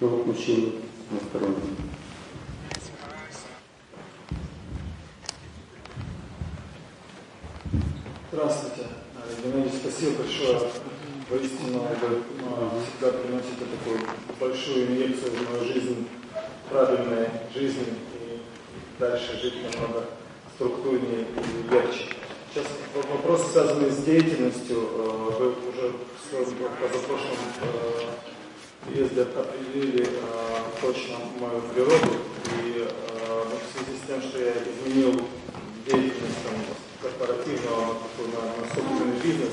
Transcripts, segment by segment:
Вот мужчина на втором. Здравствуйте. Геннадий, спасибо большое. Воистину, вы всегда приносите такую большую инъекцию в мою жизнь, правильной жизни, и дальше жить намного структурнее и ярче. Сейчас вопрос, связанный с деятельностью. Э, вы уже в своем позапрошлом э, определили э, точно мою природу, и в связи с тем, что я изменил деятельность там, корпоративного на, на собственный бизнес,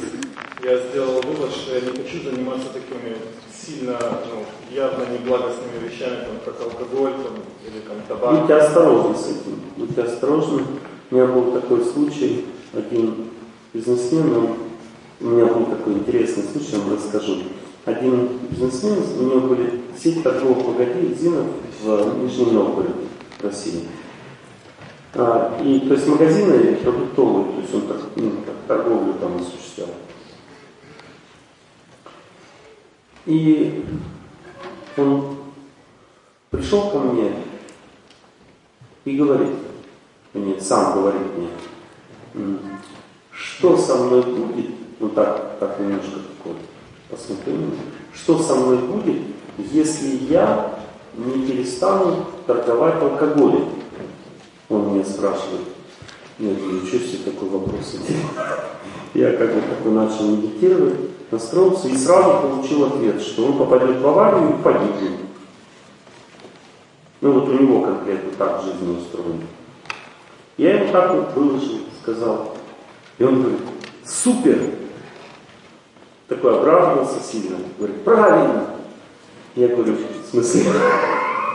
я сделал вывод, что я не хочу заниматься такими сильно, ну, явно неблагостными вещами, там, как алкоголь там, или там, табак. Будьте осторожны с этим, будьте осторожны. У меня был такой случай, один бизнесмен, он, у меня был такой интересный случай, я вам расскажу. Один бизнесмен, у него были сеть торговых магазинов в Нижнем Новгороде, в России. А, и, то есть магазины продуктовые, то есть он так, ну, так, торговлю там осуществлял. И он пришел ко мне и говорит мне, сам говорит мне, что со мной будет, ну так, так немножко такое, посмотрим, что со мной будет, если я не перестану торговать алкоголем. Он меня спрашивает. Я говорю, что себе такой вопрос Я как бы такой начал медитировать, настроился и сразу получил ответ, что он попадет в аварию и погибнет. Ну вот у него конкретно так жизнь устроена. Я ему так вот выложил, сказал. И он говорит, супер! Такой обрадовался сильно. Говорит, правильно! Я говорю, в смысле?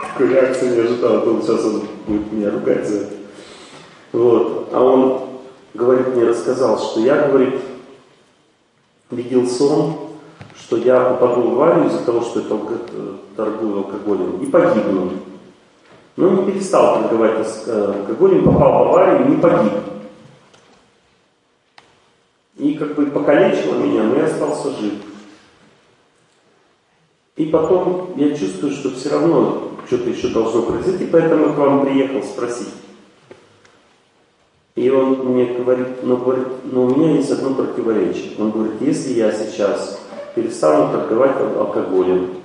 Такой реакции не ожидал, думал, сейчас он будет меня ругать за это. Вот. А он, говорит, мне рассказал, что я, говорит, видел сон, что я попаду в аварию из-за того, что это торгую алкоголем, и погибну. Но не перестал торговать э, алкоголем, попал в аварию и не погиб. И как бы покалечило меня, но я остался жив. И потом я чувствую, что все равно что-то еще должно произойти, поэтому к вам приехал спросить. И он мне говорит, ну, говорит, но у меня есть одно противоречие. Он говорит, если я сейчас перестану торговать алкоголем,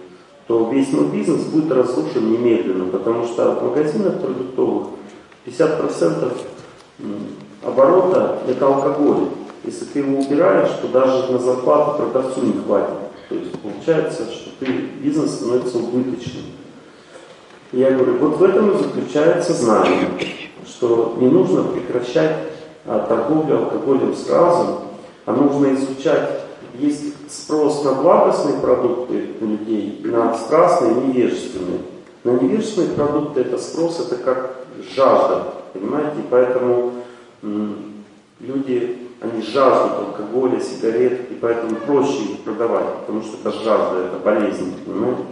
то весь мой бизнес будет разрушен немедленно, потому что в магазинах продуктовых 50% оборота это алкоголь. Если ты его убираешь, то даже на зарплату продавцу не хватит. То есть получается, что ты, бизнес становится убыточным. И я говорю, вот в этом и заключается знание, что не нужно прекращать а, торговлю алкоголем сразу, а нужно изучать есть спрос на благостные продукты у людей, на страстные и невежественные. На невежественные продукты это спрос, это как жажда, понимаете? Поэтому люди, они жаждут алкоголя, сигарет, и поэтому проще их продавать, потому что это жажда, это болезнь, понимаете?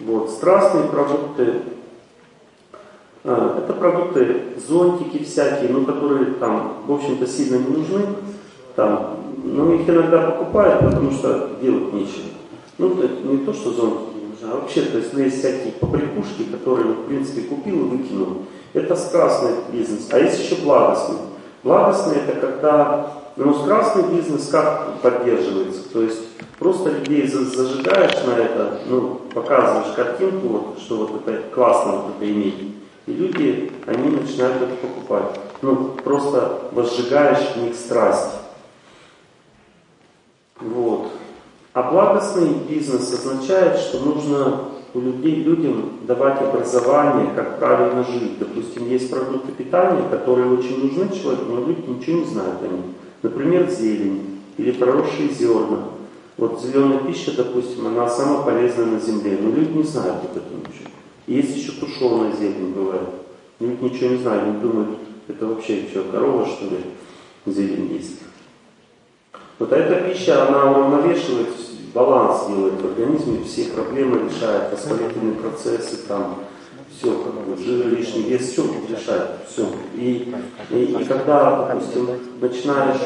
Вот. Страстные продукты, а, это продукты, зонтики всякие, ну, которые там, в общем-то, сильно не нужны. Там но их иногда покупают, потому что делать нечего. Ну, это не то, что зонтики не нужны, а вообще, то есть, ну, есть всякие побрякушки, которые, в принципе, купил и выкинул. Это страстный бизнес. А есть еще благостный. Благостный это когда, ну, страстный бизнес как поддерживается? То есть, просто людей зажигаешь на это, ну, показываешь картинку, вот, что вот это классно вот это иметь. И люди, они начинают это покупать. Ну, просто возжигаешь в них страсть. Вот. А благостный бизнес означает, что нужно у людей, людям давать образование, как правильно жить. Допустим, есть продукты питания, которые очень нужны человеку, но люди ничего не знают о них. Например, зелень или проросшие зерна. Вот зеленая пища, допустим, она самая полезная на земле, но люди не знают об этом ничего. И есть еще тушеная зелень бывает. Люди ничего не знают, они думают, это вообще что, корова что ли, зелень есть. Вот эта пища, она уравновешивает, баланс делает в организме, все проблемы решает, воспалительные процессы, там, все, как бы, жир лишний вес, все решает, все. И, и, и когда, допустим, начинаешь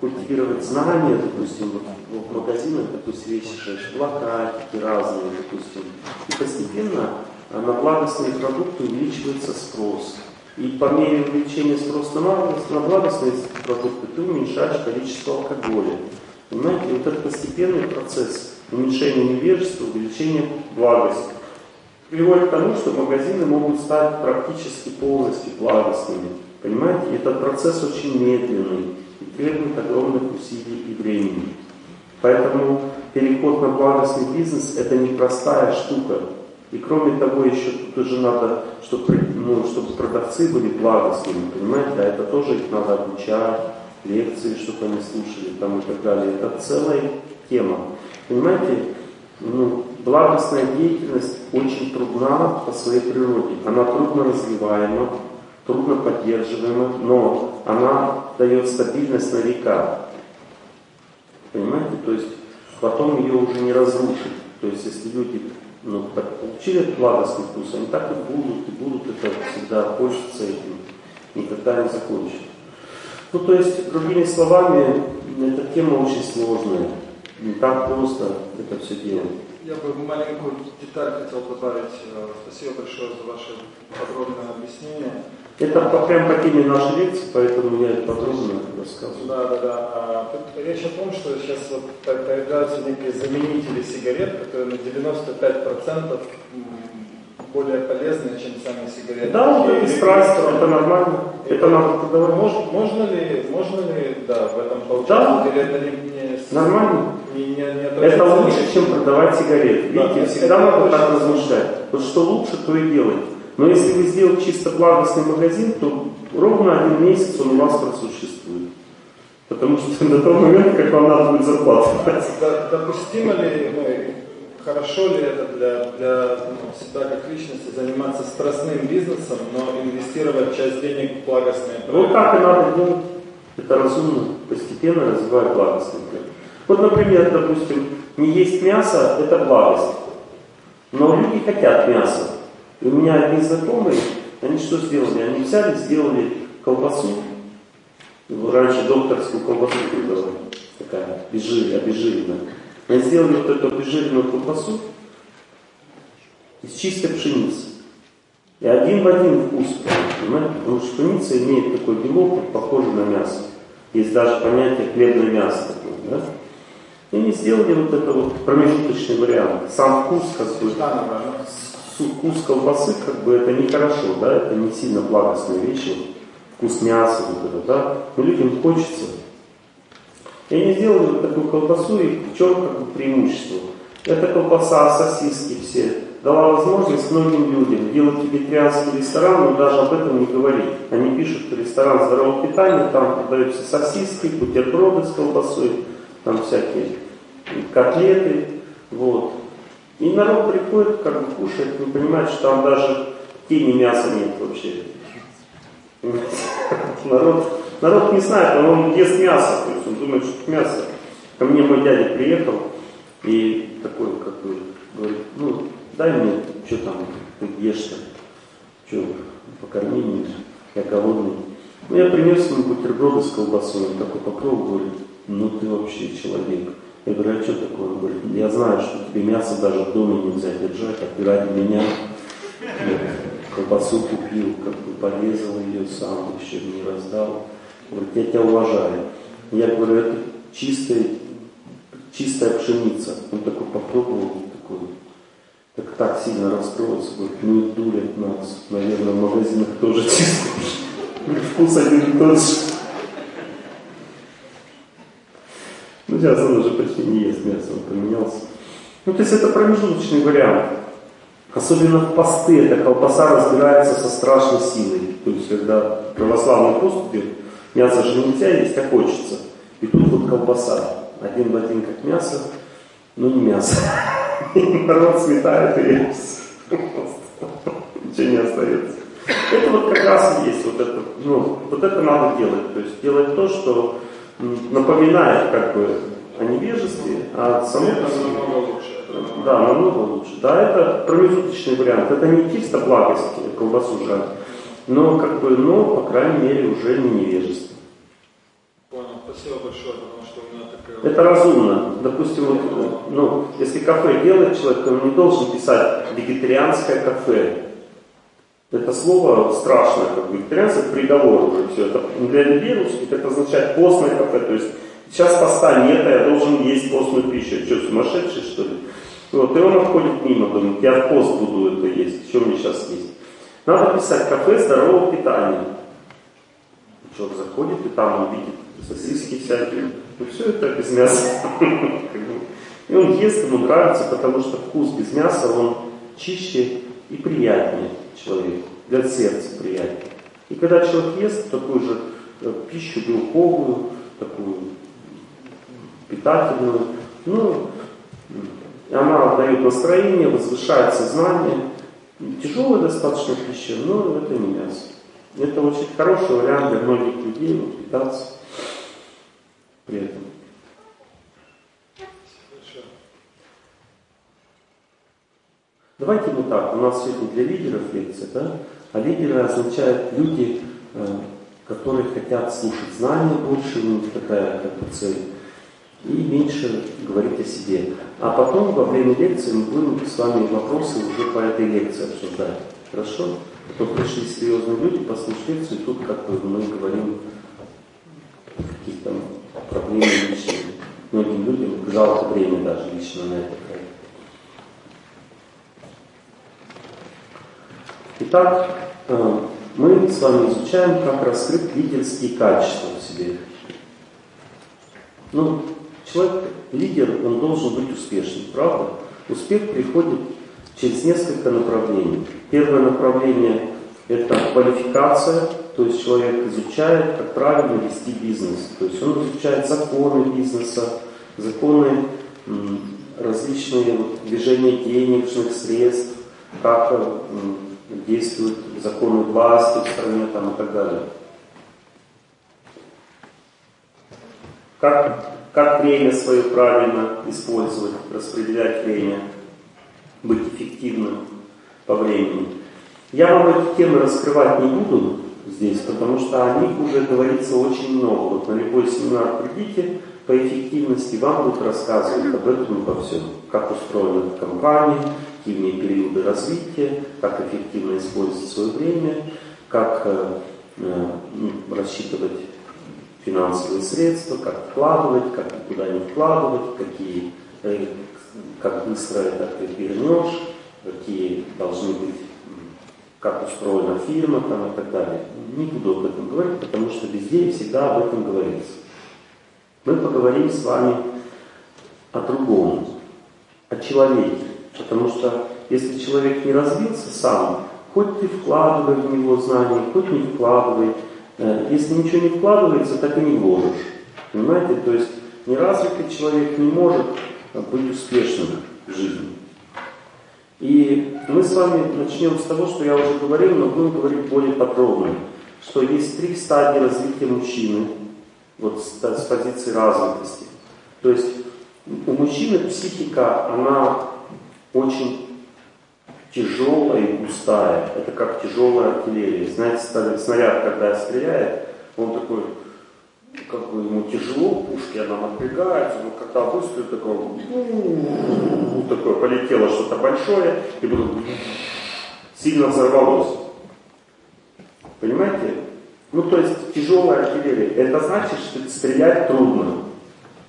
культивировать знания, допустим, вот, в магазинах, допустим, ищешь плакатики разные, допустим, и постепенно на благостные продукты увеличивается спрос. И по мере увеличения спроса на благостные продукты ты уменьшаешь количество алкоголя. Понимаете, вот это постепенный процесс уменьшения невежества, увеличения благости приводит к тому, что магазины могут стать практически полностью благостными. Понимаете, этот процесс очень медленный и требует огромных усилий и времени. Поэтому переход на благостный бизнес это непростая штука. И кроме того, еще тут уже надо, чтобы, ну, чтобы продавцы были благостными, понимаете, а это тоже их надо обучать, лекции, чтобы они слушали там и так далее. Это целая тема. Понимаете, ну, благостная деятельность очень трудна по своей природе. Она трудно развиваема, трудно поддерживаема, но она дает стабильность на века. Понимаете? То есть потом ее уже не разрушить. То есть если люди ну, так получили этот благостный вкус, они так и будут, и будут это всегда хочется этим, никогда не закончат. Ну, то есть, другими словами, эта тема очень сложная. Не так просто это все делать. Я бы маленькую деталь хотел добавить. Э, спасибо большое за ваше подробное объяснение. Это по, прям по теме нашей лекции, поэтому я подробно рассказываю. Да, да, да. А, тут речь о том, что сейчас вот появляются некие заменители сигарет, которые на 95% более полезные, чем сами сигареты. Да, вот это страсть, это нормально. И это надо продавать. Можно, можно ли, можно ли, да, в этом поучаствовать, да. или это не, не Нормально. Не, не, не это лучше, чем продавать сигареты. Видите, да, всегда надо так размышлять. Вот что лучше, то и делать. Но если вы сделаете чисто благостный магазин, то ровно один месяц он у вас просуществует. Потому что до того момента, как вам надо будет зарплату Допустимо ли, ну, хорошо ли это для, для ну, себя как личности заниматься страстным бизнесом, но инвестировать часть денег в благостные проекты? Вот так и надо делать. Это разумно, постепенно развивать благостный проект. Вот, например, допустим, не есть мясо – это благость. Но люди хотят мяса. И у меня одни знакомые, они что сделали? Они взяли, сделали колбасу. Раньше докторскую колбасу продавали. Такая обезжиренная, Они сделали вот эту обезжиренную колбасу из чистой пшеницы. И один в один вкус, понимаете? Потому что пшеница имеет такой белок, похожий на мясо. Есть даже понятие хлебное мясо такое, да? И они сделали вот это вот промежуточный вариант. Сам вкус, как бы, вкус колбасы, как бы это нехорошо, да, это не сильно благостная вещь, вкус мяса, вот это, да, но людям хочется. И они сделали такую колбасу, и в чем как бы преимущество? Эта колбаса, сосиски все, дала возможность многим людям делать вегетарианский ресторан, но даже об этом не говорить. Они пишут ресторан здорового питания, там продаются сосиски, бутерброды с колбасой, там всякие котлеты, вот. И народ приходит, как бы кушает, не понимает, что там даже тени мяса нет вообще. Народ, народ не знает, он ест мясо, то есть он думает, что мясо. Ко мне мой дядя приехал и такой, как бы, говорит, ну, дай мне, что там, ты ешь-то, что, покорми меня, я голодный. Ну, я принес ему бутерброды с колбасой, он такой попробовал, говорит, ну ты вообще человек. Я говорю, а что такое? Он говорит, я знаю, что тебе мясо даже в доме нельзя держать, а ты ради меня колбасу купил, как бы порезал ее сам, еще не раздал. Говорит, я тебя уважаю. Я говорю, это чистая, чистая пшеница. Он такой попробовал, такой, так, так сильно расстроился, говорит, ну и дурят нас. Наверное, в магазинах тоже чистая Вкус один и тот же. Ну, сейчас он уже почти не ест мясо, он поменялся. Ну, то есть это промежуточный вариант. Особенно в посты эта колбаса разбирается со страшной силой. То есть, когда православный пост идет, мясо же нельзя есть, а хочется. И тут вот колбаса. Один в один как мясо, но не мясо. народ сметает и Ничего не остается. Это вот как раз и есть вот это, ну, вот это надо делать. То есть делать то, что напоминает как бы о невежестве, а само это намного лучше. Да, намного лучше. Да, это промежуточный вариант. Это не чисто благость колбасу жать, но как бы, но, по крайней мере, уже не невежество. Понял. спасибо большое, потому что у меня такая... Это разумно. Допустим, вот, ну, если кафе делает человек, то он не должен писать «вегетарианское кафе». Это слово страшное, как вегетарианство, это приговор уже все. Это для людей русских это означает постное кафе. То есть сейчас поста нет, а я должен есть постную пищу. Что, сумасшедший что ли? Вот, и он отходит мимо, думает, я в пост буду это есть, что мне сейчас есть. Надо писать кафе здорового питания. Человек заходит, и там он видит сосиски всякие. Ну все это без мяса. И он ест, ему нравится, потому что вкус без мяса, он чище и приятнее человеку, для сердца приятнее. И когда человек ест такую же э, пищу белковую, такую питательную, ну, она дает настроение, возвышает сознание. Тяжелая достаточно пища, но это не мясо. Это очень хороший вариант для многих людей вот, питаться при этом. Давайте мы так, у нас сегодня для лидеров лекция, да? А лидеры означают люди, э, которые хотят слушать знания больше, у них такая как цель, и меньше говорить о себе. А потом во время лекции мы будем с вами вопросы уже по этой лекции обсуждать. Хорошо? А то пришли серьезные люди послушать лекцию, и тут как бы мы говорим какие-то проблемы личные. Многим людям жалко время даже лично на это. Итак, э, мы с вами изучаем, как раскрыть лидерские качества в себе. Ну, человек, лидер, он должен быть успешным, правда? Успех приходит через несколько направлений. Первое направление – это квалификация, то есть человек изучает, как правильно вести бизнес. То есть он изучает законы бизнеса, законы различные движения денежных средств, как действуют законы власти в стране там, и так далее. Как, как время свое правильно использовать, распределять время, быть эффективным по времени. Я вам эти темы раскрывать не буду здесь, потому что о них уже говорится очень много. Вот на любой семинар придите по эффективности, вам будут рассказывать об этом обо всем. Как устроена компания, эффективнее периоды развития, как эффективно использовать свое время, как э, э, ну, рассчитывать финансовые средства, как вкладывать, как куда не вкладывать, какие, э, как быстро это ты вернешь, какие должны быть, как устроена фирма там, и так далее. Не буду об этом говорить, потому что везде и всегда об этом говорится. Мы поговорим с вами о другом, о человеке. Потому что если человек не развился сам, хоть ты вкладывай в него знания, хоть не вкладывай, если ничего не вкладывается, так и не вложишь. Понимаете? То есть неразвитый человек не может быть успешным в жизни. И мы с вами начнем с того, что я уже говорил, но будем говорить более подробно, что есть три стадии развития мужчины, вот с, с позиции развитости. То есть у мужчины психика, она очень тяжелая и густая. Это как тяжелая артиллерия. Знаете, снаряд, когда стреляет, он такой, как бы ему тяжело, пушки она напрягается, но когда выстрелит, такой, вот такое полетело что-то большое, и потом сильно взорвалось. Понимаете? Ну, то есть тяжелая артиллерия. Это значит, что стрелять трудно.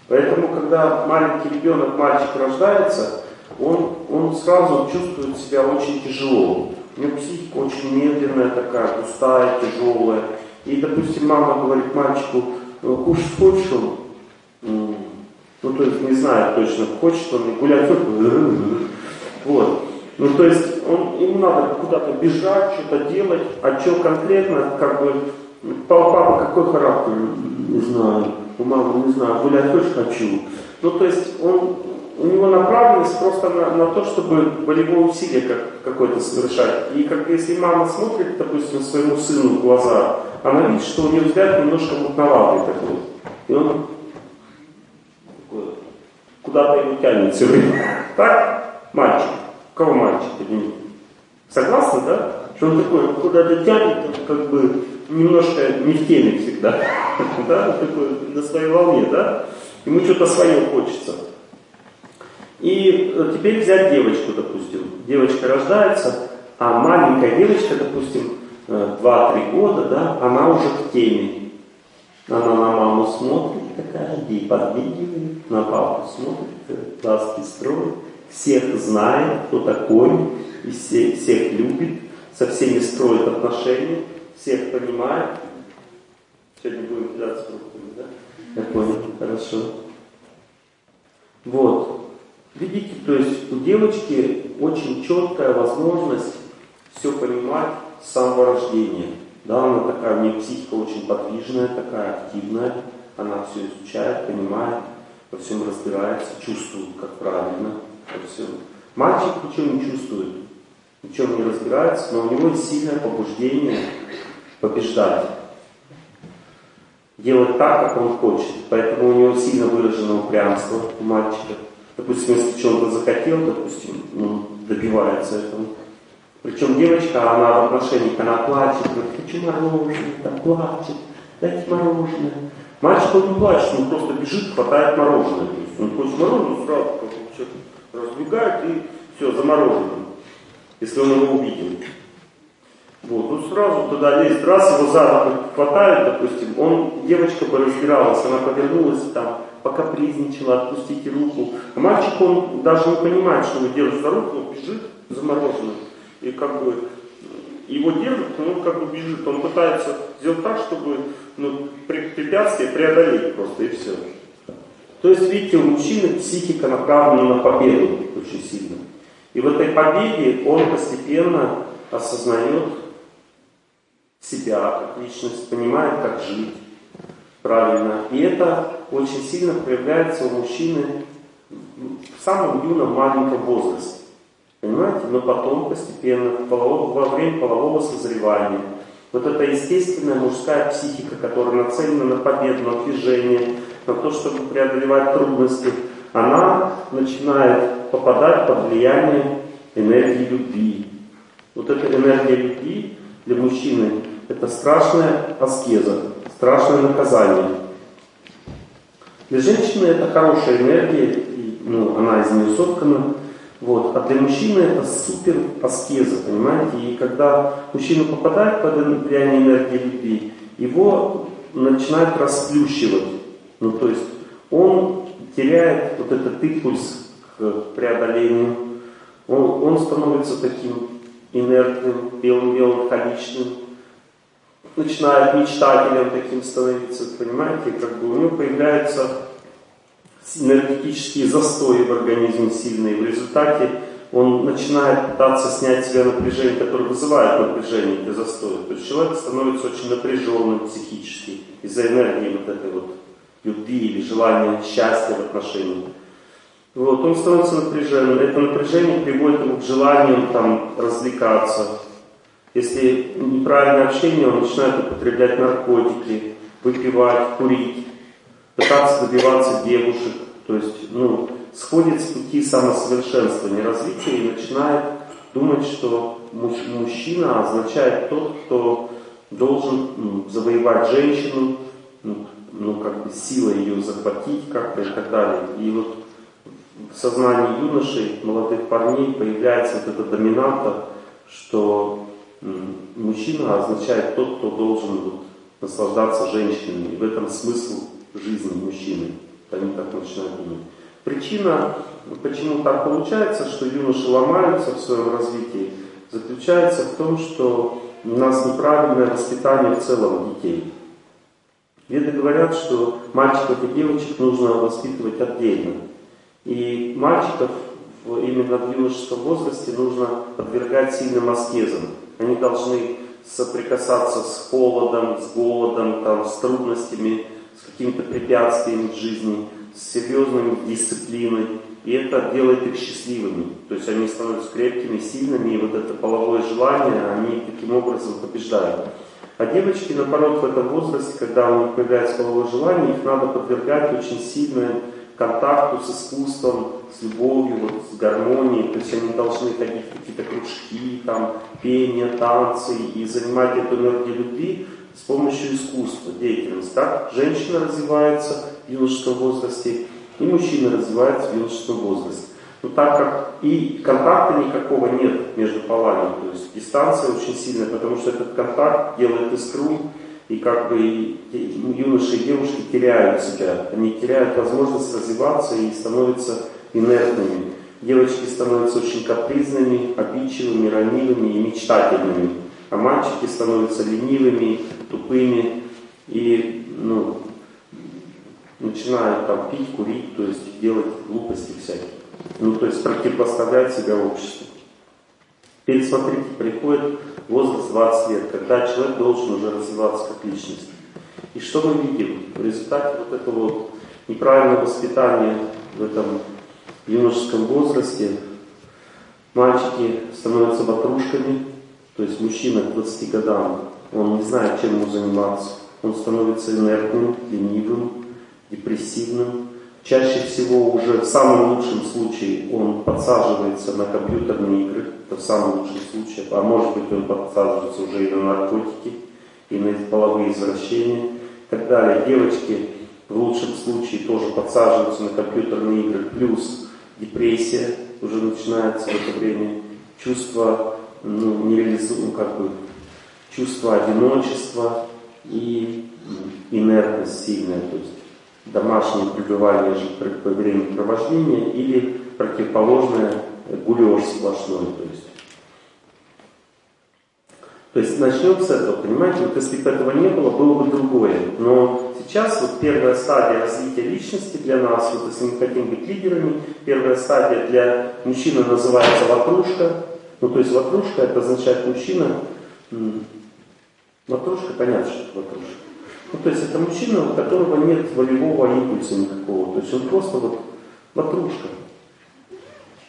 Поэтому, когда маленький ребенок, мальчик рождается, он, он сразу чувствует себя очень тяжело. У него психика очень медленная такая, пустая, тяжелая. И, допустим, мама говорит мальчику, «Ну, кушать хочешь он? Ну, то есть не знает точно, хочет он и гулять Вот. Ну, то есть он, ему надо куда-то бежать, что-то делать, а что конкретно, как бы, папа какой характер? Не знаю. У мамы не знаю, гулять хочешь хочу. Ну, то есть он у него направленность просто на, на то, чтобы волевое усилие как, какое-то совершать. И как если мама смотрит, допустим, своему сыну в глаза, она видит, что у него взгляд немножко мутноватый такой. И он куда-то его тянет все время. Так? Мальчик. Кого мальчик? Согласны, да? Что он такой куда-то тянет, как бы немножко не в теме всегда, да, такой на своей волне, да, ему что-то свое хочется. И э, теперь взять девочку, допустим. Девочка рождается, а маленькая девочка, допустим, 2-3 э, года, да, она уже в теме. Она на маму смотрит такая, ей подмигивает, на папу смотрит, глазки строит, всех знает, кто такой, и все, всех любит, со всеми строит отношения, всех понимает. Сегодня будем кидаться фруктами, да? Я понял, хорошо. Вот. Видите, то есть у девочки очень четкая возможность все понимать с самого рождения. Да, она такая, у нее психика очень подвижная, такая активная, она все изучает, понимает, во всем разбирается, чувствует, как правильно, во всем. Мальчик ничего не чувствует, ничем не разбирается, но у него есть сильное побуждение побеждать. Делать так, как он хочет. Поэтому у него сильно выражено упрямство у мальчика. Допустим, если что-то захотел, допустим, ну, добивается этого. Причем девочка, она в отношениях, она плачет, говорит, хочу мороженое, там плачет, дайте мороженое. Мальчик, он не плачет, он просто бежит, хватает мороженое. То есть он хочет мороженое, сразу как разбегает и все, замороженным, если он его увидел. Вот, ну сразу туда лезет, раз его за хватает, допустим, он, девочка бы разбиралась, она повернулась там, пока призничала, отпустите руку. А мальчик, он даже не понимает, что его держит за руку, он бежит замороженным. И как бы его держит, он как бы бежит, он пытается сделать так, чтобы ну, препятствие преодолеть просто и все. То есть, видите, у мужчины психика направлена на победу очень сильно. И в этой победе он постепенно осознает себя как личность, понимает, как жить правильно. И это очень сильно проявляется у мужчины в самом юном маленьком возрасте. Понимаете? Но потом постепенно, во время полового созревания, вот эта естественная мужская психика, которая нацелена на победу, на движение, на то, чтобы преодолевать трудности, она начинает попадать под влияние энергии любви. Вот эта энергия любви для мужчины – это страшная аскеза, страшное наказание. Для женщины это хорошая энергия, ну, она из нее соткана, вот. А для мужчины это супер аскеза, понимаете? И когда мужчина попадает под влияние энергии любви, его начинает расплющивать. Ну, то есть он теряет вот этот импульс к преодолению. Он, он становится таким инертным, белым, меланхоличным, начинает мечтателем таким становиться, понимаете? Как бы у него появляется энергетические застои в организме сильные. В результате он начинает пытаться снять с себя напряжение, которое вызывает напряжение, это застой. То есть человек становится очень напряженным психически из-за энергии вот этой вот любви или желания счастья в отношениях. Вот, он становится напряженным. Это напряжение приводит его к желанию там, развлекаться. Если неправильное общение, он начинает употреблять наркотики, выпивать, курить пытаться добиваться девушек, то есть, ну, сходит с пути самосовершенствования, развития и начинает думать, что мужчина означает тот, кто должен ну, завоевать женщину, ну, ну, как бы силой ее захватить как-то и так далее. И вот в сознании юношей, молодых парней появляется вот эта доминанта, что мужчина означает тот, кто должен вот, наслаждаться женщинами. И в этом смысл жизни мужчины. Они так начинают думать. Причина, почему так получается, что юноши ломаются в своем развитии, заключается в том, что у нас неправильное воспитание в целом детей. Веды говорят, что мальчиков и девочек нужно воспитывать отдельно. И мальчиков именно в юношеском возрасте нужно подвергать сильным аскезам. Они должны соприкасаться с холодом, с голодом, там, с трудностями, с какими-то препятствиями в жизни, с серьезной дисциплиной. И это делает их счастливыми. То есть они становятся крепкими, сильными, и вот это половое желание, они таким образом побеждают. А девочки, наоборот, в этом возрасте, когда у них появляется половое желание, их надо подвергать очень сильно контакту с искусством, с любовью, вот, с гармонией. То есть они должны ходить в какие-то кружки, там, пение, танцы и занимать эту энергию любви с помощью искусства, деятельности. Так женщина развивается в юношеском возрасте, и мужчина развивается в юношеском возрасте. Но так как и контакта никакого нет между полами, то есть дистанция очень сильная, потому что этот контакт делает искру, и как бы юноши и девушки теряют себя, они теряют возможность развиваться и становятся инертными. Девочки становятся очень капризными, обидчивыми, ранивыми и мечтательными, а мальчики становятся ленивыми, тупыми и ну, начинают там пить, курить, то есть делать глупости всякие. Ну, то есть противопоставлять себя обществу. Теперь смотрите, приходит возраст 20 лет, когда человек должен уже развиваться как личность. И что мы видим? В результате вот этого вот неправильного воспитания в этом юношеском возрасте мальчики становятся ватрушками, то есть мужчина к 20 годам, он не знает, чем ему заниматься. Он становится инертным, ленивым, депрессивным. Чаще всего уже в самом лучшем случае он подсаживается на компьютерные игры, это в самом лучшем случае, а может быть он подсаживается уже и на наркотики, и на половые извращения и так далее. Девочки в лучшем случае тоже подсаживаются на компьютерные игры, плюс депрессия уже начинается в это время, чувство ну, нереализуем, как бы, чувство одиночества и инертность сильная, то есть домашнее пребывание по времяпровождения или противоположное гулеж сплошной, то есть то есть начнем с этого, понимаете, вот если бы этого не было, было бы другое. Но сейчас вот первая стадия развития личности для нас, вот если мы хотим быть лидерами, первая стадия для мужчины называется ватрушка. Ну то есть ватрушка это означает мужчина, ватрушка, понятно, что это ватрушка. Ну то есть это мужчина, у которого нет волевого импульса никакого, то есть он просто вот ватрушка.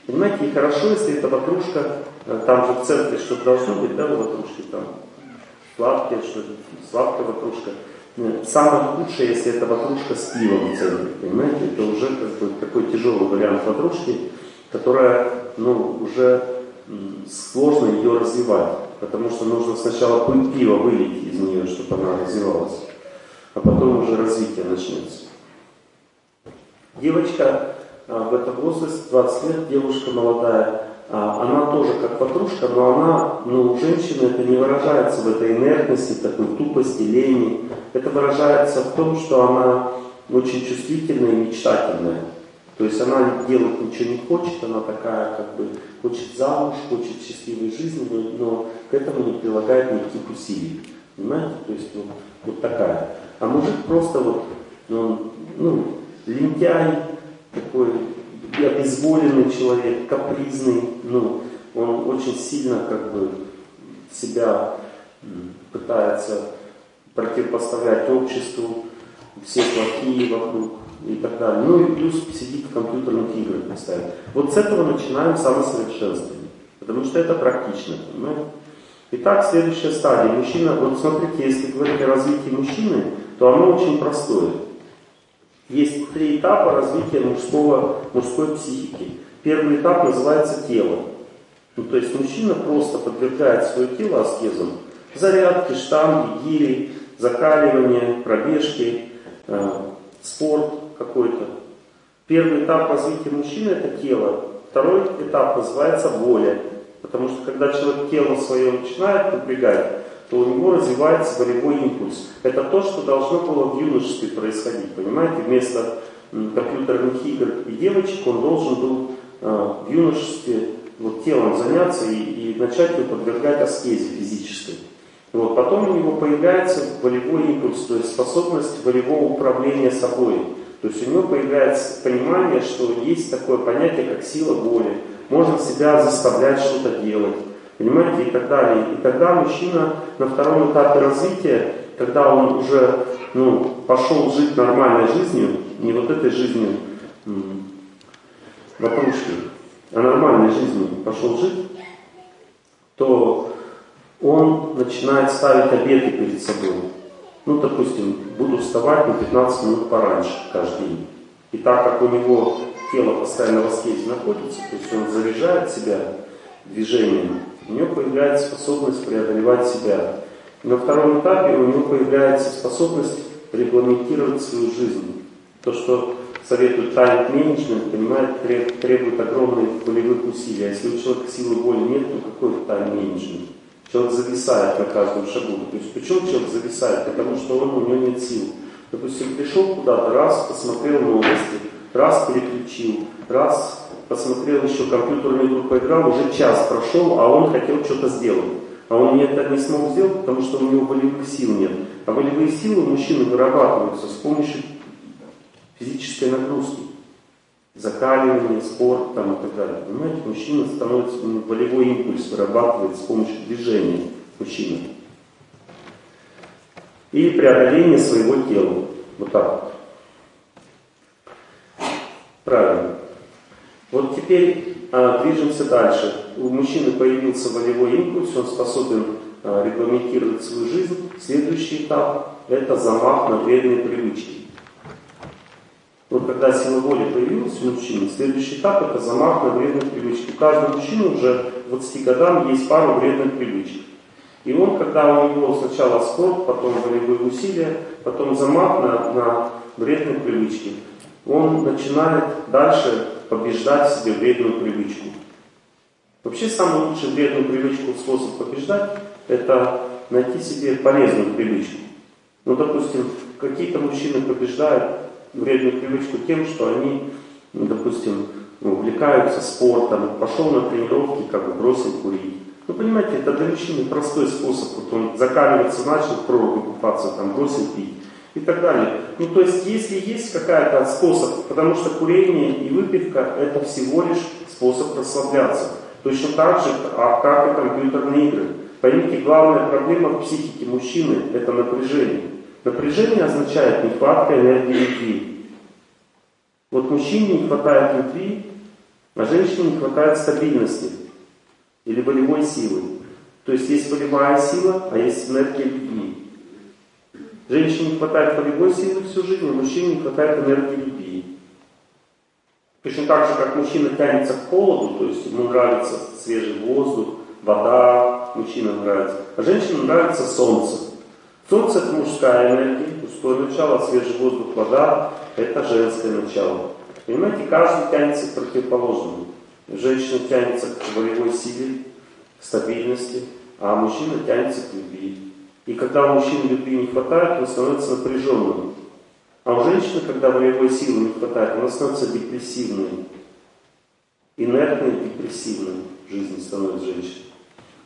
Понимаете, и хорошо, если эта ватрушка Э, там же в центре что-то должно быть, да, в ватрушке, там? Сладкие, что сладкая ватрушка. Самое худшее, если это ватрушка с пивом в центре, понимаете, это уже как бы такой тяжелый вариант ватрушки, которая, ну, уже сложно ее развивать, потому что нужно сначала пиво вылить из нее, чтобы она развивалась, а потом уже развитие начнется. Девочка а, в этом возрасте, 20 лет, девушка молодая, а, она тоже как ватрушка, но она, ну, у женщины это не выражается в этой инертности, такой тупости, лени. Это выражается в том, что она очень чувствительная и мечтательная. То есть она делать ничего не хочет, она такая, как бы, хочет замуж, хочет счастливой жизни, но к этому не прилагает никаких усилий. Понимаете? То есть вот, вот такая. А мужик просто вот, ну, ну лентяй, такой обезволенный человек, капризный, ну, он очень сильно как бы себя пытается противопоставлять обществу, все плохие вокруг и так далее. Ну и плюс сидит в компьютерных играх постоянно. Вот с этого начинаем самосовершенствование, потому что это практично, понимаете? Итак, следующая стадия. Мужчина, вот смотрите, если говорить о развитии мужчины, то оно очень простое. Есть три этапа развития мужского, мужской психики. Первый этап называется тело. Ну, то есть мужчина просто подвергает свое тело аскезам. Зарядки, штанги, гири, закаливание, пробежки, э, спорт какой-то. Первый этап развития мужчины это тело. Второй этап называется воля. Потому что когда человек тело свое начинает напрягать, то у него развивается волевой импульс. Это то, что должно было в юношестве происходить. Понимаете, вместо компьютерных игр и девочек он должен был э, в юношестве вот, телом заняться и, и начать его подвергать аскезе физической. Вот, потом у него появляется волевой импульс, то есть способность волевого управления собой. То есть у него появляется понимание, что есть такое понятие, как сила воли. Можно себя заставлять что-то делать понимаете, и так далее. И тогда мужчина на втором этапе развития, когда он уже ну, пошел жить нормальной жизнью, не вот этой жизнью ватрушки, а нормальной жизнью пошел жить, то он начинает ставить обеты перед собой. Ну, допустим, буду вставать на 15 минут пораньше каждый день. И так как у него тело постоянно в аскезе находится, то есть он заряжает себя движением, у нее появляется способность преодолевать себя. На втором этапе у него появляется способность регламентировать свою жизнь. То, что советует тайм-менеджмент, понимает, требует огромных волевых усилий. А если у человека силы воли нет, то какой тайм-менеджмент? Человек зависает на каждом шагу. То есть почему человек зависает? Потому что он, у него нет сил. Допустим, пришел куда-то, раз посмотрел новости, раз переключил, раз посмотрел еще компьютерную игру, поиграл, уже час прошел, а он хотел что-то сделать. А он это не смог сделать, потому что у него волевых сил нет. А волевые силы мужчины вырабатываются с помощью физической нагрузки. Закаливание, спорт там, и так далее. Понимаете, мужчина становится, волевой импульс вырабатывает с помощью движения мужчины. И преодоление своего тела. Вот так вот. Правильно. Вот теперь а, движемся дальше. У мужчины появился волевой импульс, он способен а, регламентировать свою жизнь. Следующий этап – это замах на вредные привычки. Вот когда сила воли появилась у мужчины, следующий этап – это замах на вредные привычки. У каждого мужчины уже 20 годам есть пару вредных привычек. И он, когда у него сначала спорт, потом волевые усилия, потом замах на, на вредные привычки, он начинает дальше побеждать в себе вредную привычку. Вообще самый лучший вредную привычку способ побеждать – это найти себе полезную привычку. Ну, допустим, какие-то мужчины побеждают вредную привычку тем, что они, ну, допустим, увлекаются спортом, пошел на тренировки, как бы бросил курить. Ну, понимаете, это для мужчины простой способ. Вот он закаливается, начал в проруби купаться, там, бросил пить и так далее. Ну, то есть, если есть какая-то способ, потому что курение и выпивка – это всего лишь способ расслабляться. Точно так же, а как и компьютерные игры. Поймите, главная проблема в психике мужчины – это напряжение. Напряжение означает нехватка энергии любви. Вот мужчине не хватает любви, а женщине не хватает стабильности или волевой силы. То есть есть волевая сила, а есть энергия любви. Женщине не хватает волевой силы всю жизнь, а мужчине не хватает энергии любви. Точно так же, как мужчина тянется к холоду, то есть ему нравится свежий воздух, вода, мужчинам нравится, а женщинам нравится солнце. Солнце это мужская энергия, пустое начало, свежий воздух, вода это женское начало. Понимаете, каждый тянется к противоположному. Женщина тянется к волевой силе, к стабильности, а мужчина тянется к любви. И когда у мужчины любви не хватает, он становится напряженным. А у женщины, когда волевой силы не хватает, она становится депрессивной. Инертной, депрессивной в жизни становится женщина.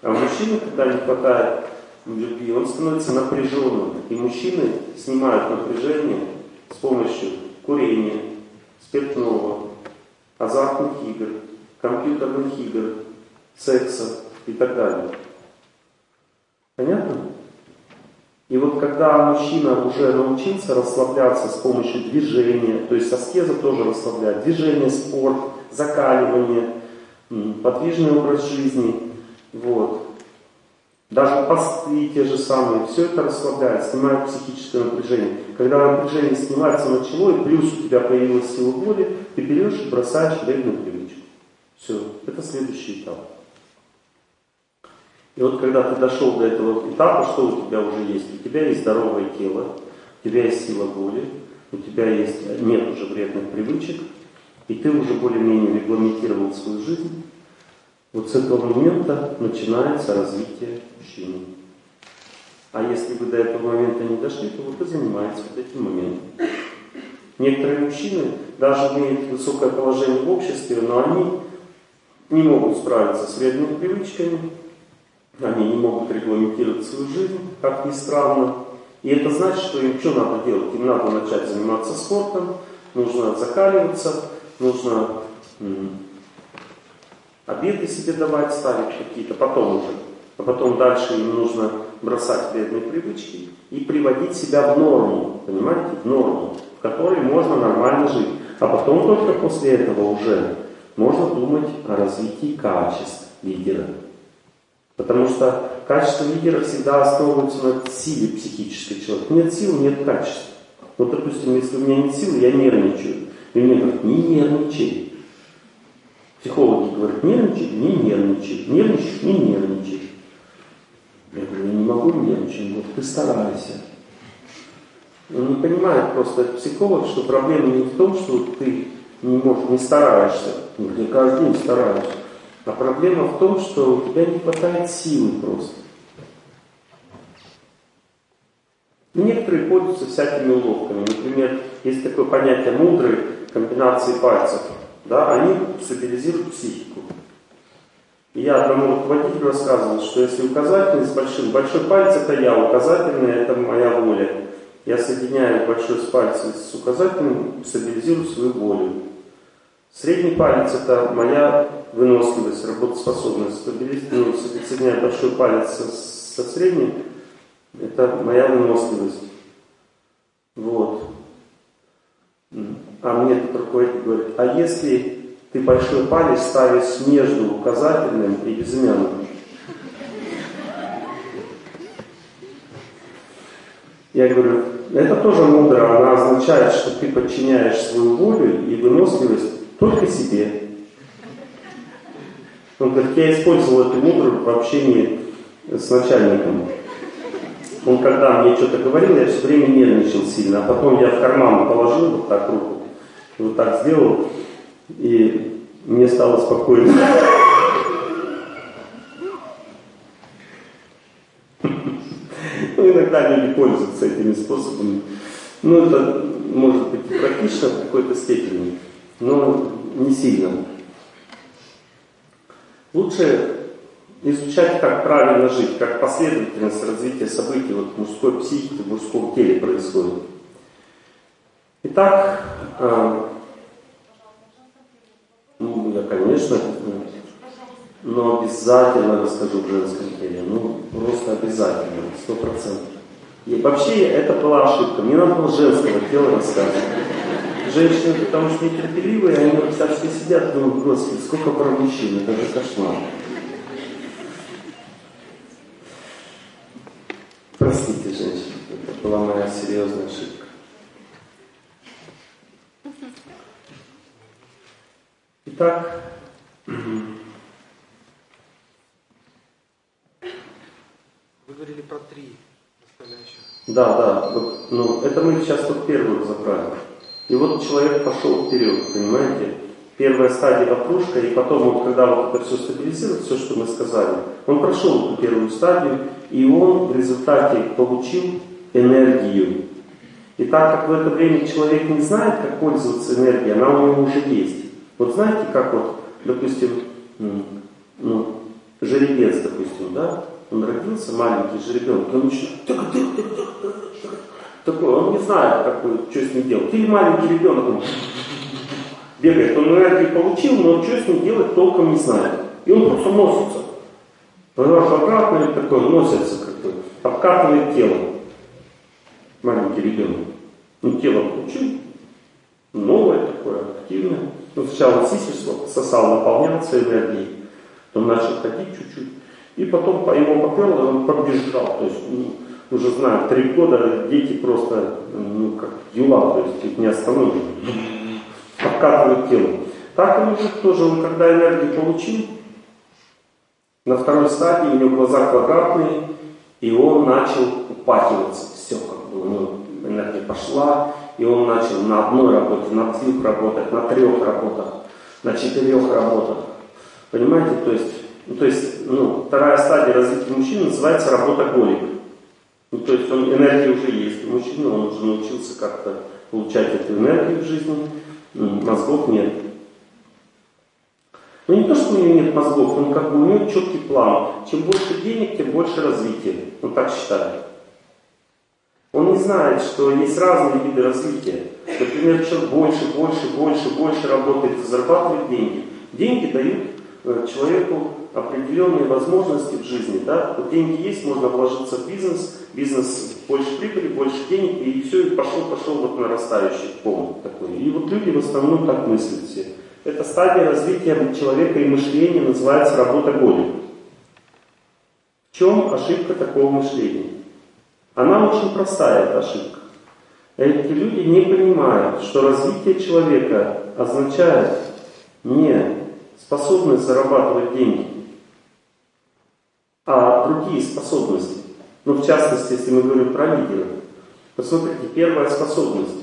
А у мужчины, когда не хватает любви, он становится напряженным. И мужчины снимают напряжение с помощью курения, спиртного, азартных игр, компьютерных игр, секса и так далее. Понятно? И вот когда мужчина уже научился расслабляться с помощью движения, то есть аскеза тоже расслабляет, движение, спорт, закаливание, подвижный образ жизни, вот. Даже посты те же самые, все это расслабляет, снимает психическое напряжение. Когда напряжение снимается начало, и плюс у тебя появилась сила воли, ты берешь и бросаешь вредную привычку. Все, это следующий этап. И вот когда ты дошел до этого этапа, что у тебя уже есть? У тебя есть здоровое тело, у тебя есть сила воли, у тебя есть, нет уже вредных привычек, и ты уже более-менее регламентировал свою жизнь. Вот с этого момента начинается развитие мужчины. А если вы до этого момента не дошли, то вот и занимаетесь вот этим моментом. Некоторые мужчины даже имеют высокое положение в обществе, но они не могут справиться с вредными привычками, они не могут регламентировать свою жизнь, как ни странно. И это значит, что им что надо делать? Им надо начать заниматься спортом, нужно закаливаться, нужно обеды себе давать, ставить какие-то, потом уже. А потом дальше им нужно бросать вредные привычки и приводить себя в норму, понимаете, в норму, в которой можно нормально жить. А потом только после этого уже можно думать о развитии качеств лидера. Потому что качество лидера всегда основывается на силе психической человека. Нет силы, нет качества. Вот, допустим, если у меня нет силы, я нервничаю. И мне говорят, не нервничай. Психологи говорят, нервничай, не нервничай. Нервничаешь, не нервничай. Я говорю, я не могу нервничать. вот ты старайся. Он не понимает просто психолог, что проблема не в том, что ты не можешь, не стараешься. Ну, я каждый день стараюсь. А проблема в том, что у тебя не хватает силы просто. Некоторые пользуются всякими уловками. Например, есть такое понятие мудрой комбинации пальцев. Да, они стабилизируют психику. И я одному руководителю рассказывал, что если указательный с большим, большой палец это я, указательный это моя воля. Я соединяю большой с пальцем с указательным, стабилизирую свою волю. Средний палец это моя выносливость, работоспособность. Ну, соединяю большой палец со, со средним, это моя выносливость. Вот. А мне этот руководитель говорит, а если ты большой палец ставишь между указательным и безымянным? Я говорю, это тоже мудро, она означает, что ты подчиняешь свою волю и выносливость только себе. Он говорит, я использовал эту мудру в общении с начальником. Он когда мне что-то говорил, я все время нервничал сильно, а потом я в карман положил вот так руку, вот так сделал, и мне стало спокойно. Ну, иногда люди пользуются этими способами. Ну, это может быть практично в какой-то степени, но не сильно. Лучше изучать, как правильно жить, как последовательность развития событий вот, в мужской психике, в мужском теле происходит. Итак, э, ну, я, конечно, но обязательно расскажу в женском теле. Ну, просто обязательно, сто процентов. И вообще это была ошибка. Мне надо было женского тела рассказывать. Женщины, потому что нетерпеливые, они вот все сидят, думают, господи, сколько про мужчин, это же кошмар. Простите, женщины, это была моя серьезная ошибка. Итак, вы говорили про три настоящих. Да, да, вот, ну, это мы сейчас вот первую разобрали. И вот человек пошел вперед, понимаете? Первая стадия ватрушка, и потом, вот, когда вот это все стабилизирует, все, что мы сказали, он прошел эту первую стадию, и он в результате получил энергию. И так как в это время человек не знает, как пользоваться энергией, она у него уже есть. Вот знаете, как вот, допустим, ну, жеребец, допустим, да, он родился, маленький жеребенок, он начинает такой, он не знает, как, что с ним делать. Или маленький ребенок, он бегает, он энергию получил, но что с ним делать толком не знает. И он просто носится. Раз обратно такой носится, как бы, обкатывает тело. Маленький ребенок. Ну, тело получил, новое такое, активное. Ну, сначала сисю сосал, наполнялся энергией, потом начал ходить чуть-чуть. И потом по его поперло, он побежал. То есть, ну, уже знаю, три года дети просто, ну, как юла, то есть их не остановят. Обкатывают тело. Так и мужик тоже, он когда энергию получил, на второй стадии у него глаза квадратные, и он начал упахиваться. Все, как бы у него энергия пошла, и он начал на одной работе, на двух работать, на трех работах, на четырех работах. Понимаете, то есть, ну, то есть ну, вторая стадия развития мужчины называется работа голик. Ну, то есть он, энергия уже есть у мужчины, он уже научился как-то получать эту энергию в жизни, мозгов нет. Ну не то, что у него нет мозгов, но как бы у него четкий план. Чем больше денег, тем больше развития. Он так считает. Он не знает, что есть разные виды развития. Например, человек больше, больше, больше, больше работает, зарабатывает деньги. Деньги дают э, человеку определенные возможности в жизни. Да? Вот деньги есть, можно вложиться в бизнес, бизнес больше прибыли, больше денег, и все, и пошел, пошел вот нарастающий пом такой. И вот люди в основном так мыслят все. Эта стадия развития человека и мышления называется работа голем. В чем ошибка такого мышления? Она очень простая, эта ошибка. Эти люди не понимают, что развитие человека означает не способность зарабатывать деньги, а другие способности. Ну, в частности, если мы говорим про лидеров. Посмотрите, первая способность,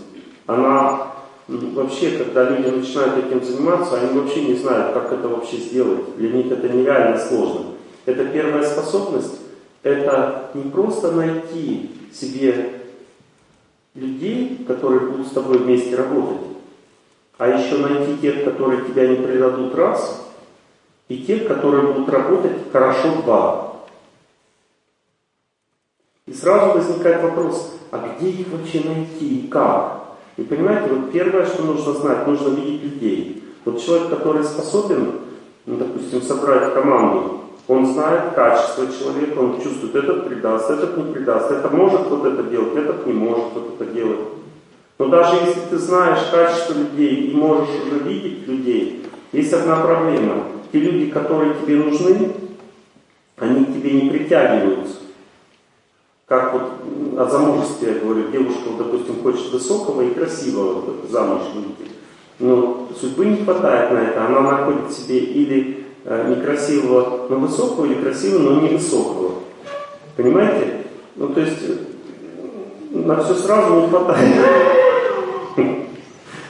она вообще, когда люди начинают этим заниматься, они вообще не знают, как это вообще сделать. Для них это нереально сложно. Это первая способность, это не просто найти себе людей, которые будут с тобой вместе работать, а еще найти тех, которые тебя не предадут раз, и тех, которые будут работать хорошо два. Сразу возникает вопрос, а где их вообще найти и как? И понимаете, вот первое, что нужно знать, нужно видеть людей. Вот человек, который способен, ну, допустим, собрать команду, он знает качество человека, он чувствует, этот предаст, этот не предаст, это может вот это делать, этот не может вот это делать. Но даже если ты знаешь качество людей и можешь уже видеть людей, есть одна проблема. Те люди, которые тебе нужны, они к тебе не притягиваются. Как вот о замужестве я говорю, девушка, вот, допустим, хочет высокого и красивого замуж выйти. Но судьбы не хватает на это. Она находит себе или э, некрасивого, но высокого, или красивого, но не высокого. Понимаете? Ну, то есть, э, на все сразу не хватает.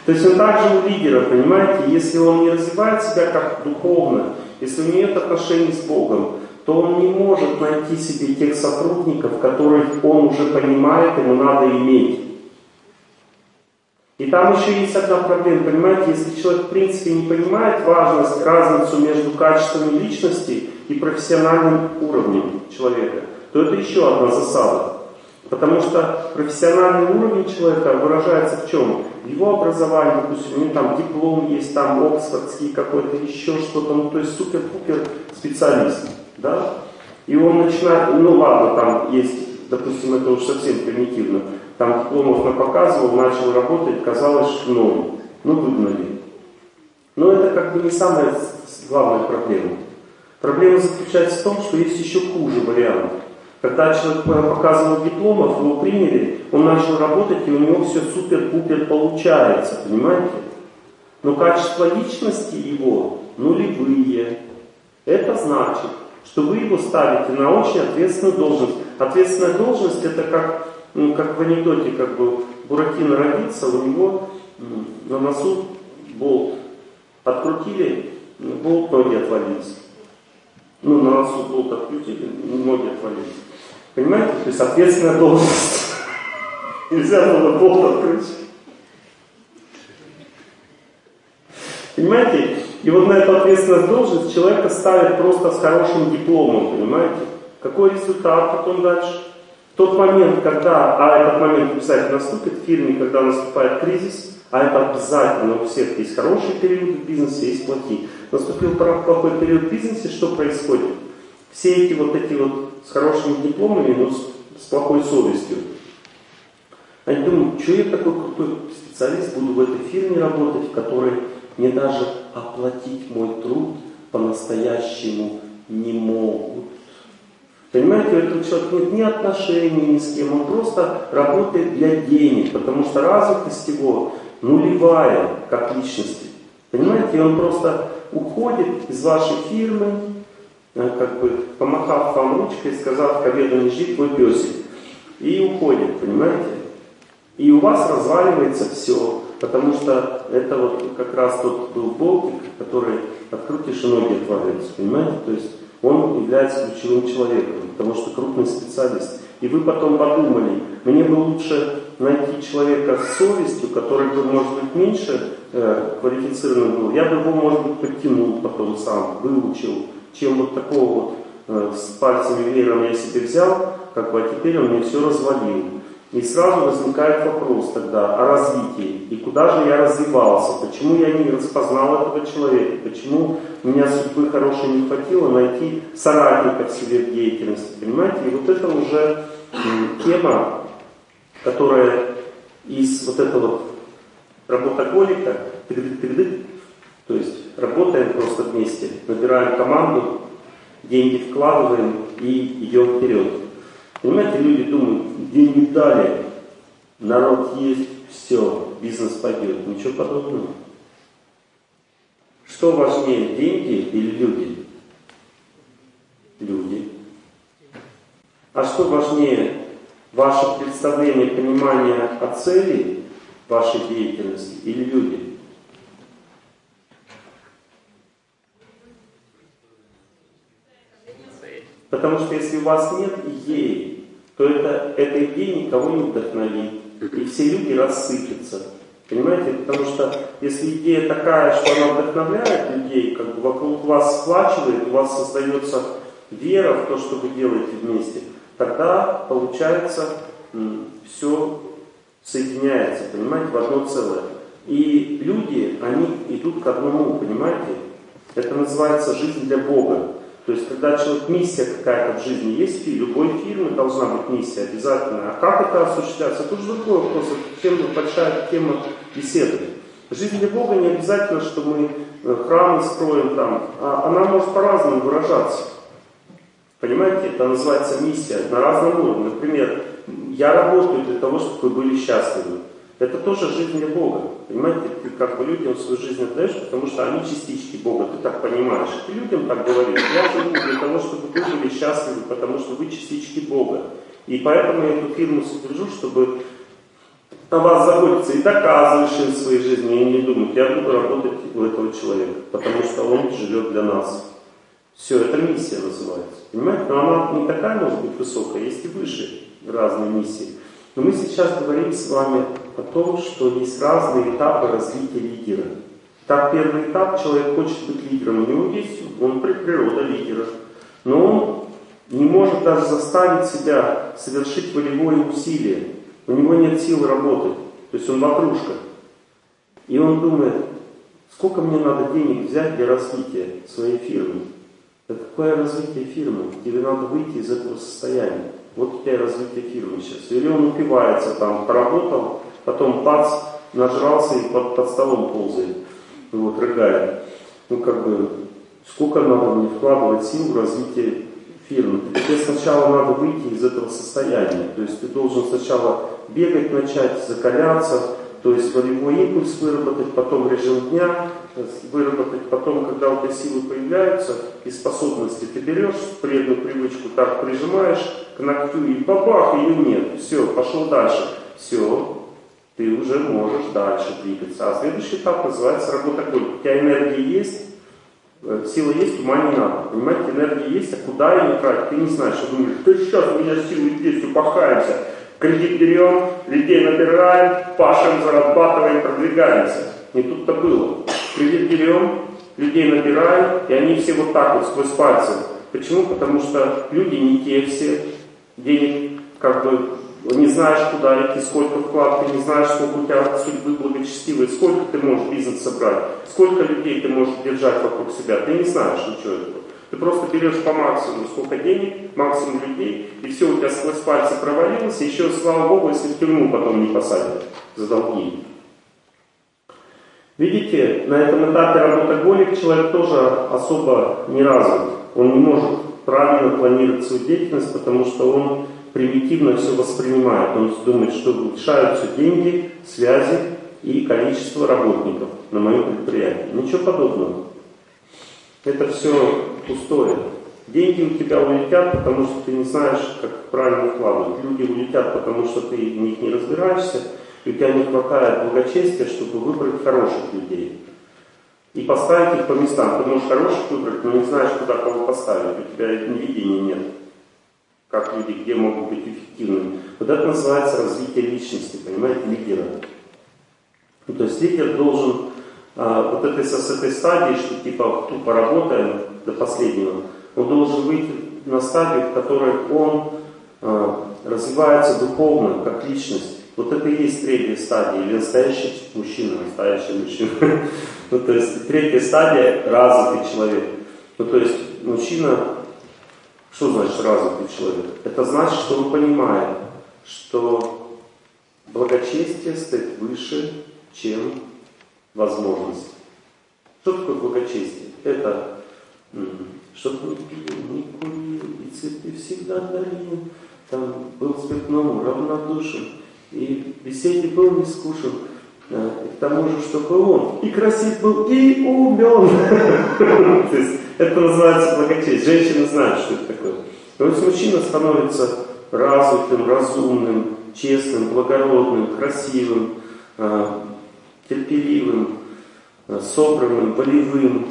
То есть он также у лидера, понимаете, если он не развивает себя как духовно, если у него нет отношений с Богом, то он не может найти себе тех сотрудников, которых он уже понимает, ему надо иметь. И там еще есть одна проблема, понимаете, если человек в принципе не понимает важность, разницу между качествами личности и профессиональным уровнем человека, то это еще одна засада. Потому что профессиональный уровень человека выражается в чем? Его образовании, допустим, у него там диплом есть, там оксфордский какой-то, еще что-то, ну то есть супер-пупер специалист да, и он начинает, ну ладно, там есть, допустим, это уж совсем примитивно, там дипломов напоказывал, начал работать, казалось, что ноль, ну выгнали. Но это как бы не самая главная проблема. Проблема заключается в том, что есть еще хуже вариант. Когда человек показывал дипломов, его приняли, он начал работать, и у него все супер-пупер получается, понимаете? Но качество личности его нулевые. Это значит, что вы его ставите на очень ответственную должность. Ответственная должность это как, ну, как в анекдоте, как бы Буратино родится, у него на носу болт. Открутили, болт, ноги отвалились. Ну, на носу болт открутили, ноги отвалились. Понимаете? То есть ответственная должность. Нельзя было болт открыть. Понимаете? И вот на эту ответственность должность человека ставят просто с хорошим дипломом, понимаете? Какой результат потом дальше? Тот момент, когда, а этот момент обязательно наступит в фирме, когда наступает кризис, а это обязательно у всех есть хорошие периоды в бизнесе, есть плохие. Наступил плохой период в бизнесе, что происходит? Все эти вот эти вот с хорошими дипломами, но с, с плохой совестью. Они думают, что я такой крутой специалист, буду в этой фирме работать, в которой мне даже оплатить мой труд по-настоящему не могут. Понимаете, у этого человека нет ни отношений ни с кем, он просто работает для денег, потому что развитость его нулевая как личности. Понимаете, он просто уходит из вашей фирмы, э, как бы помахав вам ручкой, сказав, не жди твой песик. И уходит, понимаете? И у вас разваливается все. Потому что это вот как раз тот был болтик, который и ноги отваливаются, понимаете? То есть он является ключевым человеком, потому что крупный специалист. И вы потом подумали, мне бы лучше найти человека с совестью, который бы, может быть, меньше э, квалифицированным был. Я бы его, может быть, подтянул потом сам, выучил, чем вот такого вот э, с пальцами веером я себе взял, как бы, а теперь он мне все развалил. И сразу возникает вопрос тогда о развитии. И куда же я развивался? Почему я не распознал этого человека? Почему у меня судьбы хорошей не хватило найти соратника в себе в деятельности? Понимаете? И вот это уже тема, которая из вот этого работоголика, то есть работаем просто вместе, набираем команду, деньги вкладываем и идем вперед. Понимаете, люди думают, деньги дали, народ есть, все, бизнес пойдет. Ничего подобного. Что важнее, деньги или люди? Люди. А что важнее, ваше представление, понимание о цели вашей деятельности или люди? Потому что если у вас нет идеи, то это, эта идея никого не вдохновит. И все люди рассыпятся. Понимаете? Потому что если идея такая, что она вдохновляет людей, как бы вокруг вас сплачивает, у вас создается вера в то, что вы делаете вместе, тогда получается все соединяется, понимаете, в одно целое. И люди, они идут к одному, понимаете? Это называется жизнь для Бога. То есть, когда человек, миссия какая-то в жизни есть, в любой фирмы должна быть миссия обязательно. А как это осуществляется? Это уже другой вопрос, это тема, большая тема беседы. Жизнь для Бога не обязательно, что мы э, храмы строим там, а она может по-разному выражаться. Понимаете, это называется миссия на разном уровне. Например, я работаю для того, чтобы вы были счастливы. Это тоже жизнь для Бога. Понимаете, ты как бы людям свою жизнь отдаешь, потому что они частички Бога, ты так понимаешь. Ты людям так говоришь, я живу для того, чтобы вы были счастливы, потому что вы частички Бога. И поэтому я эту фирму содержу, чтобы на вас заботиться и доказываешь им своей жизни, и не думать, я буду работать у этого человека, потому что он живет для нас. Все, это миссия называется. Понимаете? Но она не такая может быть высокая, есть и выше разные миссии. Но мы сейчас говорим с вами о том, что есть разные этапы развития лидера. Так, первый этап, человек хочет быть лидером, у него есть, он природа лидера, но он не может даже заставить себя совершить волевое усилие. У него нет сил работать, то есть он ватрушка. И он думает, сколько мне надо денег взять для развития своей фирмы. Это какое развитие фирмы? Тебе надо выйти из этого состояния. Вот у тебя развитие фирмы сейчас. Или он упивается там, поработал, потом пац, нажрался и под, под столом ползает, вот, рыгает. Ну, как бы, сколько надо мне вкладывать сил в развитие фирмы. Тебе сначала надо выйти из этого состояния. То есть ты должен сначала бегать начать, закаляться, то есть волевой импульс выработать, потом режим дня, выработать, потом, когда у тебя силы появляются и способности, ты берешь вредную привычку, так прижимаешь к ногтю и бабах, ее нет, все, пошел дальше. Все, ты уже можешь дальше двигаться. А следующий этап называется работа голь. У тебя энергия есть, э, сила есть, ума не надо. Понимаете, энергия есть, а куда ее тратить, ты не знаешь. Ты думаешь, да сейчас у меня силы есть, упахаемся. Кредит берем, людей набираем, пашем, зарабатываем, продвигаемся. Не тут-то было. Кредит берем, людей набираем, и они все вот так вот сквозь пальцы. Почему? Потому что люди не те все, денег как бы не знаешь, куда идти, сколько вклад, не знаешь, сколько у тебя судьбы благочестивой, сколько ты можешь бизнес собрать, сколько людей ты можешь держать вокруг себя, ты не знаешь ничего этого. Ты просто берешь по максимуму сколько денег, максимум людей, и все у тебя сквозь пальцы провалилось, и еще, слава Богу, если в тюрьму потом не посадят за долги. Видите, на этом этапе работоголик человек тоже особо не развит. Он не может правильно планировать свою деятельность, потому что он примитивно все воспринимает. Он думает, что решаются деньги, связи и количество работников на моем предприятии. Ничего подобного. Это все пустое. Деньги у тебя улетят, потому что ты не знаешь, как правильно вкладывать. Люди улетят, потому что ты в них не разбираешься, и у тебя не хватает благочестия, чтобы выбрать хороших людей. И поставить их по местам. Ты можешь хороших выбрать, но не знаешь, куда кого поставить. У тебя видения нет. Как люди, где могут быть эффективными. Вот это называется развитие личности, понимаете, лидера. Ну, то есть лидер должен а, вот этой, с этой стадии, что типа тупо работаем до последнего, он должен выйти на стадию, в которой он а, развивается духовно, как личность. Вот это и есть третья стадия, или настоящий мужчина, настоящий мужчина. ну, то есть третья стадия – развитый человек. Ну, то есть мужчина, что значит развитый человек? Это значит, что он понимает, что благочестие стоит выше, чем возможность. Что такое благочестие? Это чтобы не курил, и цветы всегда дарил, там был спиртному равнодушен, и беседе был не скушен, а, и к тому же, чтобы он и красив был, и умен. То есть это называется благочестие. Женщины знают, что это такое. То есть мужчина становится развитым, разумным, честным, благородным, красивым, э, терпеливым, э, собранным, волевым,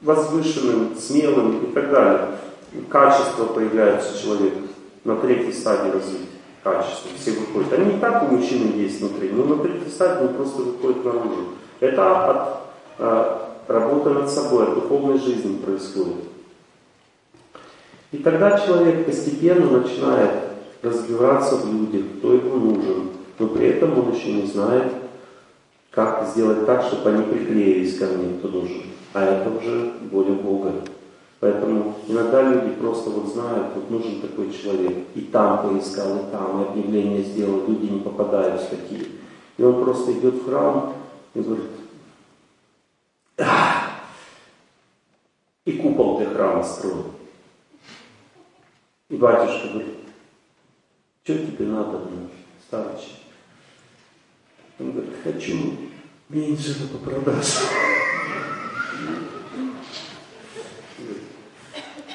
возвышенным, смелым и так далее. Качества появляются у человека на третьей стадии развития. Качества все выходят. Они и так у мужчины есть внутри, но на третьей стадии они просто выходят наружу. Это от э, работы над собой, от духовной жизни происходит. И тогда человек постепенно начинает разбираться в людях, кто ему нужен, но при этом он еще не знает, как сделать так, чтобы они приклеились ко мне, кто нужен. А это уже воля Бога. Поэтому иногда люди просто вот знают, вот нужен такой человек. И там поискал, и там, и объявление сделал, люди не попадаются такие. И он просто идет в храм и говорит, и купол для храма строил. И батюшка говорит, что тебе надо, старче? Он говорит, хочу меньше по продаже.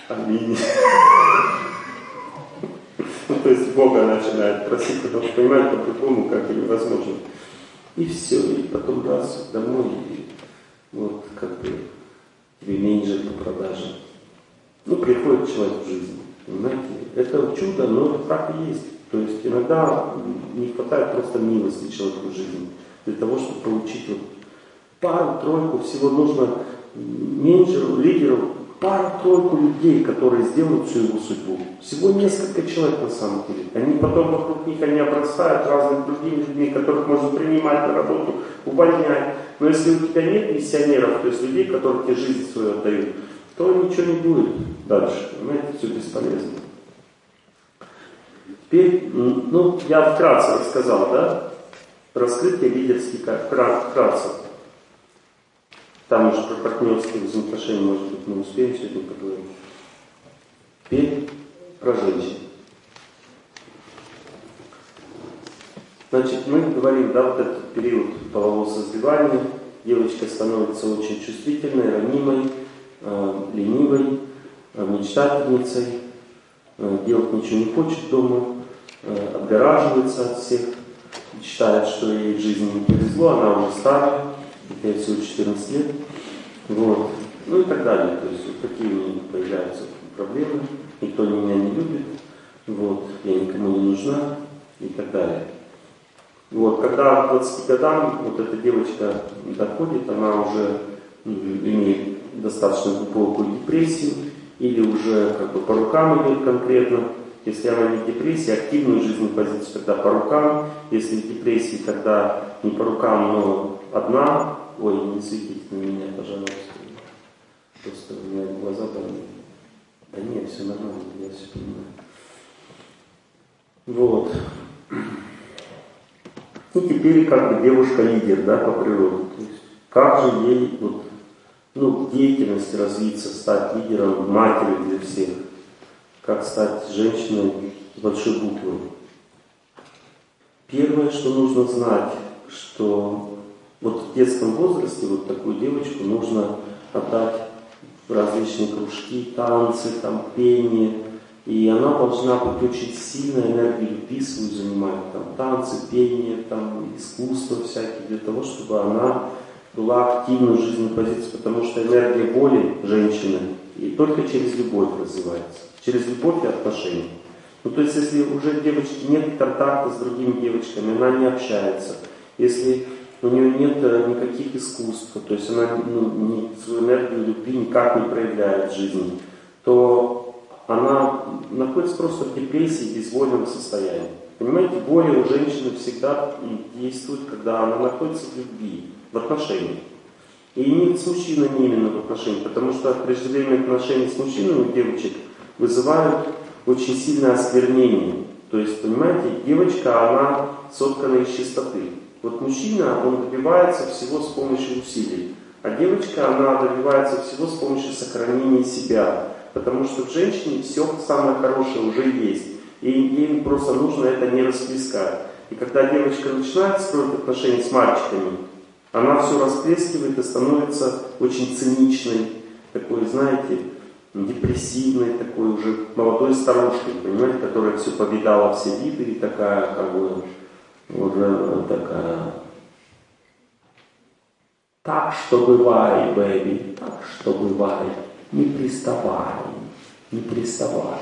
Аминь. Ну, то есть Бога начинает просить, потому что понимает по-другому, как и невозможно. И все, и потом раз домой, и вот как бы тебе меньше по продаже. Ну, приходит человек в жизнь, понимаете? Это чудо, но это так и есть. То есть иногда не хватает просто милости человеку в жизни. Для того, чтобы получить вот пару-тройку, всего нужно менеджеру, лидеру, пару-тройку людей, которые сделают всю его судьбу. Всего несколько человек на самом деле. Они потом вокруг них они обрастают разными другими людьми, которых можно принимать на работу, увольнять. Но если у тебя нет миссионеров, то есть людей, которые тебе жизнь свою отдают, то ничего не будет дальше. Понимаете, все бесполезно. Теперь, ну, я вкратце рассказал, да, раскрытие лидерских вкратце. Там уже про партнерские взаимоотношения, может быть, мы успеем сегодня поговорить. Теперь про женщин. Значит, мы говорим, да, вот этот период полового созревания, девочка становится очень чувствительной, ранимой, э, ленивой, э, мечтательницей, э, делать ничего не хочет дома, э, отгораживается от всех, считает, что ей в жизни не повезло, она уже старая, ей всего 14 лет, вот, ну и так далее. То есть вот такие у нее появляются проблемы, никто меня не любит, вот, я никому не нужна и так далее. Вот, когда к 20 годам вот эта девочка доходит, она уже имеет достаточно глубокую депрессию, или уже как бы по рукам идет конкретно, если она не в депрессии, активную жизненную позицию, тогда по рукам. Если в депрессии, тогда не по рукам, но одна. Ой, не светите на меня, пожалуйста. Просто у меня глаза болят. Да нет, все нормально, я все понимаю. Вот. Ну, теперь как бы девушка-лидер, да, по природе. То есть, как же ей вот, ну, деятельность развиться, стать лидером, матерью для всех как стать женщиной с большой буквы. Первое, что нужно знать, что вот в детском возрасте вот такую девочку нужно отдать в различные кружки, танцы, там, пение. И она должна быть очень сильной энергией любви свою занимать, там, танцы, пение, там, искусство всякие, для того, чтобы она была активной в жизненной позиции, потому что энергия боли женщины и только через любовь развивается через любовь и отношения. Ну, то есть, если уже девочки нет контакта с другими девочками, она не общается, если у нее нет э, никаких искусств, то есть она ну, не, свою энергию любви никак не проявляет в жизни, то она находится просто в депрессии, безвольном состоянии. Понимаете, более у женщины всегда действует, когда она находится в любви, в отношениях. И не с мужчинами именно в отношениях, потому что преждевременные отношения с мужчинами у девочек – вызывают очень сильное осквернение. То есть, понимаете, девочка, она соткана из чистоты. Вот мужчина, он добивается всего с помощью усилий. А девочка, она добивается всего с помощью сохранения себя. Потому что в женщине все самое хорошее уже есть. И ей просто нужно это не расплескать. И когда девочка начинает строить отношения с мальчиками, она все расплескивает и становится очень циничной, такой, знаете, депрессивной такой уже молодой старушкой, понимаете, которая все повидала все виды и такая, как бы, уже такая так что бывай, бэби, так что бывай, не приставай, не приставай.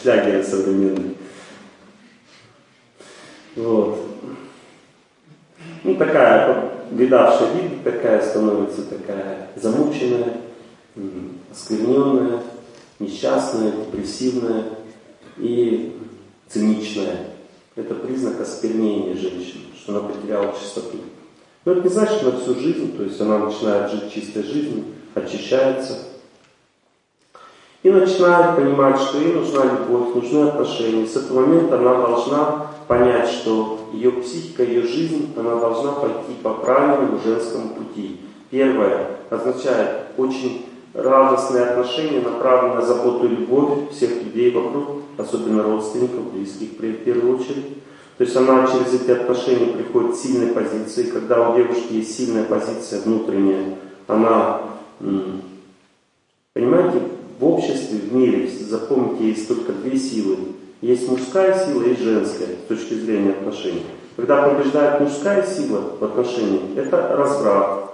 Шлягеры современные. Вот. Ну, такая видавшая вид, такая становится такая замученная, оскверненная, несчастная, депрессивная и циничная. Это признак осквернения женщины, что она потеряла чистоту. Но это не значит, что на всю жизнь, то есть она начинает жить чистой жизнью, очищается, и начинает понимать, что ей нужна любовь, нужны отношения. С этого момента она должна понять, что ее психика, ее жизнь, она должна пойти по правильному женскому пути. Первое означает очень радостные отношения, направленные на заботу и любовь всех людей вокруг, особенно родственников, близких в первую очередь. То есть она через эти отношения приходит к сильной позиции. Когда у девушки есть сильная позиция внутренняя, она, понимаете, в обществе, в мире, запомните, есть только две силы. Есть мужская сила и женская с точки зрения отношений. Когда побеждает мужская сила в отношениях, это разврат.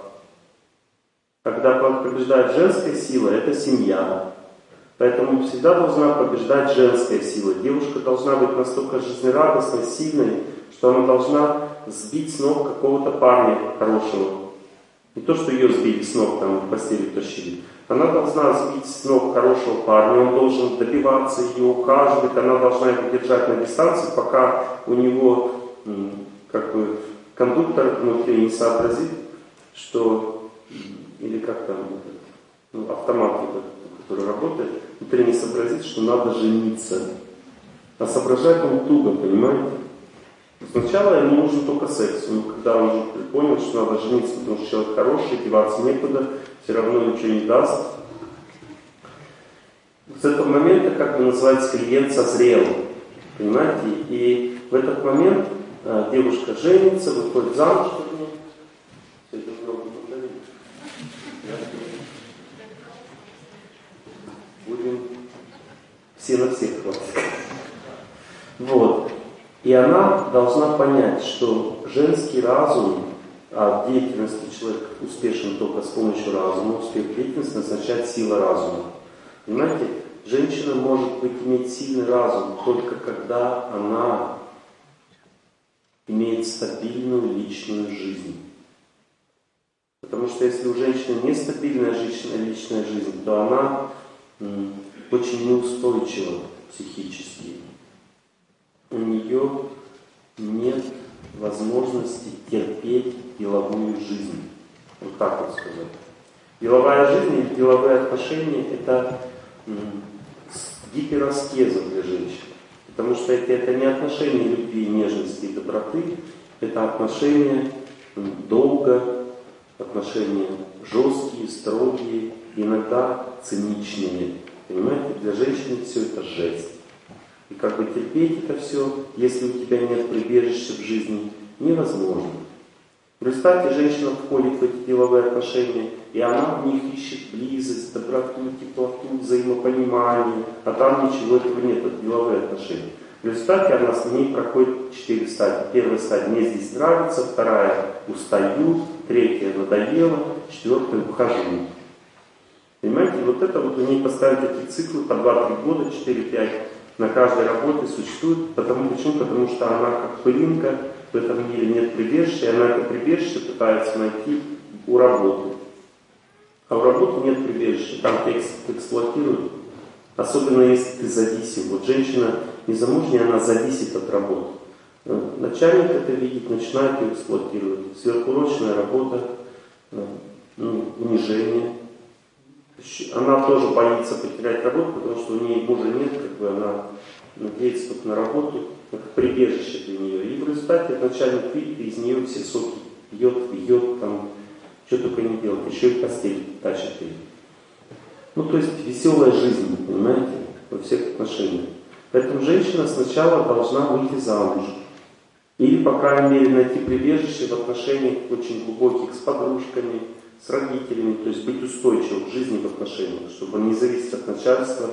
Когда побеждает женская сила, это семья. Поэтому всегда должна побеждать женская сила. Девушка должна быть настолько жизнерадостной, сильной, что она должна сбить с ног какого-то парня хорошего. Не то, что ее сбили с ног, там в постели тащили. Она должна сбить с ног хорошего парня, он должен добиваться ее, ухаживать, она должна его держать на дистанции, пока у него как бы кондуктор внутри не сообразит, что, или как там, ну, автомат, который работает, внутри не сообразит, что надо жениться. А соображать он туго, понимаете? Сначала ему нужен только секс, но когда он уже понял, что надо жениться, потому что человек хороший, деваться некуда, все равно ничего не даст. С этого момента, как бы называется, клиент созрел. Понимаете? И в этот момент а, девушка женится, выходит замуж. Все это много Будем на всех хватит. Вот. И она должна понять, что женский разум, а в деятельности человек успешен только с помощью разума, успех деятельности означает сила разума. Понимаете, женщина может быть иметь сильный разум только когда она имеет стабильную личную жизнь. Потому что если у женщины нестабильная личная, жизнь, то она очень неустойчива психически у нее нет возможности терпеть деловую жизнь. Вот так вот сказать. Деловая жизнь или деловые отношения – это гипераскеза для женщин. Потому что это, это не отношения любви, нежности и доброты, это отношения долго, отношения жесткие, строгие, иногда циничные. Понимаете, для женщины все это жесть. И как бы терпеть это все, если у тебя нет прибежища в жизни, невозможно. В результате женщина входит в эти деловые отношения, и она в них ищет близость, доброту, теплоту, взаимопонимание, а там ничего этого нет, это деловые отношения. В результате она с ней проходит четыре стадии. Первая стадия «мне здесь нравится», вторая «устаю», третья «надоело», четвертая «ухожу». Понимаете, вот это вот у ней поставить такие циклы по 2-3 года, 4-5 на каждой работе существует. Потому, почему? Потому что она как пылинка, в этом мире нет прибежища, и она это прибежище пытается найти у работы. А у работы нет прибежища, там тебя эксплуатируют. Особенно если ты зависим. Вот женщина незамужняя, она зависит от работы. Э, начальник это видит, начинает ее эксплуатировать. Сверхурочная работа, э, ну, унижение, она тоже боится потерять работу, потому что у нее мужа нет, как бы она надеется только на работу, как прибежище для нее. И в результате начальник видит, из нее все соки пьет, пьет, там, что только не делает, еще и постель тащит ее. Ну, то есть веселая жизнь, понимаете, во всех отношениях. Поэтому женщина сначала должна выйти замуж. Или, по крайней мере, найти прибежище в отношениях очень глубоких с подружками, с родителями, то есть быть устойчивым в жизни в отношениях, чтобы не зависеть от начальства,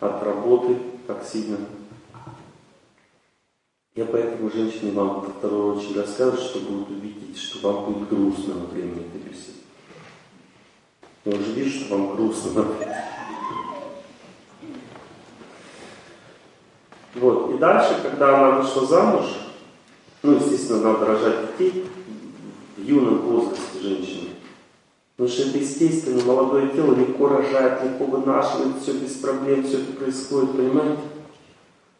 от работы так сильно. Я поэтому женщине вам во вторую очередь рассказываю, чтобы вы увидеть, что вам будет грустно во время этой беседы. Я уже вижу, что вам грустно. Вот. И дальше, когда она вышла замуж, ну, естественно, надо рожать детей в юном возрасте женщины. Потому что это естественно, молодое тело легко рожает, легко вынашивает, все без проблем, все это происходит, понимаете?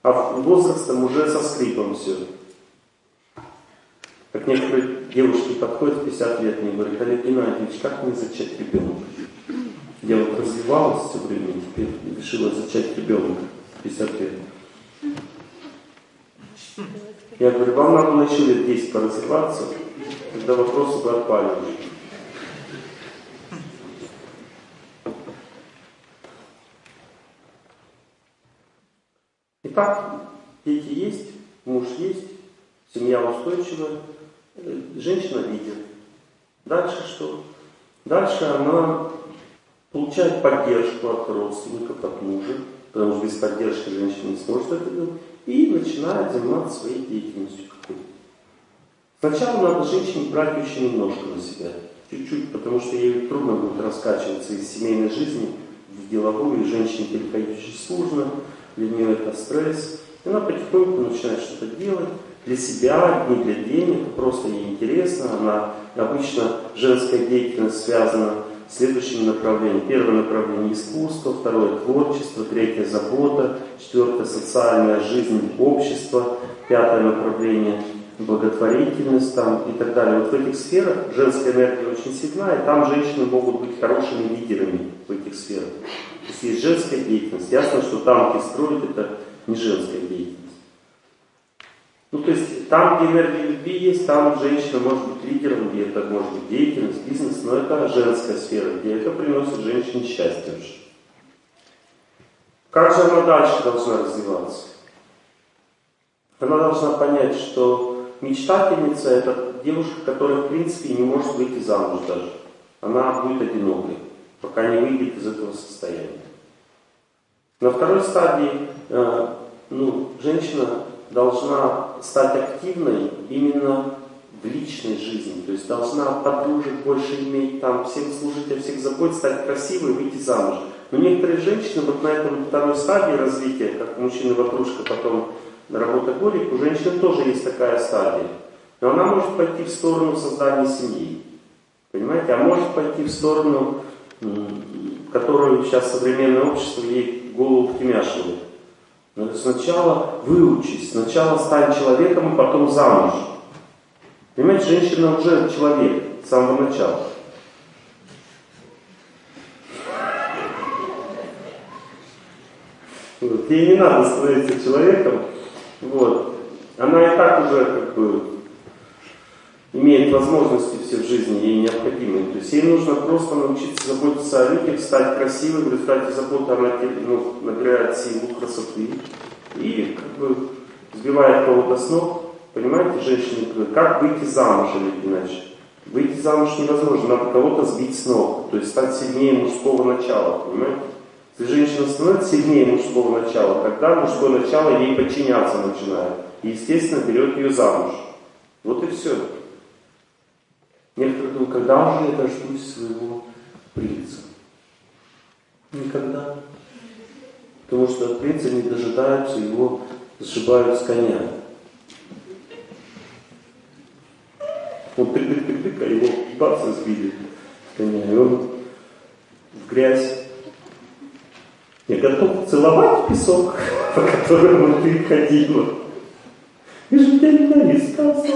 А возрастом уже со скрипом все. Как некоторые девушки подходят в 50 лет и говорят, Олег Геннадьевич, как мне зачать ребенка? Я вот развивалась все время, теперь решила зачать ребенка в 50 лет. Я говорю, вам надо еще лет 10 поразвиваться, когда вопросы бы отпали уже. Итак, дети есть, муж есть, семья устойчивая, женщина видит. Дальше что? Дальше она получает поддержку от родственников, от мужа, потому что без поддержки женщина не сможет это делать, и начинает заниматься своей деятельностью. Сначала надо женщине брать очень немножко на себя, чуть-чуть, потому что ей трудно будет раскачиваться из семейной жизни в деловую, и женщине переходить очень сложно, это стресс. И она потихоньку начинает что-то делать для себя, не для денег, просто ей интересно. Она обычно женская деятельность связана следующими направлениями. Первое направление искусство, второе творчество, третье забота, четвертое социальная жизнь общества, пятое направление благотворительность там и так далее. Вот в этих сферах женская энергия очень сильна, и там женщины могут быть хорошими лидерами в этих сферах. То есть есть женская деятельность. Ясно, что где строят, это не женская деятельность. Ну, то есть там, где энергия любви есть, там женщина может быть лидером, где это может быть деятельность, бизнес, но это женская сфера, где это приносит женщине счастье уже. Как же она дальше должна развиваться? Она должна понять, что мечтательница это девушка, которая в принципе не может выйти замуж даже. Она будет одинокой, пока не выйдет из этого состояния. На второй стадии э, ну, женщина должна стать активной именно в личной жизни, то есть должна подружек больше иметь, там, всем служить, о всех заботиться, стать красивой, выйти замуж. Но некоторые женщины вот на этом второй стадии развития, как мужчина ватрушка, потом работоголик, у женщины тоже есть такая стадия. Но она может пойти в сторону создания семьи. Понимаете? А может пойти в сторону, которую сейчас современное общество ей голову втемяшивает. Надо сначала выучись, сначала стань человеком, и потом замуж. Понимаете, женщина уже человек с самого начала. Вот. Ей не надо становиться человеком. Вот. Она и так уже как бы имеет возможности все в жизни, ей необходимые. То есть ей нужно просто научиться заботиться о людях, стать красивой, в результате заботы она ну, набирает силу, красоты и как бы сбивает кого-то с ног. Понимаете, женщины, как выйти замуж или иначе? Выйти замуж невозможно, надо кого-то сбить с ног, то есть стать сильнее мужского начала, понимаете? Женщина становится сильнее мужского начала, тогда мужское начало ей подчиняться начинает. И, естественно, берет ее замуж. Вот и все. Некоторые думают, когда же я дождусь своего принца? Никогда. Потому что принца не дожидаются, его сшибают с коня. Он тык-тык-тык-тык, а его бац сбили с коня. И он в грязь. Я готов целовать песок, по которому ты ходила. И же тебя не искался.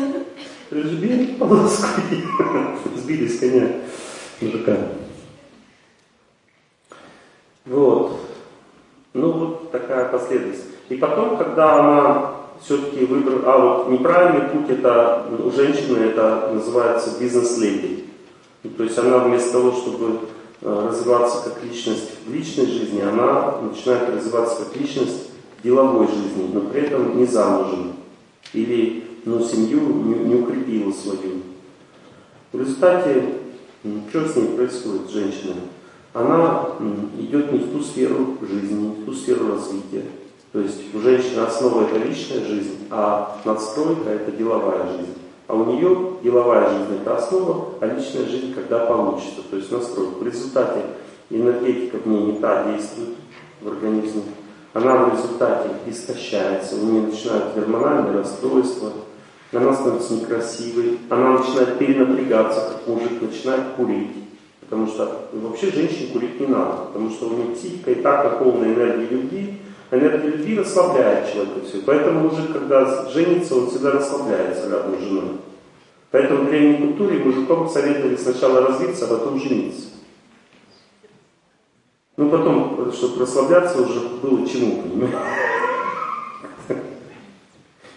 Разбили полоску сбили с коня мужика. Вот. Ну вот такая последовательность. И потом, когда она все-таки выбрала, а вот неправильный путь это у женщины это называется бизнес-леди. То есть она вместо того, чтобы развиваться как личность в личной жизни, она начинает развиваться как личность в деловой жизни, но при этом не замужем. Или ну, семью не, не укрепила свою. В результате, что с ней происходит, женщина? Она идет не в ту сферу жизни, не в ту сферу развития. То есть у женщины основа это личная жизнь, а надстройка это деловая жизнь. А у нее деловая жизнь это основа, а личная жизнь когда получится, то есть настройка. В результате энергетика в ней не та действует в организме, она в результате истощается, у нее начинают гормональные расстройства, она становится некрасивой, она начинает перенапрягаться, как мужик, начинает курить. Потому что вообще женщине курить не надо, потому что у нее психика и так наполнена энергией любви, энергия любви расслабляет человека все. Поэтому мужик, когда женится, он всегда расслабляется рядом с женой. Поэтому в древней культуре мужикам советовали сначала развиться, а потом жениться. Ну потом, чтобы расслабляться, уже было чему, понимаете?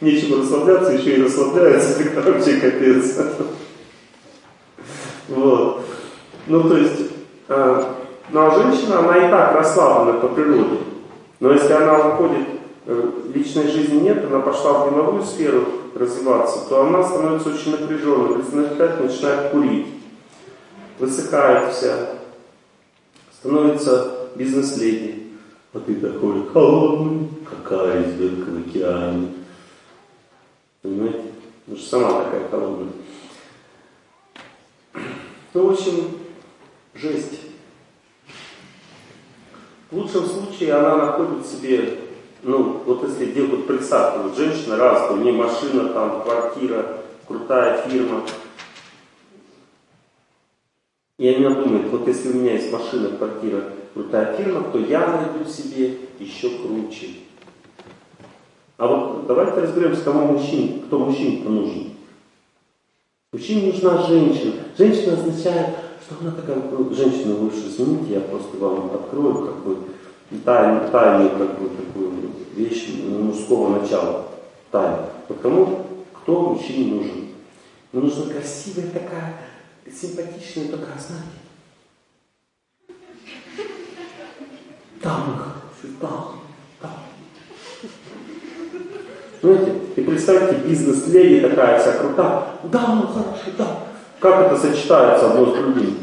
Нечего расслабляться, еще и расслабляется, это вообще капец. Вот. Ну то есть, а, ну а женщина, она и так расслаблена по природе. Но если она уходит, э, личной жизни нет, она пошла в деловую сферу развиваться, то она становится очень напряженной, в результате начинает курить, высыхает вся, становится бизнес-леди. А ты такой холодный, какая издырка в океане. Понимаете? Что сама такая холодная. Ну, в общем, жесть. В лучшем случае она находит себе, ну, вот если где вот представьте, вот женщина раз, у нее машина, там, квартира, крутая фирма. И она думает, вот если у меня есть машина, квартира, крутая фирма, то я найду себе еще круче. А вот давайте разберемся, кому мужчин, кто мужчине-то нужен. Мужчине нужна женщина. Женщина означает она такая, ну, женщина, вы уж извините, я просто вам открою как бы тайну, тайну как бы такую вещь мужского начала. Тайну. Вот кому, кто мужчине нужен? Ему нужна красивая такая, симпатичная такая, знаете, дама хорошая, дама, дама. Знаете, и представьте, бизнес-леди такая вся крутая, дама хорошая, да. Как это сочетается одно с другим?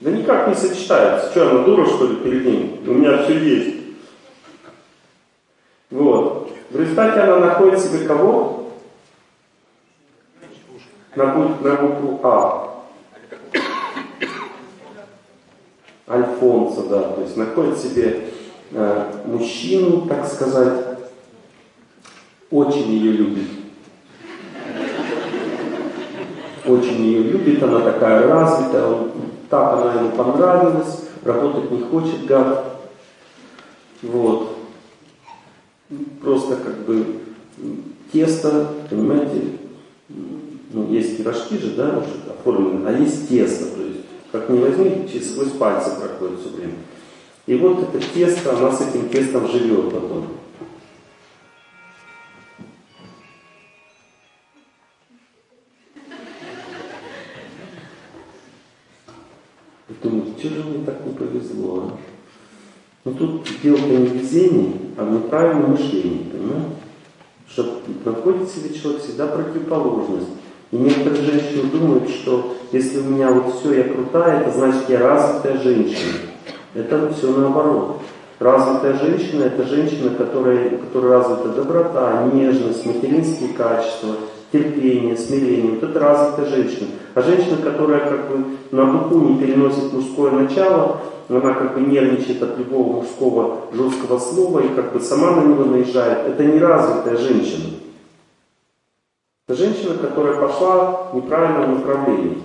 Да никак не сочетается. Что, она дура, что ли, перед ним? У меня все есть. Вот. В результате она находит себе кого? На, букву, на букву А. Альфонса, да. То есть находит себе э, мужчину, так сказать, очень ее любит очень ее любит, она такая развитая, он, так она ему понравилась, работать не хочет, гад. Вот. Просто как бы тесто, понимаете, ну, есть пирожки же, да, уже оформлены, а есть тесто, то есть, как не возьми, через сквозь пальцы проходит все время. И вот это тесто, она с этим тестом живет потом. Что же мне так не повезло, а? Но тут дело-то не в везении, а в неправильном мышлении, понимаете? Что находит себе человек всегда противоположность. И некоторые женщины думают, что если у меня вот все, я крутая, это значит я развитая женщина. Это все наоборот. Развитая женщина – это женщина, которая, которая развита доброта, нежность, материнские качества, терпение, смирение. Вот это развитая женщина. А женщина, которая как бы на духу не переносит мужское начало, она как бы нервничает от любого мужского жесткого слова и как бы сама на него наезжает, это не развитая женщина. Это женщина, которая пошла в неправильном направлении,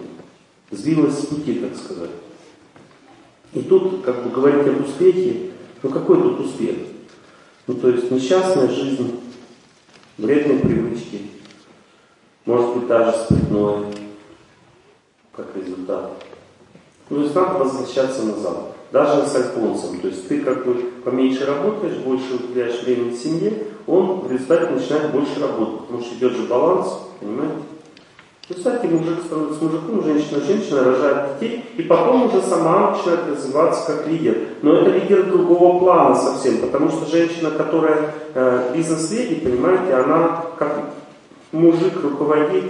сбилась с пути, так сказать. И тут, как бы говорить об успехе, ну какой тут успех? Ну то есть несчастная жизнь, вредные привычки, может быть даже спиртное, как результат. Ну, то есть надо возвращаться назад. Даже с альфонсом. То есть ты как бы поменьше работаешь, больше уделяешь времени семье, он в результате начинает больше работать. Потому что идет же баланс, понимаете? Представьте, мужик становится мужиком, женщина, женщина рожает детей, и потом уже сама начинает развиваться как лидер. Но это лидер другого плана совсем, потому что женщина, которая э, бизнес-леди, понимаете, она как мужик руководит,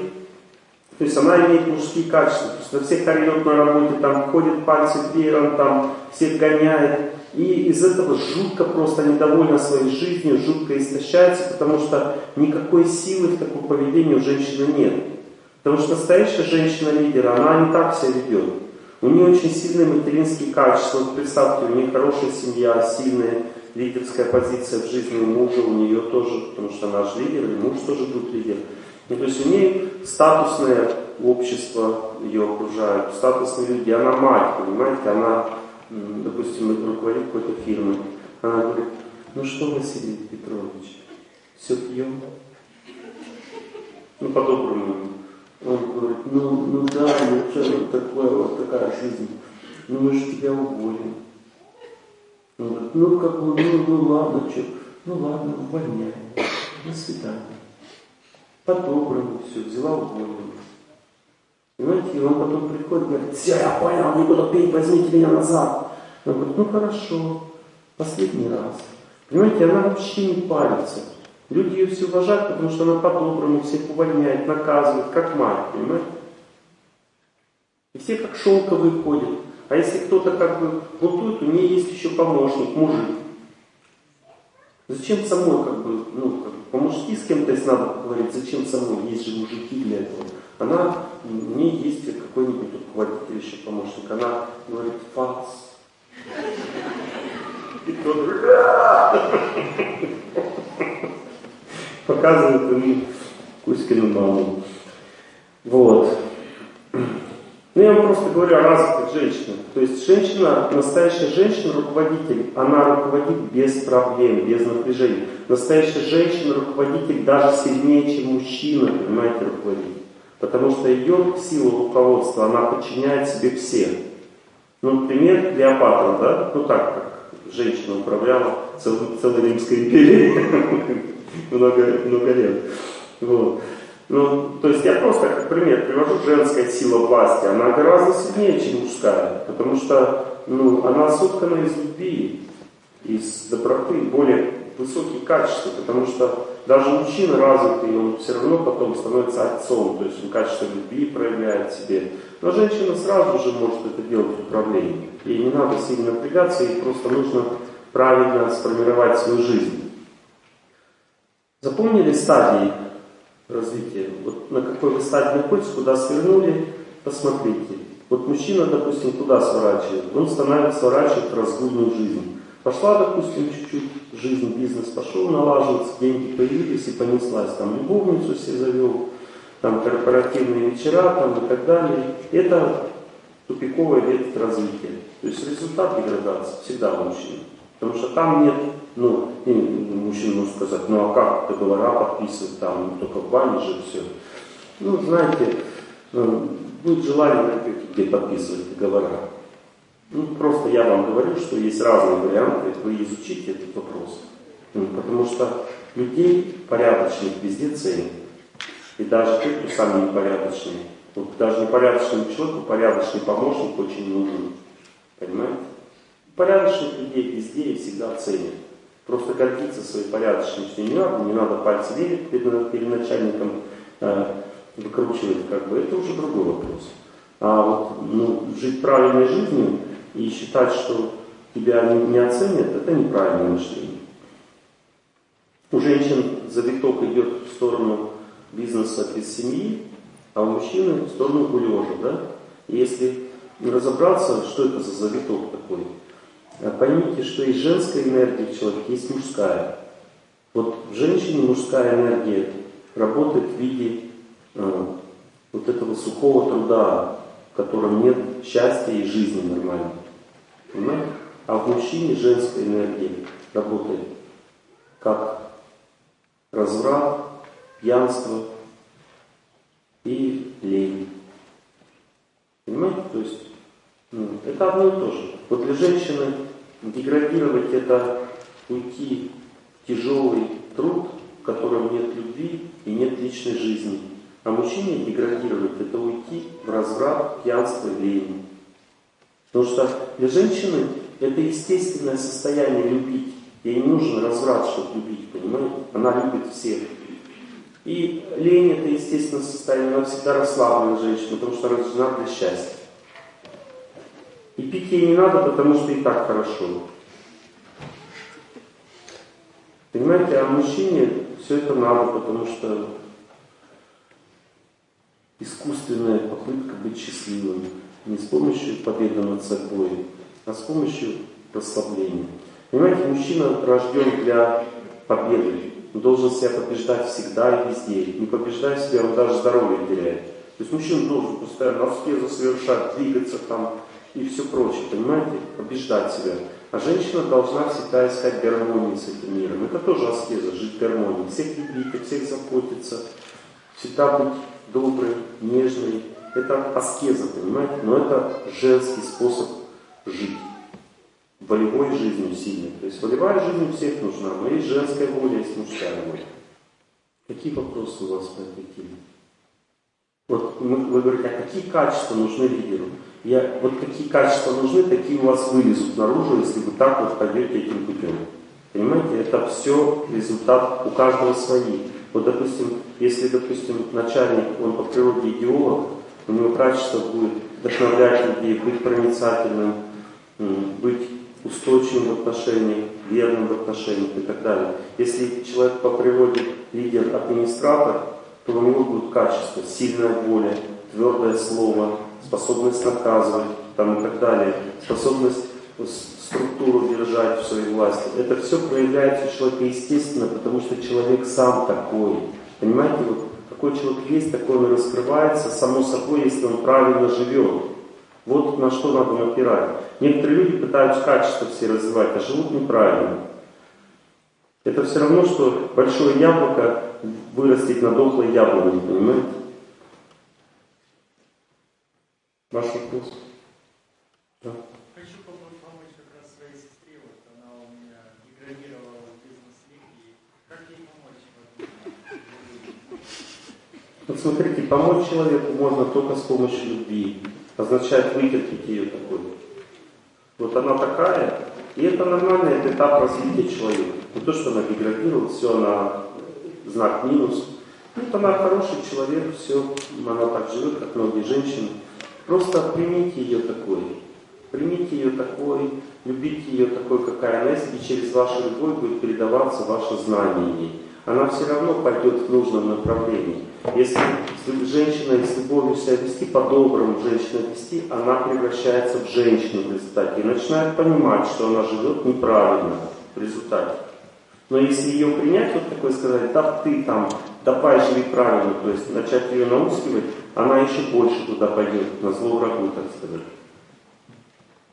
то есть она имеет мужские качества. То есть на всех орет на работе, там ходит пальцы веером, там всех гоняет. И из этого жутко просто недовольна своей жизнью, жутко истощается, потому что никакой силы в таком поведении у женщины нет. Потому что настоящая женщина-лидер, она не так себя ведет. У нее очень сильные материнские качества. Вот представьте, у нее хорошая семья, сильная лидерская позиция в жизни мужа, у нее тоже, потому что она же лидер, и муж тоже будет лидер. Ну, то есть у нее статусное общество ее окружает, статусные люди. Она мать, понимаете, она, допустим, руководит какой-то фирмой. Она говорит, ну что, Василий Петрович, все пьем? Ну, по-доброму. Он говорит, ну, ну да, ну что вот такое, вот такая жизнь. Ну мы же тебя уволим. Он говорит, ну как бы, ну, ну ладно, что, ну ладно, увольняй. До свидания. По-доброму все, взяла уволила. Понимаете, и он потом приходит, говорит, все, я понял, не буду пить, возьмите меня назад. Он говорит, ну хорошо, последний раз. Понимаете, она вообще не парится. Люди ее все уважают, потому что она по-доброму всех увольняет, наказывает, как мать, понимаете? И все как шелковые ходят. А если кто-то как бы плутует, у нее есть еще помощник, мужик. Зачем самой как бы, ну, как, по-мужски с кем-то если надо поговорить, зачем самой, есть же мужики для этого. Она, у нее есть какой-нибудь руководитель еще помощник, она говорит, фас. И тот показывает ему Кузькину маму. Вот. Ну, я вам просто говорю о развитых женщинах. То есть женщина, настоящая женщина, руководитель, она руководит без проблем, без напряжения. Настоящая женщина, руководитель даже сильнее, чем мужчина, понимаете, руководитель. Потому что ее сила руководства, она подчиняет себе всех. Ну, например, Клеопатра, да? Ну так, как женщина управляла целой, целой Римской империей. много, много лет. Вот. Ну, то есть я просто как пример привожу женская сила власти, она гораздо сильнее, чем мужская, потому что ну, она соткана из любви, из доброты, более высокие качества, потому что даже мужчина развитый, он все равно потом становится отцом, то есть он качество любви проявляет в себе. Но женщина сразу же может это делать в управлении. Ей не надо сильно напрягаться, ей просто нужно правильно сформировать свою жизнь. Запомнили стадии развития? Вот на какой вы стадии находитесь, куда свернули, посмотрите. Вот мужчина, допустим, туда сворачивает, он становится, сворачивает разгульную жизнь. Пошла, допустим, чуть-чуть жизнь, бизнес пошел налаживаться, деньги появились и понеслась. Там любовницу себе завел, там корпоративные вечера там, и так далее. Это тупиковая ветвь развития. То есть результат деградации всегда у мужчин. Потому что там нет ну, и мужчина может сказать, ну а как договора подписывать там, ну, только в бане же все. Ну, знаете, ну, будет желание где подписывать договора. Ну, просто я вам говорю, что есть разные варианты, вы изучите этот вопрос. Ну, потому что людей порядочных везде ценят. И даже те, кто сами непорядочные. Вот даже непорядочному человеку порядочный помощник очень нужен. Понимаете? Порядочных людей везде и всегда ценят. Просто гордиться своей порядочностью не надо, не надо пальцы верить перед, перед начальником э, выкручивать, как бы, это уже другой вопрос. А вот ну, жить правильной жизнью и считать, что тебя не, не оценят, это неправильное мышление. У женщин завиток идет в сторону бизнеса без семьи, а у мужчины в сторону гулежа, да? И если разобраться, что это за завиток такой, поймите, что есть женская энергия в человеке, есть мужская. Вот в женщине мужская энергия работает в виде э, вот этого сухого труда, в котором нет счастья и жизни нормальной. Понимаете? А в мужчине женская энергия работает как разврат, пьянство и лень. Понимаете? То есть ну, это одно и то же. Вот для женщины деградировать это уйти в тяжелый труд, в котором нет любви и нет личной жизни. А мужчине деградировать – это уйти в разврат, пьянство, лень. Потому что для женщины это естественное состояние любить. Ей нужен разврат, чтобы любить, понимаете? Она любит всех. И лень это естественное состояние, она всегда расслабленная женщина, потому что она рождена для счастья. И пить ей не надо, потому что и так хорошо. Понимаете, а мужчине все это надо, потому что искусственная попытка быть счастливым. Не с помощью победы над собой, а с помощью расслабления. Понимаете, мужчина рожден для победы. Он должен себя побеждать всегда и везде. Не побеждая себя, он даже здоровье теряет. То есть мужчина должен постоянно аскезу совершать, двигаться там и все прочее, понимаете? Побеждать себя. А женщина должна всегда искать гармонии с этим миром. Это тоже аскеза, жить в гармонии. Всех любить, о всех заботиться, всегда быть добрый, нежный. Это аскеза, понимаете? Но это женский способ жить. Волевой жизнью сильной. То есть волевая жизнь у всех нужна, но есть женская воля, есть мужская воля. Какие вопросы у вас по этой теме? Вот вы говорите, а какие качества нужны лидеру? Я, вот какие качества нужны, такие у вас вылезут наружу, если вы так вот пойдете этим путем. Понимаете, это все результат у каждого свои. Вот, допустим, если, допустим, начальник, он по природе идеолог, у него качество будет вдохновлять людей, быть проницательным, быть устойчивым в отношениях, верным в отношениях и так далее. Если человек по природе лидер-администратор, то у него будут качества, сильная воля, твердое слово, способность наказывать там, и так далее, способность структуру держать в своей власти. Это все проявляется у человека естественно, потому что человек сам такой. Понимаете, вот какой человек есть, такой он раскрывается, само собой, если он правильно живет. Вот на что надо напирать. Некоторые люди пытаются качество все развивать, а живут неправильно. Это все равно, что большое яблоко вырастить на дохлой яблоне, понимаете? Ваш вопрос? Да. Хочу помочь как раз своей сестре, вот она у меня деградировала в бизнес-лиге. Как ей помочь? Вот смотрите, помочь человеку можно только с помощью любви. Означает вытерпеть ее такой. Вот она такая, и это нормальный это этап развития человека. Не то, что она деградирует, все, она знак минус. Вот она хороший человек, все, она так живет, как многие женщины. Просто примите ее такой. Примите ее такой, любите ее такой, какая она есть, и через вашу любовь будет передаваться ваше знание ей. Она все равно пойдет в нужном направлении. Если женщина с любовью себя вести, по-доброму женщина вести, она превращается в женщину в результате и начинает понимать, что она живет неправильно в результате. Но если ее принять, вот такой сказать, да ты там, живи правильно, то есть начать ее наускивать, она еще больше туда пойдет, на зло врагу, так сказать.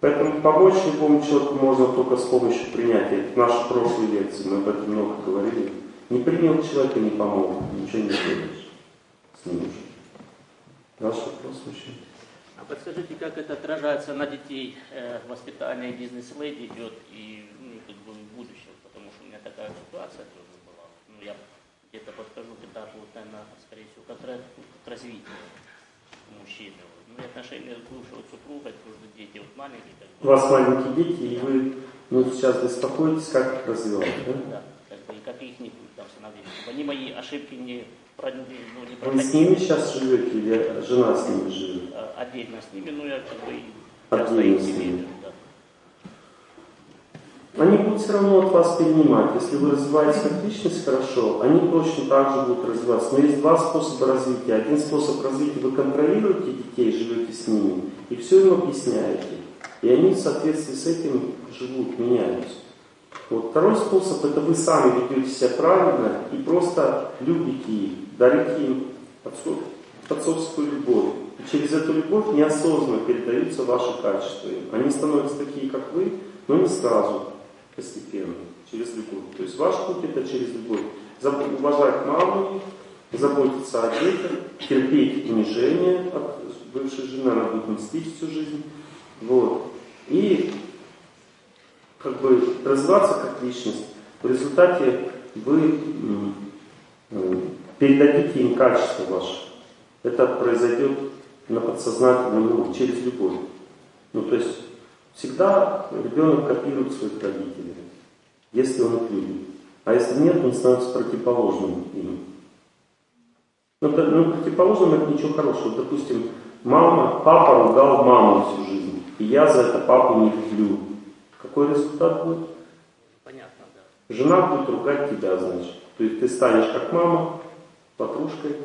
Поэтому помочь любому человеку можно только с помощью принятия. В нашей прошлой лекции мы об этом много говорили. Не принял человека, не помог, ничего не сделаешь с ним. Ваш вопрос, мужчина. А подскажите, как это отражается на детей? Э, воспитание бизнес-леди идет и ну, как бы в будущем, потому что у меня такая ситуация тоже была. Ну, я где-то подскажу, наверное, скорее всего, как, как развитие мужчины. Ну и отношения с бывшего супруга, тоже дети вот маленькие. Как бы. У вас маленькие дети, и вы ну, сейчас беспокоитесь, как их развивать, да? Да, как бы, и как их не будет там становиться. Они мои ошибки не, ну, не. Вы с ними сейчас живете или жена с ними живет? А, отдельно с ними, но я как бы Отдельно с ними. Они будут все равно от вас перенимать. Если вы развиваетесь как личность хорошо, они точно так же будут развиваться. Но есть два способа развития. Один способ развития вы контролируете детей, живете с ними, и все им объясняете. И они в соответствии с этим живут, меняются. Вот второй способ, это вы сами ведете себя правильно и просто любите их, дарите им отцовскую любовь. И через эту любовь неосознанно передаются ваши качества. Они становятся такие, как вы, но не сразу постепенно, через любовь. То есть ваш путь это через любовь. Уважать маму, заботиться о детях, терпеть унижение от бывшей жены, она будет мстить всю жизнь. Вот. И как бы развиваться как личность. В результате вы передадите им качество ваше. это произойдет на подсознательном уровне, через любовь. Ну, то есть всегда ребенок копирует своих родителей, если он их любит. А если нет, он становится противоположным им. Ну, это, ну противоположным это ничего хорошего. Допустим, мама, папа ругал маму всю жизнь, и я за это папу не люблю. Какой результат будет? Понятно, да. Жена будет ругать тебя, значит. То есть ты станешь как мама, подружкой,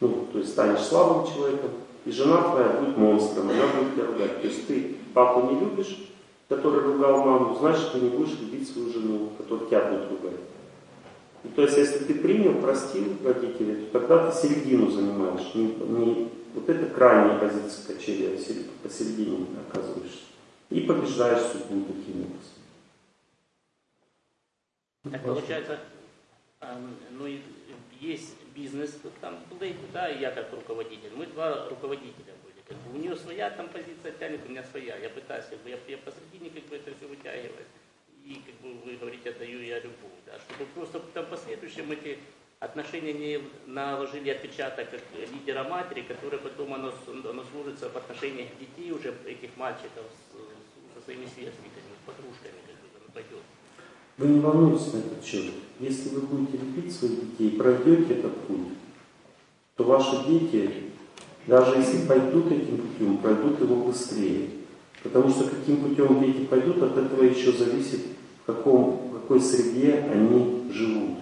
ну, то есть станешь слабым человеком, и жена твоя будет монстром, она будет тебя ругать. То есть ты папу не любишь, который ругал маму, значит ты не будешь любить свою жену, которая тебя будет ругать. И то есть если ты принял, простил родителей, то тогда ты середину занимаешь. Не, не вот это крайняя позиция качели, а посередине оказываешься. И побеждаешь судьбу таким образом. Так получается, ну, есть бизнес, там, да, и я как руководитель. Мы два руководителя. Как бы у нее своя там позиция тянет, у меня своя. Я пытаюсь, как бы, я, я посредине как бы это все вытягиваю. И как бы вы говорите, отдаю я любовь. Да, чтобы просто там последующем эти отношения не наложили отпечаток как лидера матери, который потом оно, оно служится в отношениях детей уже этих мальчиков с, со своими сверстниками, с подружками, как бы оно пойдет. Вы не волнуйтесь на этот счет. Если вы будете любить своих детей, пройдете этот путь, то ваши дети, даже если пойдут этим путем, пройдут его быстрее. Потому что каким путем дети пойдут, от этого еще зависит, в, каком, в какой среде они живут.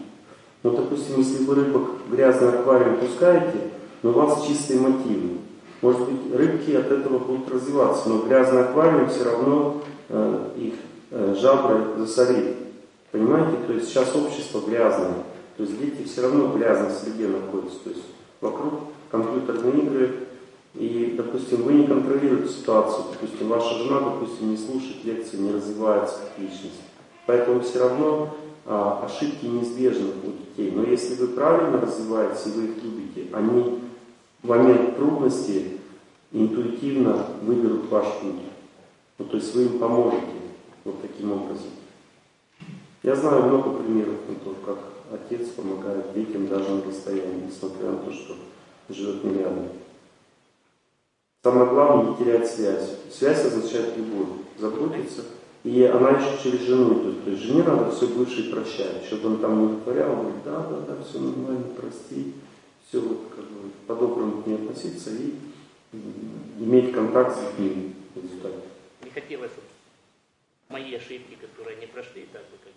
Ну, допустим, если вы рыбок в грязный аквариум пускаете, но у вас чистые мотивы. Может быть, рыбки от этого будут развиваться, но грязный аквариум все равно э, их э, жабры засорит. Понимаете? То есть сейчас общество грязное. То есть дети все равно в грязной среде находятся. То есть вокруг компьютерные игры. И, допустим, вы не контролируете ситуацию. Допустим, ваша жена, допустим, не слушает лекции, не развивается как личность. Поэтому все равно а, ошибки неизбежны у детей. Но если вы правильно развиваетесь и вы их любите, они в момент трудности интуитивно выберут ваш путь. Ну, то есть вы им поможете вот таким образом. Я знаю много примеров на то, как отец помогает детям даже на расстоянии, несмотря на то, что живет рядом. Самое главное не терять связь. Связь означает любовь, заботиться. И она еще через жену идет. То есть жене надо все бывшее прощать. Чтобы он там не вытворял, говорит, да, да, да, все нормально, прости. Все вот как бы по-доброму к ней относиться и иметь контакт с ним. Не хотелось, чтобы мои ошибки, которые не прошли, так бы как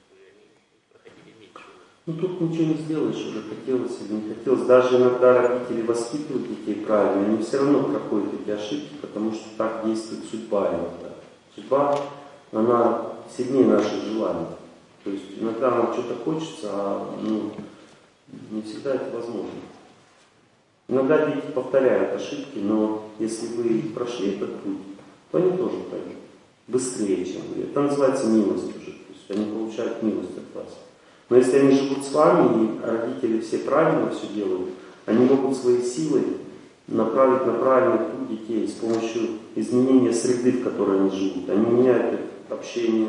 ну тут ничего не сделаешь уже, хотелось или не хотелось. Даже иногда родители воспитывают детей правильно, они все равно проходят эти ошибки, потому что так действует судьба иногда. Судьба, она сильнее наших желаний. То есть иногда нам что-то хочется, а ну, не всегда это возможно. Иногда дети повторяют ошибки, но если вы прошли этот путь, то они тоже пройдут. Быстрее, чем вы. Это называется милость уже. То есть они получают милость от вас. Но если они живут с вами, и родители все правильно все делают, они могут своей силой направить на правильный путь детей с помощью изменения среды, в которой они живут. Они меняют их общение,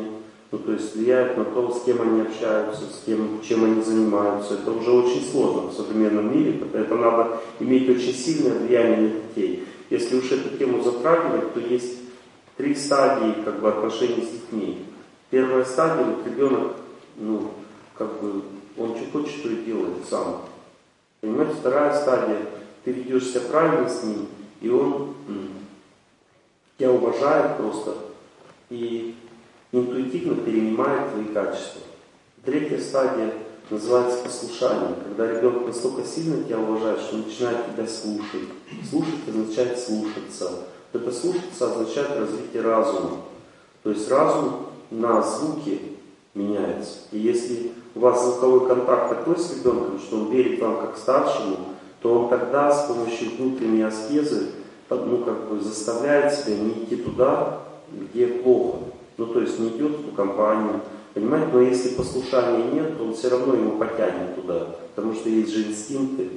ну, то есть влияют на то, с кем они общаются, с кем, чем они занимаются. Это уже очень сложно в современном мире, это надо иметь очень сильное влияние на детей. Если уж эту тему затрагивать, то есть три стадии как бы, отношений с детьми. Первая стадия, вот ребенок ну, как бы он что хочет, то и делает сам. Понимаете, вторая стадия, ты ведешь себя правильно с ним, и он тебя уважает просто и интуитивно перенимает твои качества. Третья стадия называется послушание, когда ребенок настолько сильно тебя уважает, что он начинает тебя слушать. Слушать означает слушаться. Вот это слушаться означает развитие разума. То есть разум на звуки меняется. И если у вас звуковой контакт такой с ребенком, что он верит вам как старшему, то он тогда с помощью внутренней аскезы ну, как бы заставляет себя не идти туда, где плохо. Ну, то есть не идет в ту компанию, понимаете? Но если послушания нет, то он все равно его потянет туда, потому что есть же инстинкты.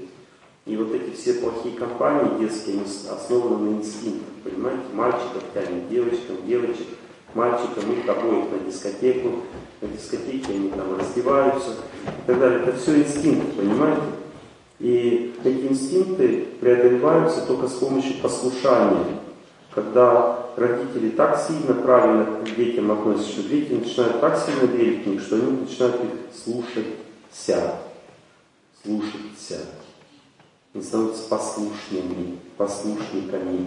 И вот эти все плохие компании детские, основаны на инстинктах, понимаете? Мальчиков тянет девочкам, девочек, мальчикам, их обоих на дискотеку, на дискотеке они там раздеваются и так далее. Это все инстинкт, понимаете? И эти инстинкты преодолеваются только с помощью послушания. Когда родители так сильно правильно к детям относятся, что дети начинают так сильно верить в них, что они начинают их слушаться. Слушаться. Они становятся послушными, послушниками.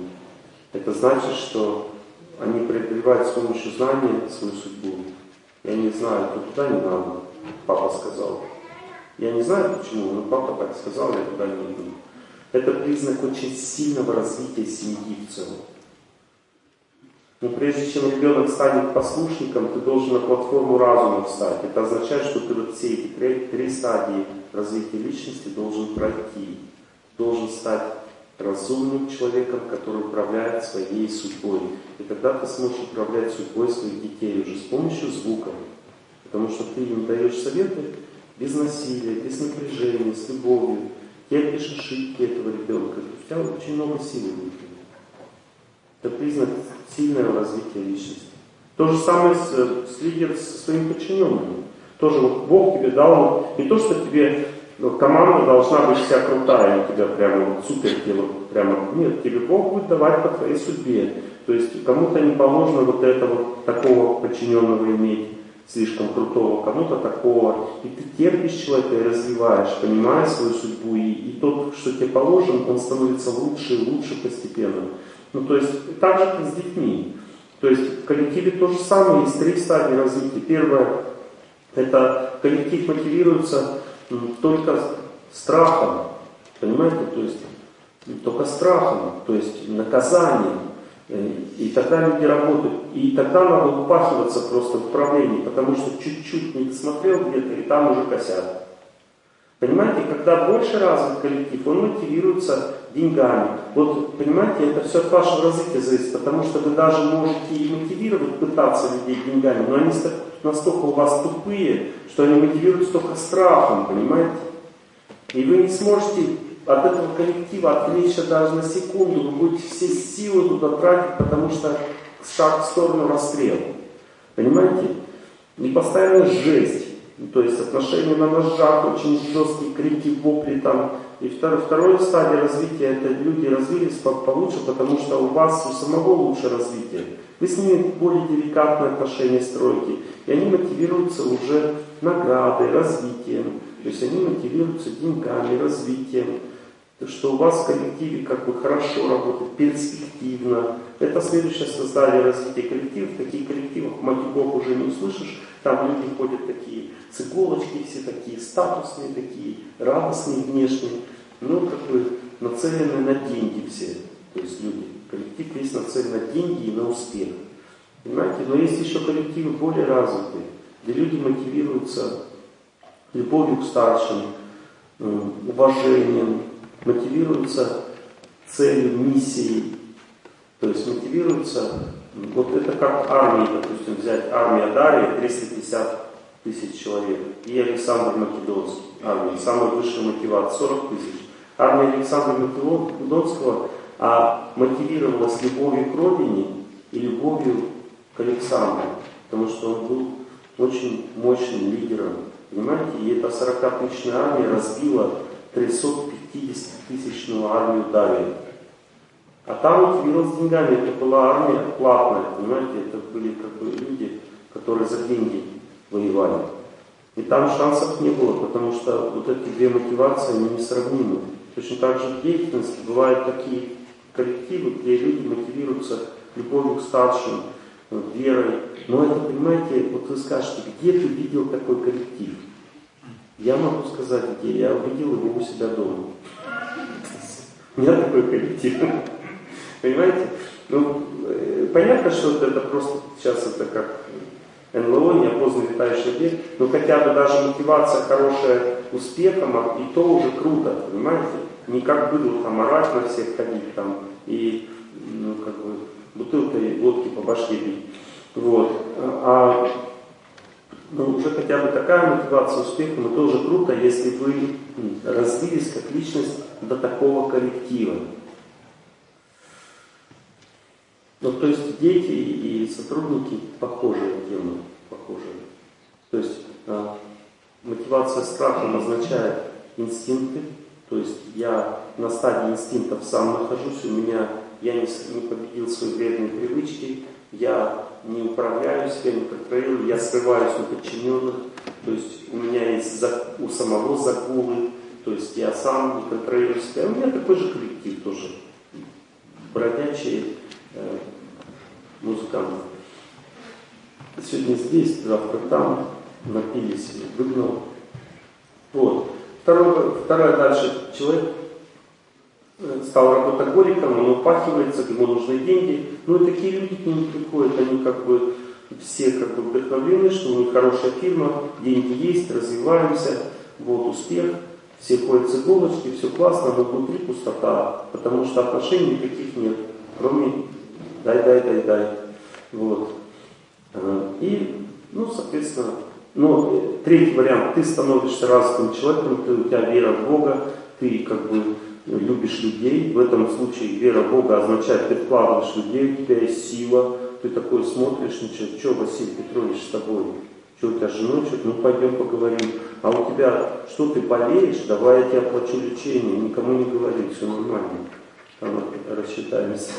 Это значит, что они преодолевают с помощью знания свою судьбу. Я не знаю, то туда не надо, папа сказал. Я не знаю почему, но папа так сказал, я туда не иду. Это признак очень сильного развития семьи в целом. Но прежде чем ребенок станет послушником, ты должен на платформу разума встать. Это означает, что ты вот все эти три, три стадии развития личности должен пройти. Должен стать разумным человеком, который управляет своей судьбой. И тогда ты сможешь управлять судьбой своих детей уже с помощью звуков. Потому что ты им даешь советы без насилия, без напряжения, с любовью. Терпишь ошибки этого ребенка. У тебя очень много силы будет. Это признак сильного развития личности. То же самое с, с лидером, со своими подчиненными. Тоже вот Бог тебе дал, не то, что тебе но команда должна быть вся крутая, у тебя прямо вот супер прямо, нет, тебе Бог будет давать по твоей судьбе. То есть кому-то не положено вот этого такого подчиненного иметь, слишком крутого, кому-то такого. И ты терпишь человека и развиваешь, понимая свою судьбу. И, и тот, что тебе положен, он становится лучше и лучше постепенно. Ну, то есть так же, как с детьми. То есть в коллективе то же самое, есть три стадии развития. Первое, это коллектив мотивируется только страхом, понимаете, то есть только страхом, то есть наказанием. Э, и тогда люди работают. И тогда надо упахиваться просто в управлении, потому что чуть-чуть не досмотрел где-то, и там уже косят. Понимаете, когда больше развит коллектив, он мотивируется деньгами. Вот, понимаете, это все от вашего развития зависит, потому что вы даже можете и мотивировать, пытаться людей деньгами, но они настолько у вас тупые, что они мотивируются только страхом, понимаете? И вы не сможете от этого коллектива отвлечься даже на секунду, вы будете все силы туда тратить, потому что шаг в сторону расстрела. Понимаете? И постоянно жесть. То есть отношения на ножах, очень жесткие крики, вопли там. И второй, второй стадия развития, это люди развились получше, потому что у вас у самого лучше развитие. Вы с ними более деликатные отношения строите. И они мотивируются уже наградой, развитием. То есть они мотивируются деньгами, развитием. То, что у вас в коллективе как бы хорошо работает, перспективно. Это следующее создание развития коллективов. Такие коллективы матюгов уже не услышишь. Там люди ходят такие с иголочки, все такие статусные, такие радостные внешние. Ну, как бы нацелены на деньги все. То есть люди. Коллектив весь нацелен на деньги и на успех. Понимаете? Но есть еще коллективы более развитые, где люди мотивируются любовью к старшим, э, уважением, мотивируются целью, миссией. То есть мотивируются, вот это как армия, допустим, взять армия Дарья, 350 тысяч человек, и Александр Македонский, армия, самая высшая мотивация, 40 тысяч. Армия Александра Македонского а мотивировалась любовью к родине и любовью к Александру, потому что он был очень мощным лидером. Понимаете, и эта 40-тысячная армия разбила 350-тысячную армию Давия. А там мотивировалась деньгами, это была армия платная, понимаете, это были как бы люди, которые за деньги воевали. И там шансов не было, потому что вот эти две мотивации, они несравнимы. Точно так же в деятельности бывают такие коллективы, где люди мотивируются любовью к старшим, верой. Но это, понимаете, вот вы скажете, где ты видел такой коллектив? Я могу сказать, где. Я увидел его у себя дома. У меня такой коллектив. Понимаете? Ну, э, понятно, что это просто сейчас это как НЛО, неопознанный летающий объект, но хотя бы даже мотивация хорошая успехом, а и то уже круто, понимаете? Не как было там орать на всех ходить там и ну, как бы бутылкой водки по башке бить. Вот. А ну, уже хотя бы такая мотивация успеха, но тоже круто, если вы развились как личность до такого коллектива. Ну, то есть дети и сотрудники похожие темы, похожие. То есть а, мотивация страхом означает инстинкты, То есть я на стадии инстинктов сам нахожусь, у меня я не, не победил свои вредные привычки, я не управляюсь, я не контролирую, я скрываюсь у подчиненных, то есть у меня есть за, у самого загулы, то есть я сам не контролирую себя. У меня такой же коллектив тоже, бродячие э, музыканты. Сегодня здесь, завтра там, напились, выгнал. Вот. Второе, второе дальше. Человек э, стал работоголиком, он упахивается, ему нужны деньги. Ну и такие люди к нему приходят, они как бы все как бы вдохновлены, что у них хорошая фирма, деньги есть, развиваемся, вот успех, все ходят с иголочки, все классно, но внутри пустота, потому что отношений никаких нет, кроме дай, дай, дай, дай. Вот. Э, и, ну, соответственно, ну, третий вариант, ты становишься развитым человеком, ты, у тебя вера в Бога, ты как бы любишь людей. В этом случае вера в Бога означает, ты вкладываешь людей, у тебя есть сила, ты такой смотришь, ну что, что Василий Петрович с тобой? Что у тебя женой, что ну пойдем поговорим. А у тебя, что ты болеешь, давай я тебе оплачу лечение, никому не говори, все нормально. Там рассчитаемся.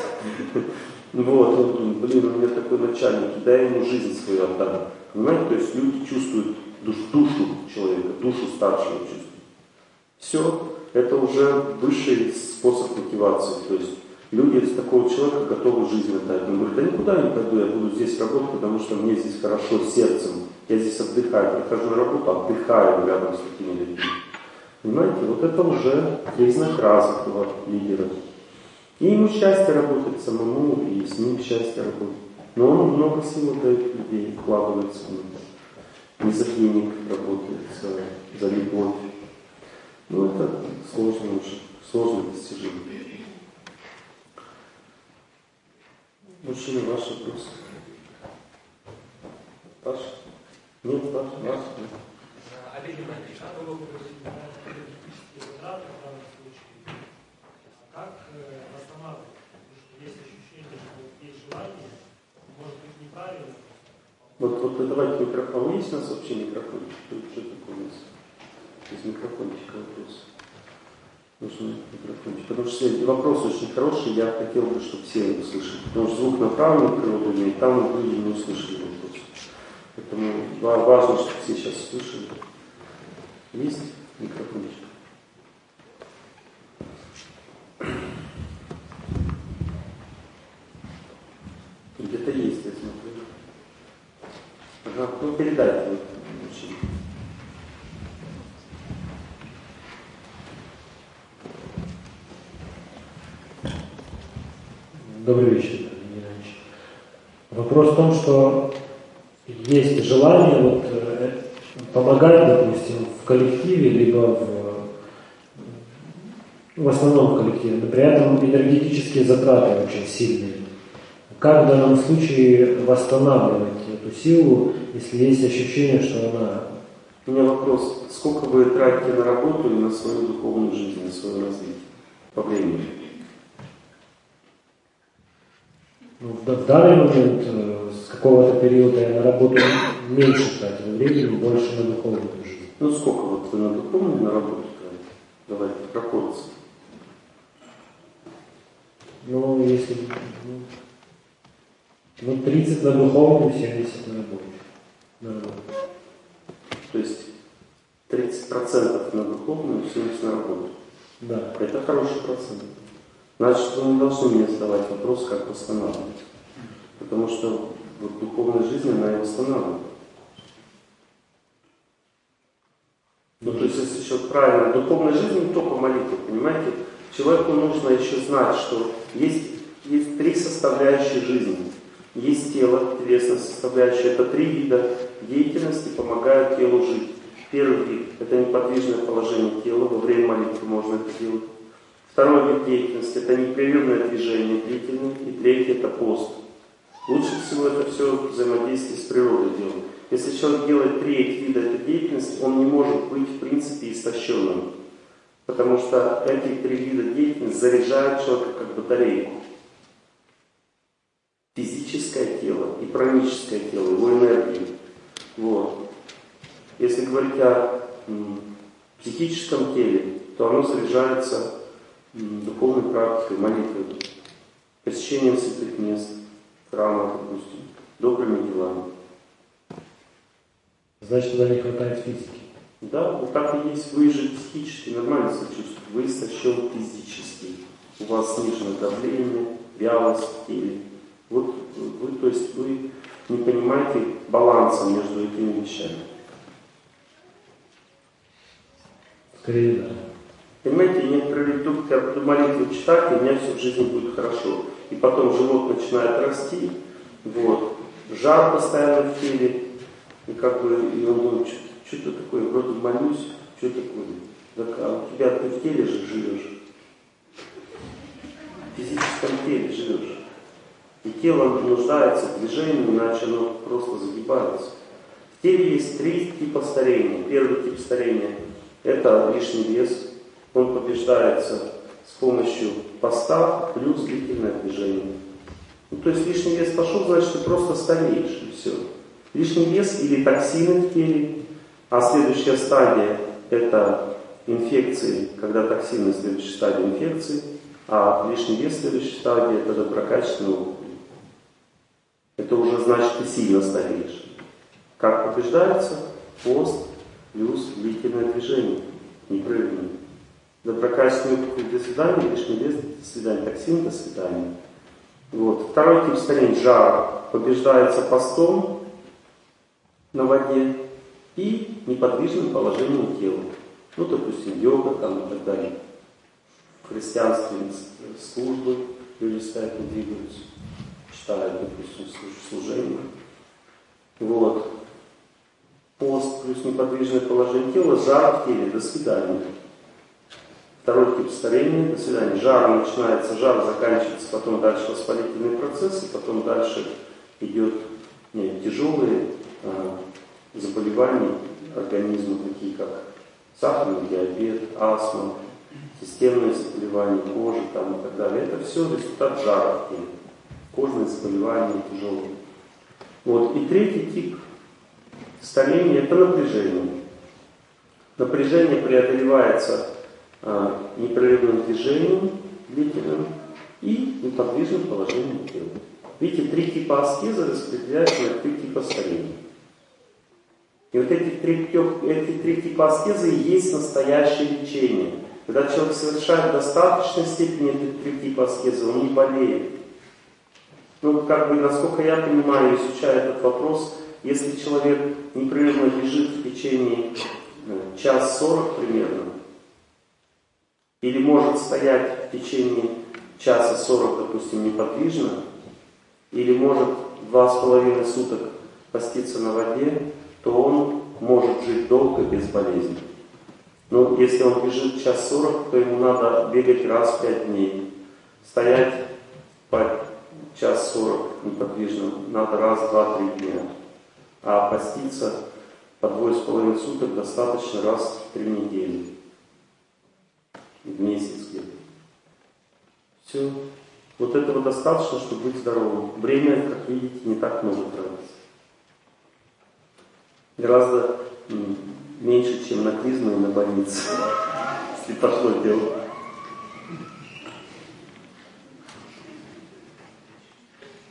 Вот, блин, у меня такой начальник, дай ему жизнь свою отдам. Понимаете, то есть люди чувствуют душ, душу человека, душу старшего чувствуют. Все, это уже высший способ мотивации. То есть люди с такого человека готовы жизнь отдать. Он говорит, да никуда не пойду, я буду здесь работать, потому что мне здесь хорошо сердцем. Я здесь отдыхаю, прихожу на работу, отдыхаю рядом с такими людьми. Понимаете, вот это уже признак развитого лидера. И ему счастье работать самому, и с ним счастье работать. Но он много сил дает людей, вкладывается в них. Не за денег работает, за, за любовь. Ну, это сложно уже, сложное достижение. Мужчина, ваш вопрос. Ваш? Нет, ваш, ваш. Олег Иванович, а вы случае. А как э, восстанавливать? Потому что есть ощущение, что есть желание, может быть неправильно. Вот, вот давайте микрофон. Есть у нас вообще микрофончик? Что такое у нас? Из микрофончика вопрос. Нужен микрофончик. Потому что вопрос очень хороший, я хотел бы, чтобы все его услышали. Потому что звук к природу, и там люди не услышали вопрос. Поэтому важно, чтобы все сейчас слышали. Есть микрофончик? Где-то есть, я смотрю. Ага, ну. Добрый вечер, Ильич. Вопрос в том, что есть желание вот, э, помогать, допустим, в коллективе, либо в, в основном в коллективе, но при этом энергетические затраты очень сильные. Как в данном случае восстанавливать эту силу, если есть ощущение, что она... У меня вопрос. Сколько вы тратите на работу и на свою духовную жизнь, на свое развитие по времени? Ну, в данный момент, э, с какого-то периода я на работу меньше тратил времени, больше на духовную жизнь. Ну сколько вот вы на духовную на работу тратите? Давайте пропорции. Ну, если... Ну, ну, 30 на духовную, 70 на работу. На работу. То есть 30% на духовную, 70 на работу. Да. Это хороший процент. Значит, вы не должны мне задавать вопрос, как восстанавливать. Потому что вот духовная жизнь, она и восстанавливает. Ну, то есть, если еще правильно, духовная жизнь не только молитва, понимаете? Человеку нужно еще знать, что есть, есть три составляющие жизни. Есть тело, телесная составляющая, это три вида деятельности помогают телу жить. Первый вид – это неподвижное положение тела, во время молитвы можно это делать. Второй вид деятельности – это непрерывное движение длительное. И третий – это пост. Лучше всего это все взаимодействие с природой делать. Если человек делает треть вида этой деятельности, он не может быть в принципе истощенным. Потому что эти три вида деятельности заряжают человека как батарейку физическое тело и праническое тело, его энергию. Вот. Если говорить о психическом теле, то оно заряжается духовной практикой, молитвой, посещением святых мест, храма, допустим, добрыми делами. Значит, туда не хватает физики. Да, вот так и есть. Вы же психически нормально себя чувствуете. Вы истощен физически. У вас снижено давление, вялость в теле. Вот вы, то есть вы не понимаете баланса между этими вещами. Скорее, да. Понимаете, люди думают, я буду молитву читать, и у меня все в жизни будет хорошо. И потом живот начинает расти, вот, жар постоянно в теле, и как бы, и он думает, что-то такое, вроде молюсь, что такое? Так, а у тебя ты в теле же живешь. В физическом теле живешь. И тело нуждается в движении, иначе оно просто загибается. В теле есть три типа старения. Первый тип старения – это лишний вес. Он побеждается с помощью поста плюс длительное движение. Ну, то есть лишний вес пошел, значит, ты просто стареешь, и все. Лишний вес или токсины в теле, а следующая стадия – это инфекции, когда токсины – следующая стадия инфекции, а лишний вес – следующая стадия – это доброкачественный опыт это уже значит ты сильно стареешь. Как побеждается? Пост плюс длительное движение, непрерывное. Доброкачественный опыт до свидания, лишний вес до свидания, токсин до свидания. Вот. Второй тип старения, жар, побеждается постом на воде и неподвижным положением тела. Ну, допустим, йога там и так далее. В христианстве службы люди стоят и двигаются допустим, служение. Вот. Пост плюс неподвижное положение тела, жар в теле, до свидания. Второй тип старения, до свидания. Жар начинается, жар заканчивается, потом дальше воспалительный процесс, и потом дальше идет нет, тяжелые а, заболевания организма, такие как сахарный диабет, астма, системные заболевания кожи там, и так далее. Это все результат жара в теле кожные заболевания тяжелые. Вот. И третий тип старения – это напряжение. Напряжение преодолевается а, непрерывным движением длительным и неподвижным положением тела. Видите, три типа аскезы распределяются на три типа старения. И вот эти три, эти три типа аскезы и есть настоящее лечение. Когда человек совершает в достаточной степени эти три типа аскезы, он не болеет. Ну, как бы, насколько я понимаю, изучая этот вопрос, если человек непрерывно лежит в течение ну, час сорок примерно, или может стоять в течение часа сорок, допустим, неподвижно, или может два с половиной суток поститься на воде, то он может жить долго без болезни. Но если он бежит час сорок, то ему надо бегать раз в пять дней, стоять по час сорок неподвижным надо раз, два, три дня. А поститься по двое с половиной суток достаточно раз в три недели. В месяц где-то. Все. Вот этого достаточно, чтобы быть здоровым. Время, как видите, не так много тратится. Гораздо меньше, чем на клизму и на больницу, если пошло дело.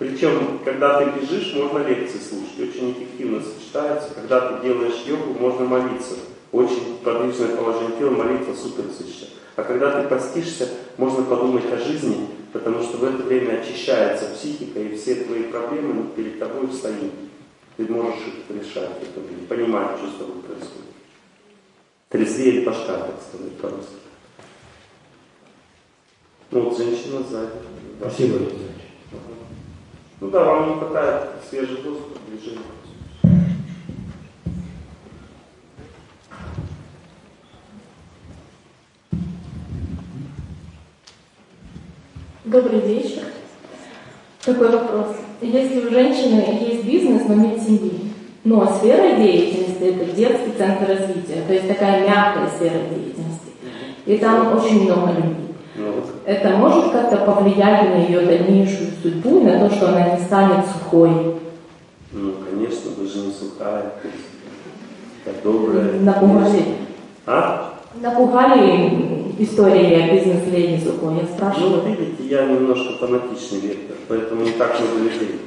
Причем, когда ты бежишь, можно лекции слушать, очень эффективно сочетается. Когда ты делаешь йогу, можно молиться. Очень подвижное положение тела, молитва супер сочетается. А когда ты постишься, можно подумать о жизни, потому что в это время очищается психика, и все твои проблемы перед тобой встают. Ты можешь их решать это понимать, что с тобой происходит. Трезвее башка, так сказать, по-русски. Ну вот женщина сзади. Спасибо. Ну да, вам не хватает свежий доступ к движению. Добрый вечер. Такой вопрос. Если у женщины есть бизнес, но нет семьи, ну а сфера деятельности это детский центр развития, то есть такая мягкая сфера деятельности. И там очень много Это может как-то повлиять на ее дальнейшую судьбу, на то, что она не станет сухой? Ну, конечно, вы же не сухая. Это добрая. На бумаге. А? напугали истории о бизнес-леди сухой. Я Ну, спрашиваю. видите, я немножко фанатичный вектор, поэтому не так много людей.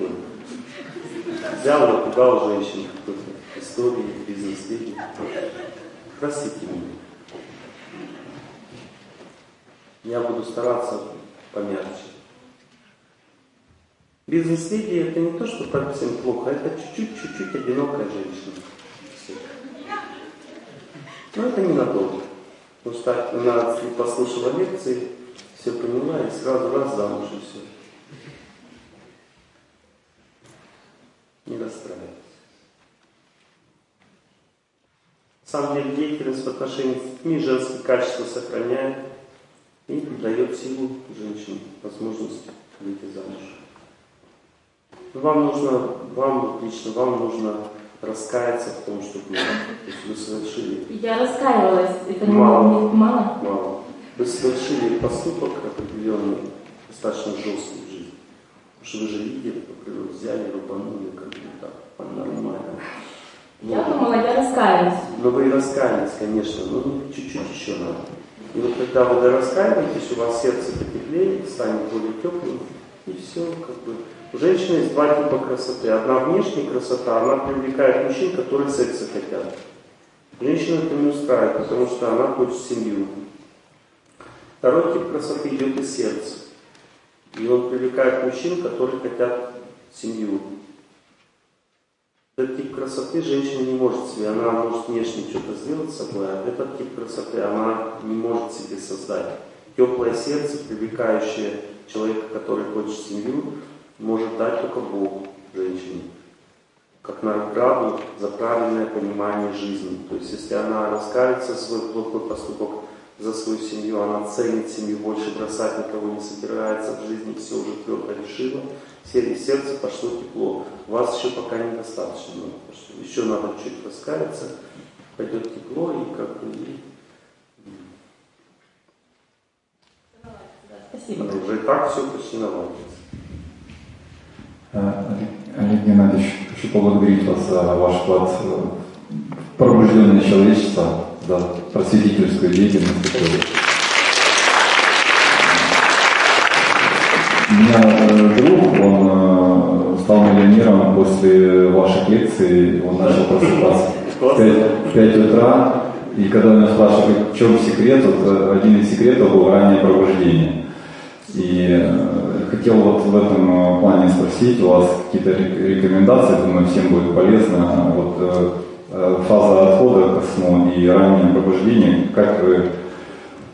Взял, напугал женщин какой-то истории, бизнес-леди. Простите меня. Я буду стараться помягче. Бизнес-леди это не то, что так всем плохо, это чуть-чуть, чуть-чуть одинокая женщина. Но это ненадолго. Потому что она послушала лекции, все поняла и сразу раз замуж и все. Не расстраивайтесь. На самом деле деятельность в отношении с детьми женские качества сохраняет и дает силу женщине возможность выйти замуж. Вам нужно, вам лично, вам нужно раскаяться в том, что вы, вы совершили Я раскаивалась. Это не Мало. мало. мало. Вы совершили поступок определенный, достаточно жесткий в жизни. Потому что вы же лидер, например, взяли, рубанули, как бы так, нормально. Я думала, я раскаялась. Но вы и раскаялись, конечно, но ну, чуть-чуть еще надо. И вот когда вы дораскаиваетесь, у вас сердце потеплеет, станет более теплым, и все, как бы. У женщины есть два типа красоты. Одна внешняя красота, она привлекает мужчин, которые секса хотят. Женщину это не устраивает, потому что она хочет семью. Второй тип красоты идет из сердца. И он привлекает мужчин, которые хотят семью. Этот тип красоты женщина не может себе, она может внешне что-то сделать с собой, а этот тип красоты она не может себе создать. Теплое сердце, привлекающее человека, который хочет семью, может дать только Бог женщине. Как награду за правильное понимание жизни. То есть, если она раскается свой плохой поступок за свою семью, она ценит семью, больше бросать никого не собирается в жизни, все уже твердо решила, все из сердца пошло тепло. Вас еще пока недостаточно, ну, еще надо чуть раскаяться, пойдет тепло и как бы и, Спасибо. уже и так все почти наладилось. Э, Олег Геннадьевич, хочу поблагодарить вас за ваш вклад в пробужденное человечество, за просветительскую деятельность. У меня э, друг, он э, стал миллионером после ваших лекций, он начал просыпаться в 5, в 5 утра, и когда меня спрашивали, в чем секрет, вот э, один из секретов был раннее пробуждение. И хотел вот в этом плане спросить у вас какие-то рек- рекомендации, думаю, всем будет полезно. Вот фаза отхода ко сну и раннее пробуждение, как вы,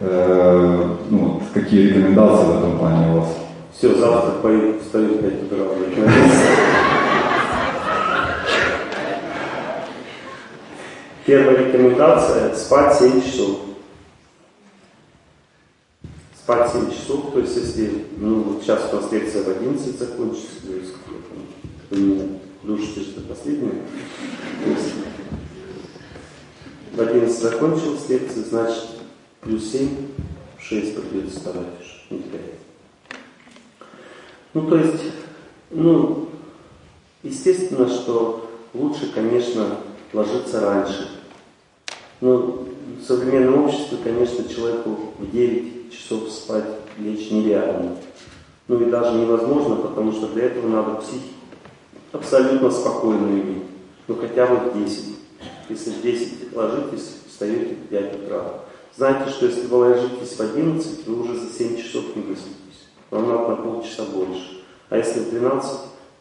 э, ну, какие рекомендации в этом плане у вас? Все, завтра пою, встаю в 5 утра. Первая рекомендация – спать 7 часов. Спать 7 часов, то есть если, ну, вот сейчас у нас лекция в 11 закончится, то есть меня душите же до последнего. То есть в 11 закончилась лекция, значит, плюс 7, в 6 придется вставать не в 5. Ну, то есть, ну, естественно, что лучше, конечно, ложиться раньше. Но в современном обществе, конечно, человеку в 9 часов спать лечь нереально. Ну и даже невозможно, потому что для этого надо психику абсолютно спокойно иметь. Ну хотя бы в 10. Если в 10 ложитесь, встаете в 5 утра. Знаете, что если вы ложитесь в 11, вы уже за 7 часов не выспитесь. Вам надо на полчаса больше. А если в 12,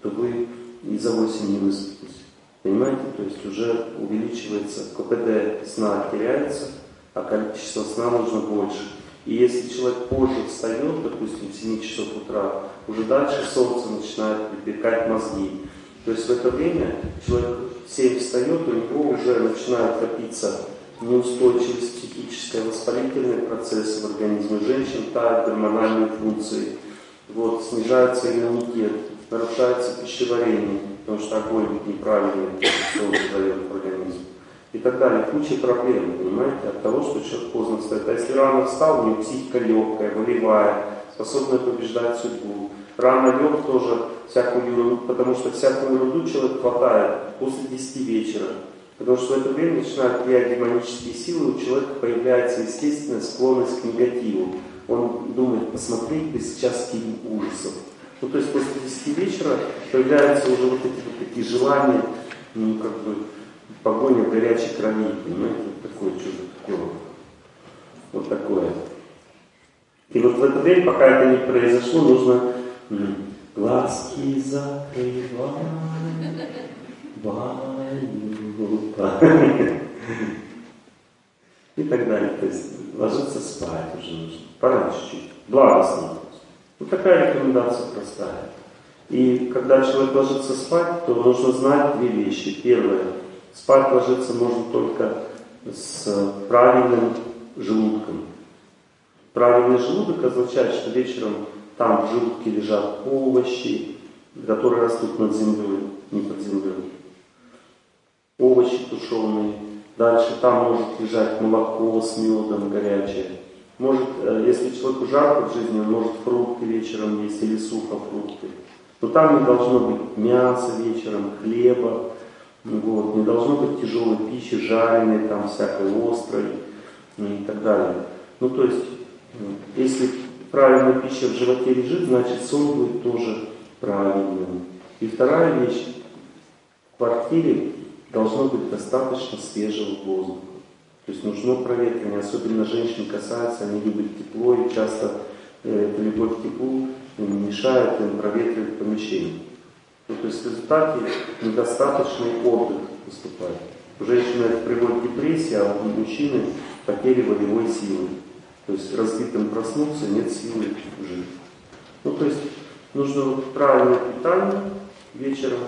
то вы и за 8 не выспитесь. Понимаете? То есть уже увеличивается, КПД сна теряется, а количество сна нужно больше. И если человек позже встает, допустим, в 7 часов утра, уже дальше солнце начинает припекать мозги. То есть в это время человек 7 встает, у него уже начинают копиться неустойчивость психическая, воспалительные процессы в организме женщин, тают гормональные функции, вот, снижается иммунитет, нарушается пищеварение, потому что огонь неправильный создает в организм. И так далее. Куча проблем, понимаете, от того, что человек поздно встает. А если рано встал, у него психика легкая, волевая, способная побеждать судьбу. Рано лег тоже всякую ерунду, потому что всякую ерунду человек хватает после 10 вечера. Потому что в это время начинают влиять демонические силы, у человека появляется естественная склонность к негативу. Он думает, посмотреть бы сейчас фильм ужасов. Ну, то есть после 10 вечера появляются уже вот эти вот такие желания, ну, как бы, погоня в горячей крови, понимаете, такое чудо, такое. Вот такое. И вот в это время, пока это не произошло, нужно глазки закрывать, и так далее. То есть ложиться спать уже нужно. Пора чуть-чуть. Благостно. Вот такая рекомендация простая. И когда человек ложится спать, то нужно знать две вещи. Первое. Спать ложиться можно только с правильным желудком. Правильный желудок означает, что вечером там в желудке лежат овощи, которые растут над землей, не под землей. Овощи тушеные. Дальше там может лежать молоко с медом горячее. Может, э, если человеку жарко в жизни, он может фрукты вечером есть или сухофрукты. Но там не должно быть мяса вечером, хлеба, вот, не должно быть тяжелой пищи, жареной, там всякой острой и так далее. Ну то есть если правильная пища в животе лежит, значит сон будет тоже правильным. И вторая вещь. В квартире должно быть достаточно свежего воздуха. То есть нужно проветривание, особенно женщин касается, они любят тепло и часто э, любовь к теплу мешает им проветривать помещение. Ну, то есть в результате недостаточный отдых выступает. У женщины это приводит к депрессии, а у мужчины потери волевой силы. То есть разбитым проснуться, нет силы жить. Ну, то есть нужно правильное питание вечером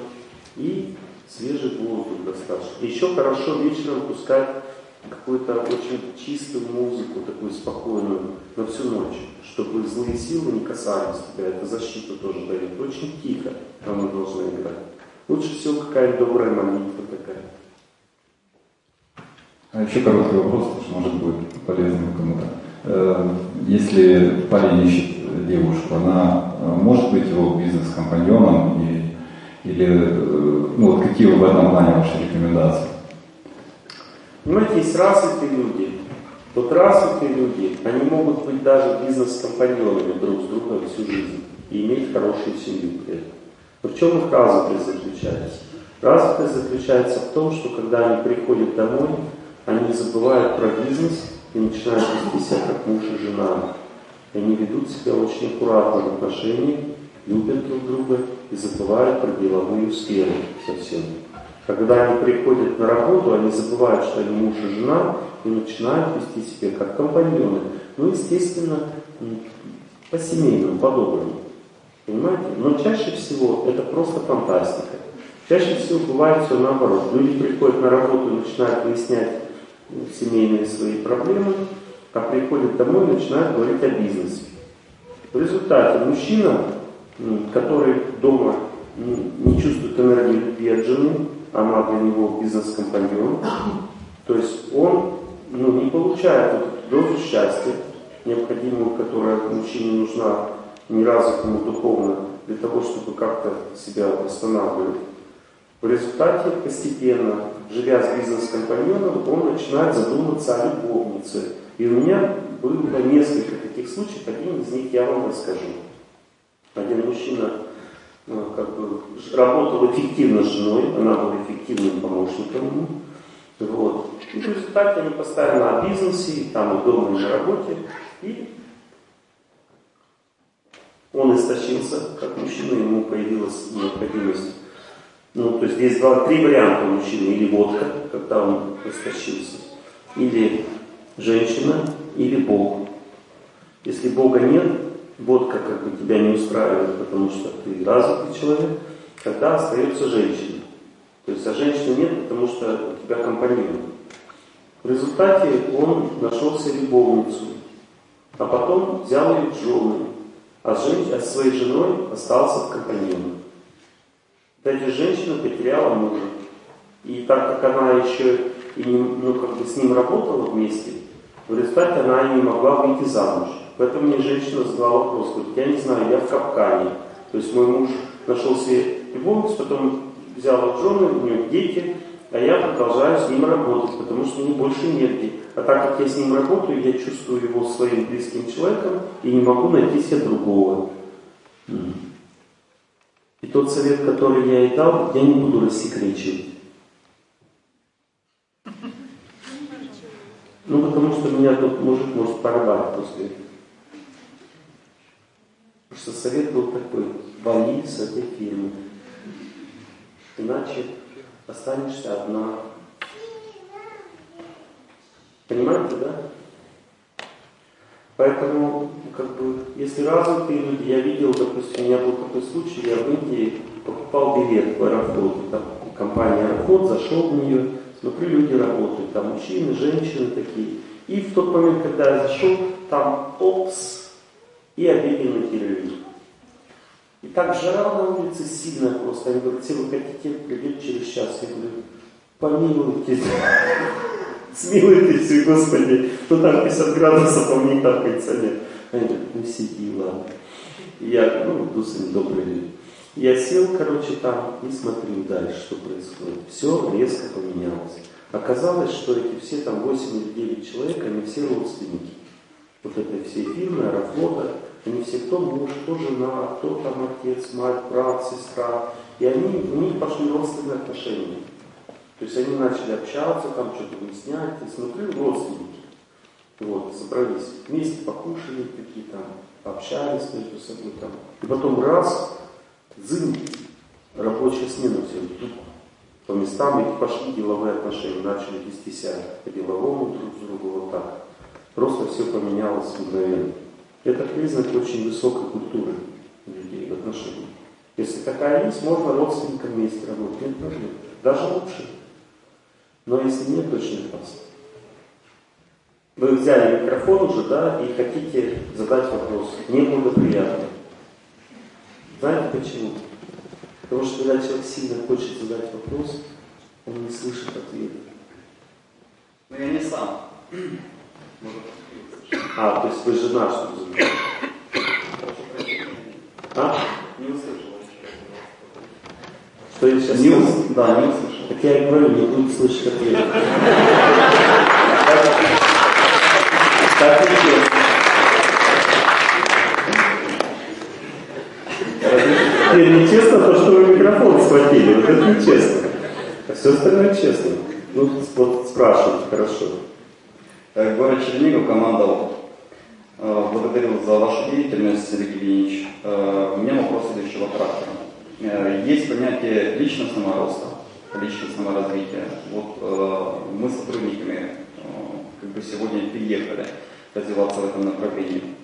и свежий воздух достаточно. Еще хорошо вечером пускать какую-то очень чистую музыку, такую спокойную, на всю ночь, чтобы злые силы не касались тебя. Это защиту тоже дает. Очень тихо она должна играть. Лучше всего какая-то добрая молитва такая. А еще короткий вопрос, может быть полезным кому-то. Э, если парень ищет девушку, она э, может быть его бизнес-компаньоном или э, ну, вот какие в этом плане ваши рекомендации? Понимаете, есть развитые люди. Вот развитые люди, они могут быть даже бизнес-компаньонами друг с другом всю жизнь и иметь хорошую семью при этом. Но в чем их развитость заключается? Развитость заключается в том, что когда они приходят домой, они забывают про бизнес, и начинают вести себя как муж и жена. И они ведут себя очень аккуратно в отношениях, любят друг друга и забывают про деловую сферу совсем. Когда они приходят на работу, они забывают, что они муж и жена, и начинают вести себя как компаньоны. Ну, естественно, по-семейному, по-доброму. Понимаете? Но чаще всего это просто фантастика. Чаще всего бывает все наоборот. Люди приходят на работу и начинают выяснять семейные свои проблемы, а приходит домой и начинает говорить о бизнесе. В результате мужчина, который дома не чувствует энергии любви от жены, она для него бизнес-компаньон, то есть он ну, не получает эту дозу счастья, необходимую, которая мужчине нужна неразвитому духовно, для того, чтобы как-то себя восстанавливать. В результате постепенно, живя с бизнес-компаньоном, он начинает задуматься о любовнице. И у меня было несколько таких случаев, один из них я вам расскажу. Один мужчина ну, как бы, работал эффективно с женой, она была эффективным помощником ему. Вот. И в результате они постоянно о бизнесе, там и дома, и на работе. И он истощился, как мужчина, ему появилась необходимость ну, то есть есть два, три варианта мужчины. Или водка, когда он растащился, или женщина, или Бог. Если Бога нет, водка как бы тебя не устраивает, потому что ты развитый человек, тогда остается женщина. То есть, а женщины нет, потому что у тебя компаньон. В результате он нашел себе любовницу, а потом взял ее в жены, а, женщ... а своей женой остался компаньоном. Эта женщина потеряла мужа. И так как она еще и не, ну, как бы с ним работала вместе, в результате она и не могла выйти замуж. Поэтому мне женщина задала вопрос, говорит, я не знаю, я в капкане. То есть мой муж нашел себе любовницу, потом взял в жены, у него дети, а я продолжаю с ним работать, потому что мне больше энергии. А так как я с ним работаю, я чувствую его своим близким человеком и не могу найти себе другого. И тот совет, который я ей дал, я не буду рассекречивать. Ну, потому что меня тут мужик может порвать после этого. Потому что совет был такой, вали с этой фирмы. Иначе останешься одна. Понимаете, да? Поэтому, как бы, если развитые люди, я видел, допустим, у меня был такой случай, я в Индии покупал билет в аэрофлот, там компания Аэрофлот, зашел в нее, смотрю, люди работают, там мужчины, женщины такие. И в тот момент, когда я зашел, там опс, и на перерыв. И так жара на улице сильная просто. Они говорят, все вы хотите придет через час. Я говорю, помилуйтесь, смилуйтесь, Господи, ну там 50 градусов, а мне капается нет. Они говорят, ну сиди, ладно. Я, ну, дусы добрые. Я сел, короче, там и смотрю дальше, что происходит. Все резко поменялось. Оказалось, что эти все там 8 или 9 человек, они все родственники. Вот этой всей фирмы, Аэрофлота, они все кто муж, кто жена, кто там отец, мать, брат, сестра. И они, у них пошли родственные отношения. То есть они начали общаться, там что-то выяснять. И смотрю, родственники. Вот, собрались вместе, покушали какие там, общались между собой там. И потом раз, зым, рабочая смена все, по местам и пошли деловые отношения, начали вести себя по-деловому друг с другом вот так. Просто все поменялось мгновенно. Это признак очень высокой культуры людей в отношениях. Если такая есть, можно родственникам вместе работать, нет проблем. Даже лучше. Но если нет, очень опасно. Вы взяли микрофон уже, да, и хотите задать вопрос. Неблагоприятный. Знаете почему? Потому что когда человек сильно хочет задать вопрос, он не слышит ответа. Но я не сам. А, то есть вы жена, что ли? А? Не услышал. Что я сейчас Не сказал? ус- Да, не услышал. Я говорю, не будет слышать ответ. Так нечестно. Теперь нечестно то, что вы микрофон схватили. Вот это нечестно. А все остальное честно. Ну, вот спрашивайте, хорошо. Э, Город Чернигов, команда ОП. Э, Благодарю за вашу деятельность, Сергей Ильич. Э, У меня вопрос следующего характера. Э, Есть понятие личностного роста, личностного развития. Вот э, мы с сотрудниками э, как бы сегодня переехали развиваться в этом направлении.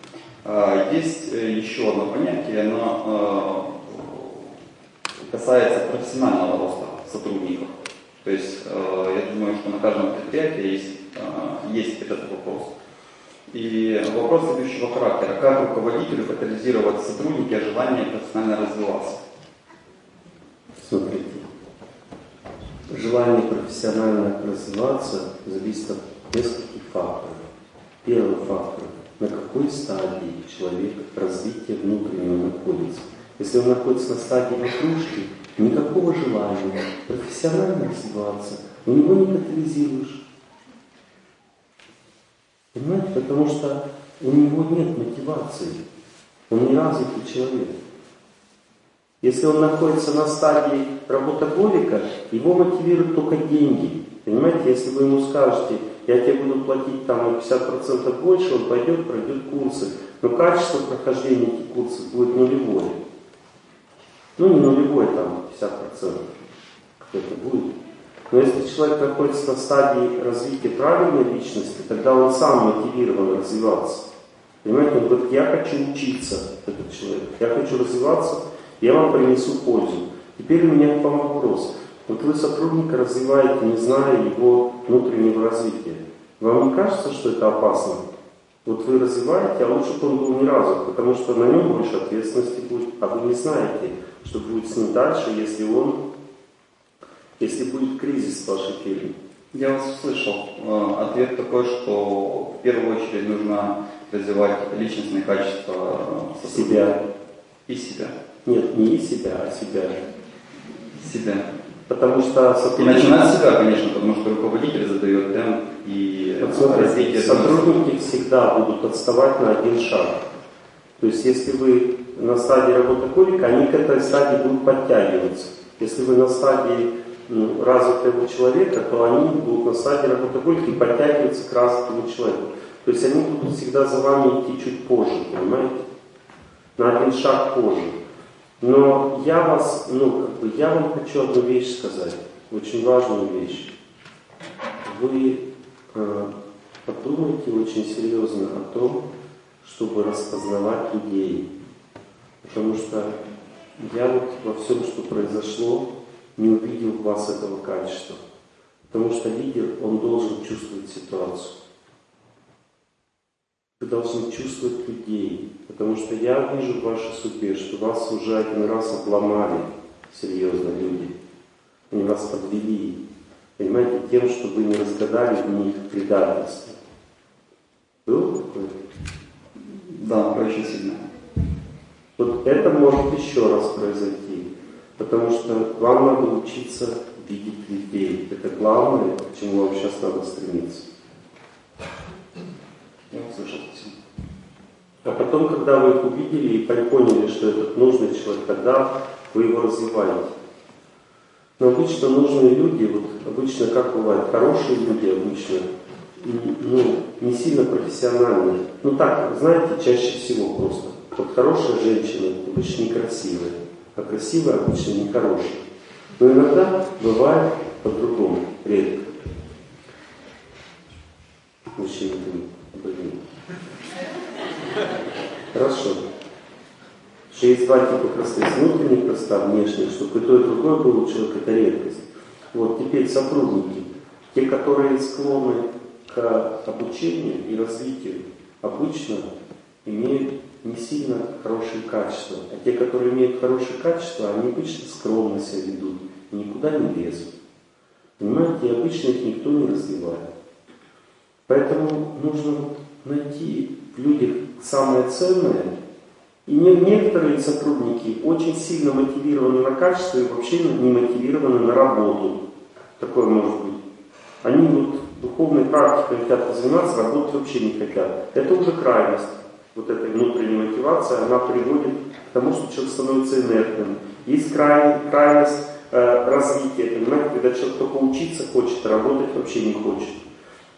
А Есть э, еще одно понятие, оно э, касается профессионального роста сотрудников. То есть э, я думаю, что на каждом предприятии есть, э, есть этот вопрос. И вопрос следующего характера. Как руководителю катализировать сотрудники о желании профессионально развиваться? Смотрите. Желание профессионально развиваться зависит от нескольких факторов. Первый фактор – на какой стадии человек развития внутреннего находится. Если он находится на стадии вокружки, никакого желания профессионально развиваться у него не катализируешь. Понимаете? Потому что у него нет мотивации. Он не развитый человек. Если он находится на стадии работоголика, его мотивируют только деньги. Понимаете, если вы ему скажете, я тебе буду платить там на 50% больше, он пойдет, пройдет курсы. Но качество прохождения этих курсов будет нулевое. Ну, не нулевое, там 50% какое-то будет. Но если человек находится на стадии развития правильной личности, тогда он сам мотивирован развиваться. Понимаете, он говорит, я хочу учиться, этот человек, я хочу развиваться, я вам принесу пользу. Теперь у меня к вам вопрос. Вот вы сотрудника развиваете, не зная его внутреннего развития. Вам не кажется, что это опасно? Вот вы развиваете, а лучше бы он был не развит, потому что на нем больше ответственности будет, а вы не знаете, что будет с ним дальше, если он, если будет кризис в вашей фирме. Я вас услышал. Э, Ответ такой, что в первую очередь нужно развивать личностные качества. Себя. И себя. Нет, не и себя, а себя. Себя. Потому что. И начинать с себя, конечно, потому что руководитель задает темп и вот смотрите. Сотрудники всегда будут отставать на один шаг. То есть если вы на стадии работоголика, они к этой стадии будут подтягиваться. Если вы на стадии ну, развитого человека, то они будут на стадии работоголика и подтягиваться к развитому человеку. То есть они будут всегда за вами идти чуть позже, понимаете? На один шаг позже. Но я вас, ну, как бы, я вам хочу одну вещь сказать, очень важную вещь. Вы э, подумайте очень серьезно о том, чтобы распознавать людей. Потому что я вот во всем, что произошло, не увидел в вас этого качества. Потому что лидер, он должен чувствовать ситуацию. Вы должны чувствовать людей. Потому что я вижу в вашей судьбе, что вас уже один раз обломали серьезно люди. Они вас подвели. Понимаете, тем, что вы не разгадали в них предательство. Было такое? Да, очень сильно. Вот это может еще раз произойти. Потому что вам надо учиться видеть людей. Это главное, к чему вам сейчас надо стремиться. Я услышал А потом, когда вы их увидели и поняли, что этот нужный человек, тогда вы его развиваете. Но обычно нужные люди, вот обычно как бывает, хорошие люди обычно, ну, не сильно профессиональные. Ну так, знаете, чаще всего просто. Вот хорошая женщина обычно некрасивая, а красивая обычно нехорошая. Но иногда бывает по-другому, редко. Думает, блин. Хорошо. Что есть два типа красоты. Внутренняя красота, внешняя, чтобы и то, и другое было у человека, это редкость. Вот теперь сотрудники, те, которые склонны к обучению и развитию, обычно имеют не сильно хорошие качества. А те, которые имеют хорошие качества, они обычно скромно себя ведут, никуда не лезут. Понимаете, и обычно их никто не развивает. Поэтому нужно найти в людях самое ценное. И некоторые сотрудники очень сильно мотивированы на качество и вообще не мотивированы на работу. Такое может быть. Они вот духовной практикой хотят заниматься, работать вообще не хотят. Это уже крайность. Вот этой внутренней мотивации, она приводит к тому, что человек становится инертным. Есть край, крайность э, развития, понимаете, когда человек только учиться хочет, а работать вообще не хочет.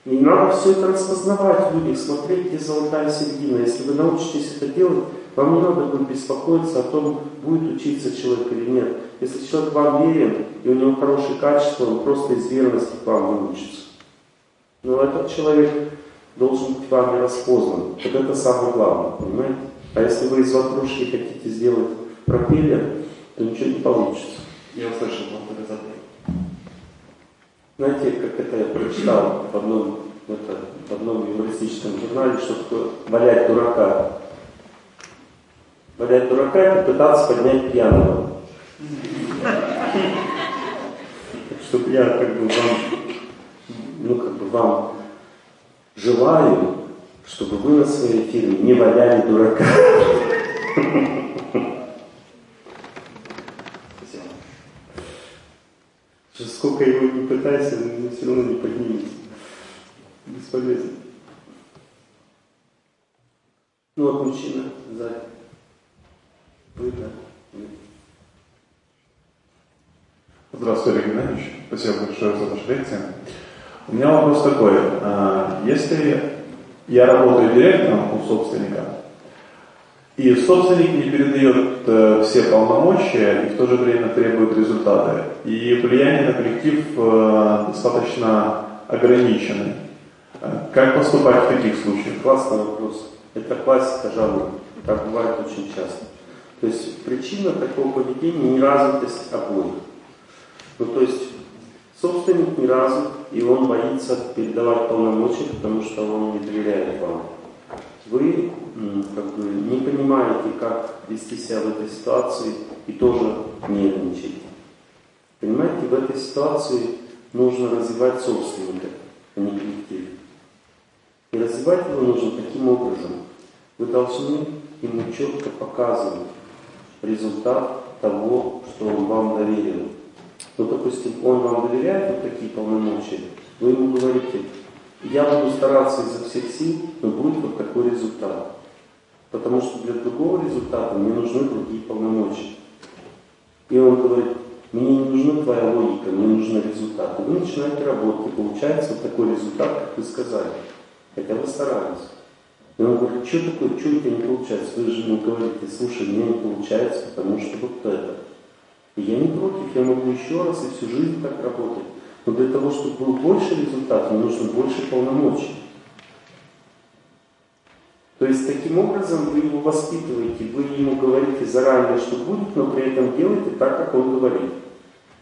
И надо все это распознавать в людях, смотреть, где золотая середина. Если вы научитесь это делать, вам не надо будет беспокоиться о том, будет учиться человек или нет. Если человек вам верен, и у него хорошие качества, он просто из верности к вам выучится. Но этот человек должен быть вами распознан. Вот это самое главное, понимаете? А если вы из ватрушки хотите сделать пропеллер, то ничего не получится. Я услышал вам это знаете, как это я прочитал в одном, это, в одном юмористическом журнале, что такое валять дурака. Валять дурака – это пытаться поднять пьяного. Чтобы я как бы вам, ну как бы вам желаю, чтобы вы на своей фирме не валяли дурака. Сколько его не пытайся, но все равно не поднимется. Бесполезно. Ну вот мужчина сзади. Вы, да? Здравствуйте, Олег Геннадьевич. Спасибо большое за вашу лекцию. У меня вопрос такой. А, если я работаю директором у собственника, и собственник не передает э, все полномочия и в то же время требует результаты. И влияние на коллектив э, достаточно ограничено. Э, как поступать в таких случаях? Классный вопрос. Это классика жанра. Так бывает очень часто. То есть причина такого поведения – неразвитость обоих. Ну то есть собственник не развит, и он боится передавать полномочия, потому что он не доверяет вам вы как бы, не понимаете, как вести себя в этой ситуации и тоже нервничаете. Понимаете, в этой ситуации нужно развивать собственника, а не коллектив. И развивать его нужно таким образом. Вы должны ему четко показывать результат того, что он вам доверил. Ну, допустим, он вам доверяет вот такие полномочия, вы ему говорите, я буду стараться изо всех сил, но будет вот такой результат. Потому что для другого результата мне нужны другие полномочия. И он говорит, мне не нужна твоя логика, мне нужны результаты. Вы начинаете работать, и получается вот такой результат, как вы сказали. Хотя вы старались. И он говорит, что такое, что у тебя не получается? Вы же ему говорите, слушай, мне не получается, потому что вот это. И я не против, я могу еще раз и всю жизнь так работать. Но для того, чтобы был больше результат, мне нужно больше полномочий. То есть таким образом вы его воспитываете, вы ему говорите заранее, что будет, но при этом делаете так, как он говорит.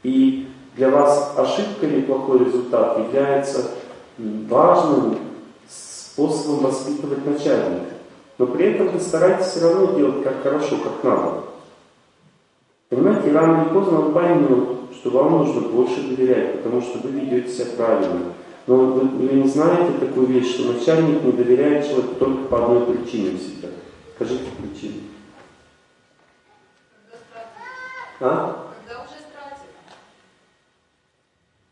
И для вас ошибка или плохой результат является важным способом воспитывать начальника. Но при этом вы стараетесь все равно делать как хорошо, как надо. Понимаете, рано или поздно он поймет, что вам нужно больше доверять, потому что вы ведете себя правильно. Но вы, вы не знаете такую вещь, что начальник не доверяет человеку только по одной причине всегда. Скажите причину. А? Когда уже стратит.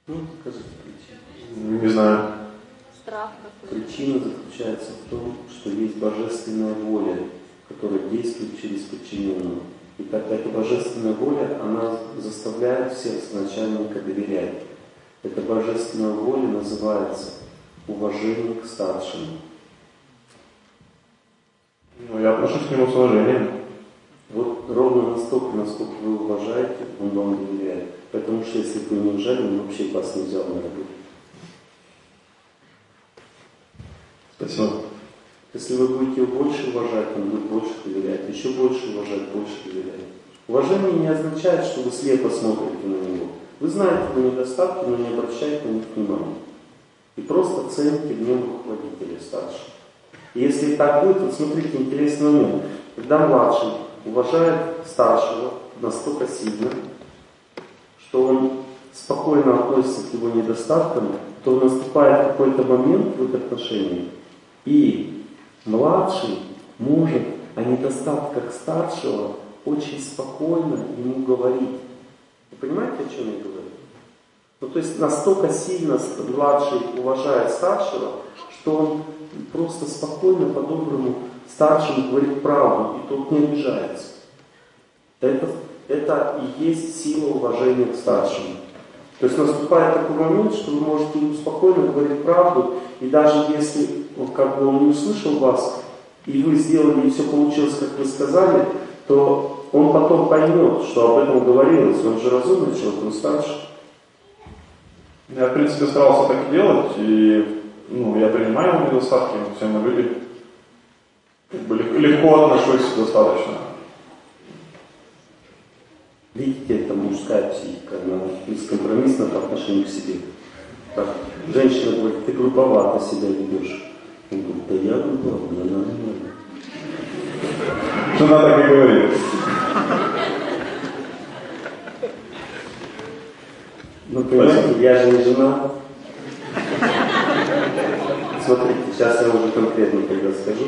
Ну, скажите причину. Не знаю. Страх какой Причина заключается в том, что есть божественная воля, которая действует через подчиненного. И тогда эта божественная воля, она заставляет всех начальника доверять. Эта божественная воля называется уважение к старшему. Ну, я отношусь к нему с уважением. Вот ровно настолько, насколько вы уважаете, он вам доверяет. Потому что если бы вы не уважали, он вообще вас не взял на работу. Спасибо. Если вы будете его больше уважать, он будет больше доверять. Еще больше уважать, больше доверять. Уважение не означает, что вы слепо смотрите на него. Вы знаете его недостатки, но не обращаете на них внимания. И просто цените в нем руководителя старшего. И если так будет, вот смотрите, интересный момент. Когда младший уважает старшего настолько сильно, что он спокойно относится к его недостаткам, то наступает какой-то момент в их отношениях, и младший может о недостатках старшего очень спокойно ему говорить. Вы понимаете, о чем я говорю? Ну, то есть настолько сильно младший уважает старшего, что он просто спокойно, по-доброму старшему говорит правду, и тот не обижается. Это, это и есть сила уважения к старшему. То есть наступает такой момент, что вы можете ему спокойно говорить правду, и даже если вот, как бы он не услышал вас, и вы сделали, и все получилось, как вы сказали, то он потом поймет, что об этом говорилось. Он же разумный человек, он старше. Я, в принципе, старался так делать, и ну, я принимаю его недостатки, все мы люди. Как бы легко отношусь достаточно. Видите, это мужская психика, она бескомпромиссна по отношению к себе. Так, женщина говорит, ты грубовато себя ведешь. Он говорит, да я грубовато, мне нормально. Жена так и говорит. Ну, понимаете, я же не жена. Смотрите, сейчас я уже конкретно тогда скажу.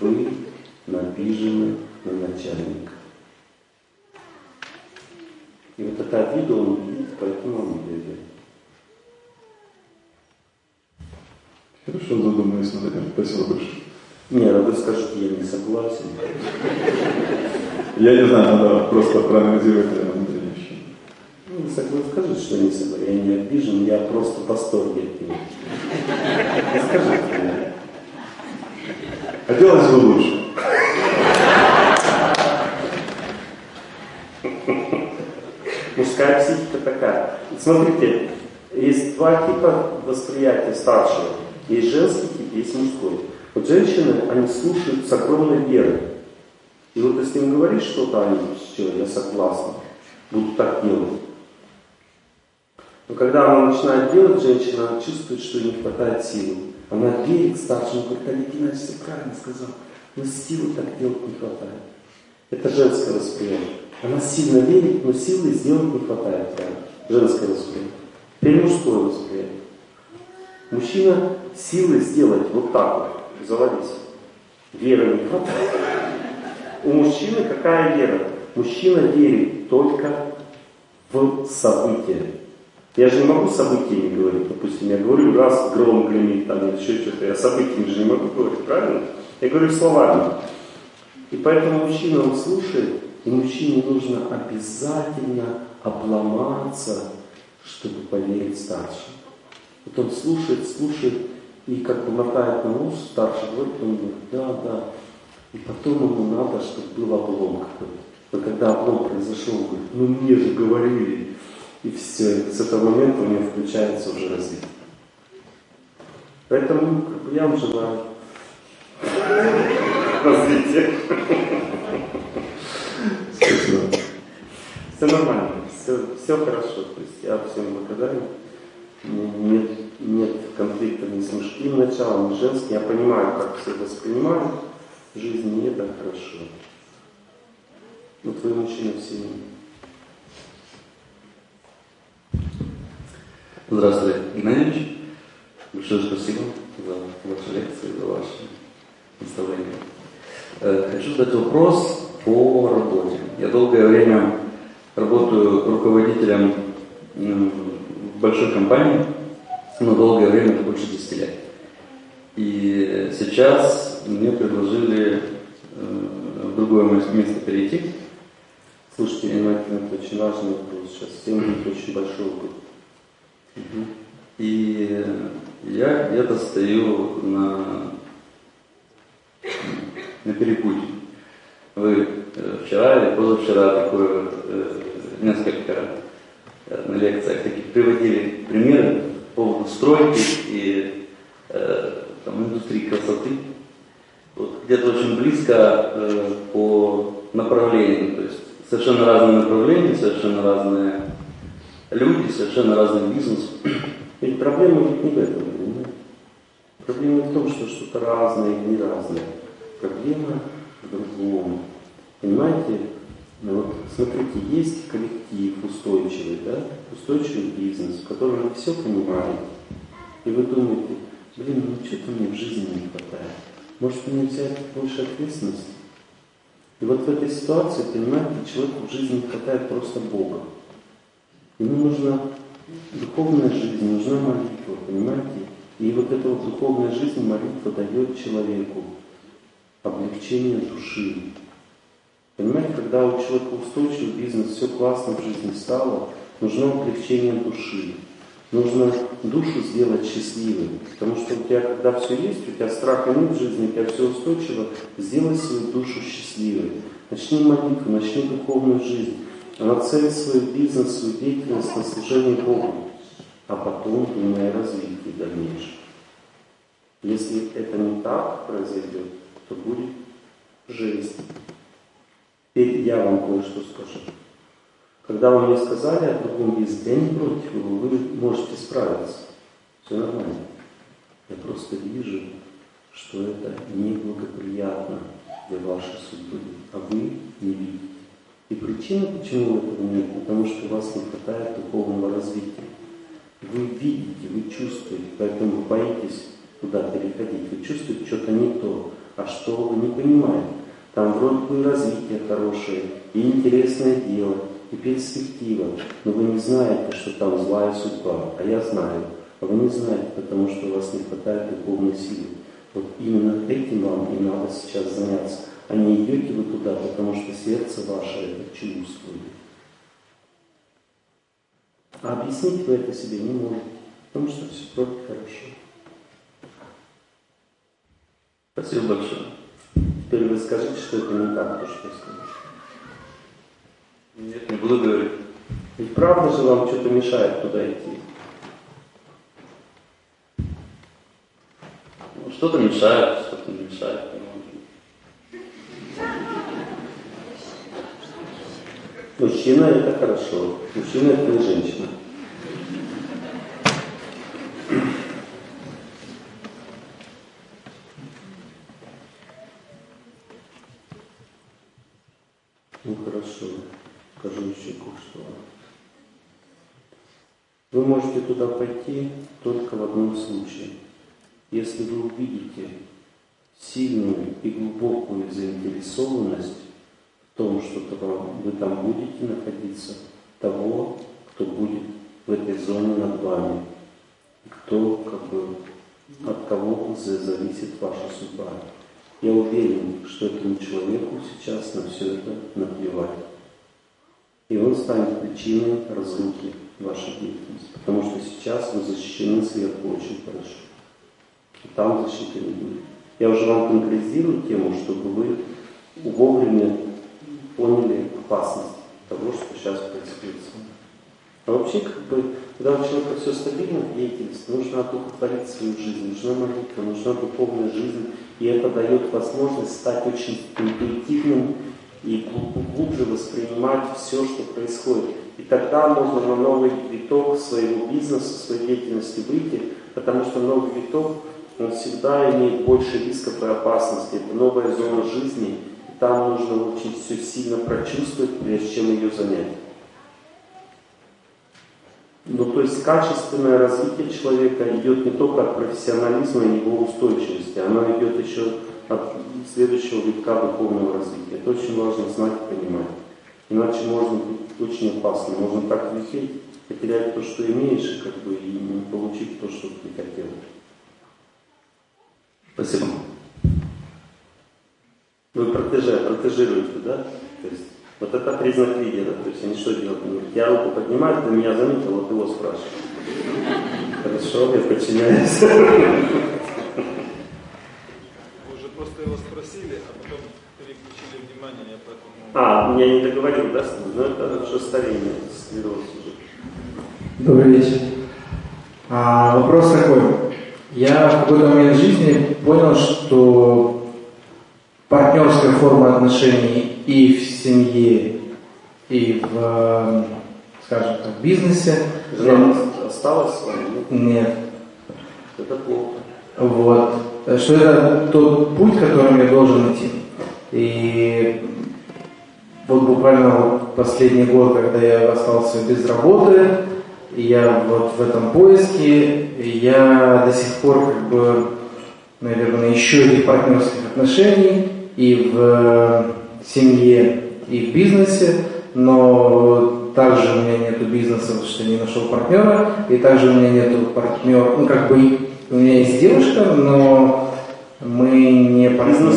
Вы набижены на начальника. И вот это обида он видит, поэтому он не Хорошо, задумаюсь над этим. Спасибо большое. Не, ну вы скажете, я не согласен. Я не знаю, надо просто проанализировать внутреннее ощущение. Ну, вы скажите, что не согласен. Я не обижен, я просто в восторге от него. Скажите мне. Хотелось бы лучше. Мужская психика такая. Смотрите, есть два типа восприятия старшего. Есть женский тип, есть мужской. Вот женщины, они слушают с огромной верой. И вот если им говоришь что-то, они, все, я согласна, будут так делать. Но когда она начинает делать, женщина чувствует, что ей не хватает силы. Она верит старшему, говорит, Олег Геннадьевич все правильно сказал, но силы так делать не хватает. Это женское восприятие. Она сильно верит, но силы сделать не хватает. Женское восприятие. Теперь мужское восприятие. Мужчина силы сделать вот так вот, заводись. Веры не хватает. У мужчины какая вера? Мужчина верит только в событие. Я же не могу событиями говорить, допустим, я говорю, раз гром гремит, там, или еще что-то, я событиями же не могу говорить, правильно? Я говорю словами. И поэтому мужчина, он слушает, и мужчине нужно обязательно обломаться, чтобы поверить старшим. Вот он слушает, слушает, и как бы мотает на ус, старший говорит, он говорит, да, да. И потом ему надо, чтобы был облом какой-то. Но когда облом произошел, он говорит, ну мне же говорили. И все, и с этого момента у него включается уже развитие. Поэтому как бы, я вам желаю развития. Все нормально, все, все хорошо. То есть я всем благодарен. Нет, нет конфликта ни с мужским началом, ни женским. Я понимаю, как все воспринимают. В жизни не так хорошо. Но твой мужчина в семье. Здравствуйте, Геннадьевич. Большое спасибо за ваши лекции, за ваши наставления. Э, хочу задать вопрос по работе. Я долгое время работаю руководителем большой компании, но долгое время, это больше 10 лет. И сейчас мне предложили э, в другое место перейти. Слушайте, это очень важный вопрос. Сейчас всем будет очень большой опыт. Угу. И я где-то стою на, на перепутье. Вы э, вчера или позавчера такое э, несколько э, на лекциях таких приводили примеры по поводу стройки и э, там, индустрии красоты. Вот, где-то очень близко э, по направлениям, то есть совершенно разные направления, совершенно разные люди, совершенно разный бизнес. Ведь проблема ведь не в этом? Проблема в том, что что-то разное или не разное. Проблема в другом. Понимаете? Ну вот, смотрите, есть коллектив устойчивый, да? Устойчивый бизнес, в котором все понимаете. И вы думаете, блин, ну что-то мне в жизни не хватает. Может мне взять больше ответственности? И вот в этой ситуации, понимаете, человеку в жизни не хватает просто Бога. Ему нужна духовная жизнь, нужна молитва, понимаете? И вот эта вот духовная жизнь, молитва дает человеку облегчение души. Понимаете, когда у человека устойчивый бизнес, все классно в жизни стало, нужно облегчение души. Нужно душу сделать счастливой. Потому что у тебя, когда все есть, у тебя страха нет в жизни, у тебя все устойчиво, сделай свою душу счастливой. Начни молитву, начни духовную жизнь. Нацель свой бизнес, свою деятельность на служение Богу, а потом думай о развитии дальнейшем. Если это не так произойдет, то будет жесть. Теперь я вам кое-что скажу. Когда вы мне сказали о другом языке, я не против его, вы можете справиться. Все нормально. Я просто вижу, что это неблагоприятно для вашей судьбы, а вы не видите. И причина, почему этого нет, потому что у вас не хватает духовного развития. Вы видите, вы чувствуете, поэтому боитесь туда переходить. Вы чувствуете что-то не то, а что вы не понимаете. Там вроде бы и развитие хорошее, и интересное дело, и перспектива, но вы не знаете, что там злая судьба, а я знаю. А вы не знаете, потому что у вас не хватает духовной силы. Вот именно этим вам и надо сейчас заняться а не идете вы туда, потому что сердце ваше это чувствует. А объяснить вы это себе не можете, потому что все только хорошо. Спасибо большое. Теперь вы скажите, что это не так, то, что я сказал. Нет, не буду говорить. Ведь правда же вам что-то мешает туда идти? Ну, что-то мешает, что-то мешает. Мужчина это хорошо, мужчина это не женщина. Скажу еще кое-что. Вы можете туда пойти только в одном случае. Если вы увидите сильную и глубокую заинтересованность том, что вы там будете находиться, того, кто будет в этой зоне над вами, кто как бы от кого зависит ваша судьба. Я уверен, что этому человеку сейчас на все это наплевать. И он станет причиной разрухи вашей деятельности. Потому что сейчас вы защищены сверху очень хорошо. И там защиты не будет. Я уже вам конкретизирую тему, чтобы вы вовремя поняли опасность того, что сейчас происходит с вами. А вообще, как бы, когда у человека все стабильно в деятельности, нужно одухотворить свою жизнь, нужна молитва, нужна духовная жизнь, и это дает возможность стать очень интуитивным и глубже воспринимать все, что происходит. И тогда можно на новый виток своего бизнеса, своей деятельности выйти, потому что новый виток, он всегда имеет больше рисков и опасностей. Это новая зона жизни, и там нужно очень все сильно прочувствовать, прежде чем ее занять. Ну, то есть качественное развитие человека идет не только от профессионализма и его устойчивости, оно идет еще от следующего витка духовного развития. Это очень важно знать и понимать. Иначе можно быть очень опасно. Можно так лететь, потерять то, что имеешь, как бы, и не получить то, что ты хотел. Спасибо. Вы протеже, протежируете, да? То есть вот это признак лидера. То есть они что делают? Я руку поднимаю, ты меня заметил, вот его спрашиваю. Хорошо, я подчиняюсь. Вы уже просто его спросили, а потом переключили внимание, я поэтому... А, я не договорил, да? Ну это уже старение, склероз уже. Добрый вечер. А, вопрос такой. Я в какой-то момент жизни понял, что партнерская форма отношений и в семье, и в, скажем так, бизнесе. Жена осталась с вами? Нет. Это плохо. Вот. Что это тот путь, которым я должен идти. И вот буквально вот последний год, когда я остался без работы, я вот в этом поиске, я до сих пор как бы, наверное, ищу этих партнерских отношений и в семье, и в бизнесе, но также у меня нет бизнеса, потому что не нашел партнера, и также у меня нет партнера, ну как бы у меня есть девушка, но мы не партнеры.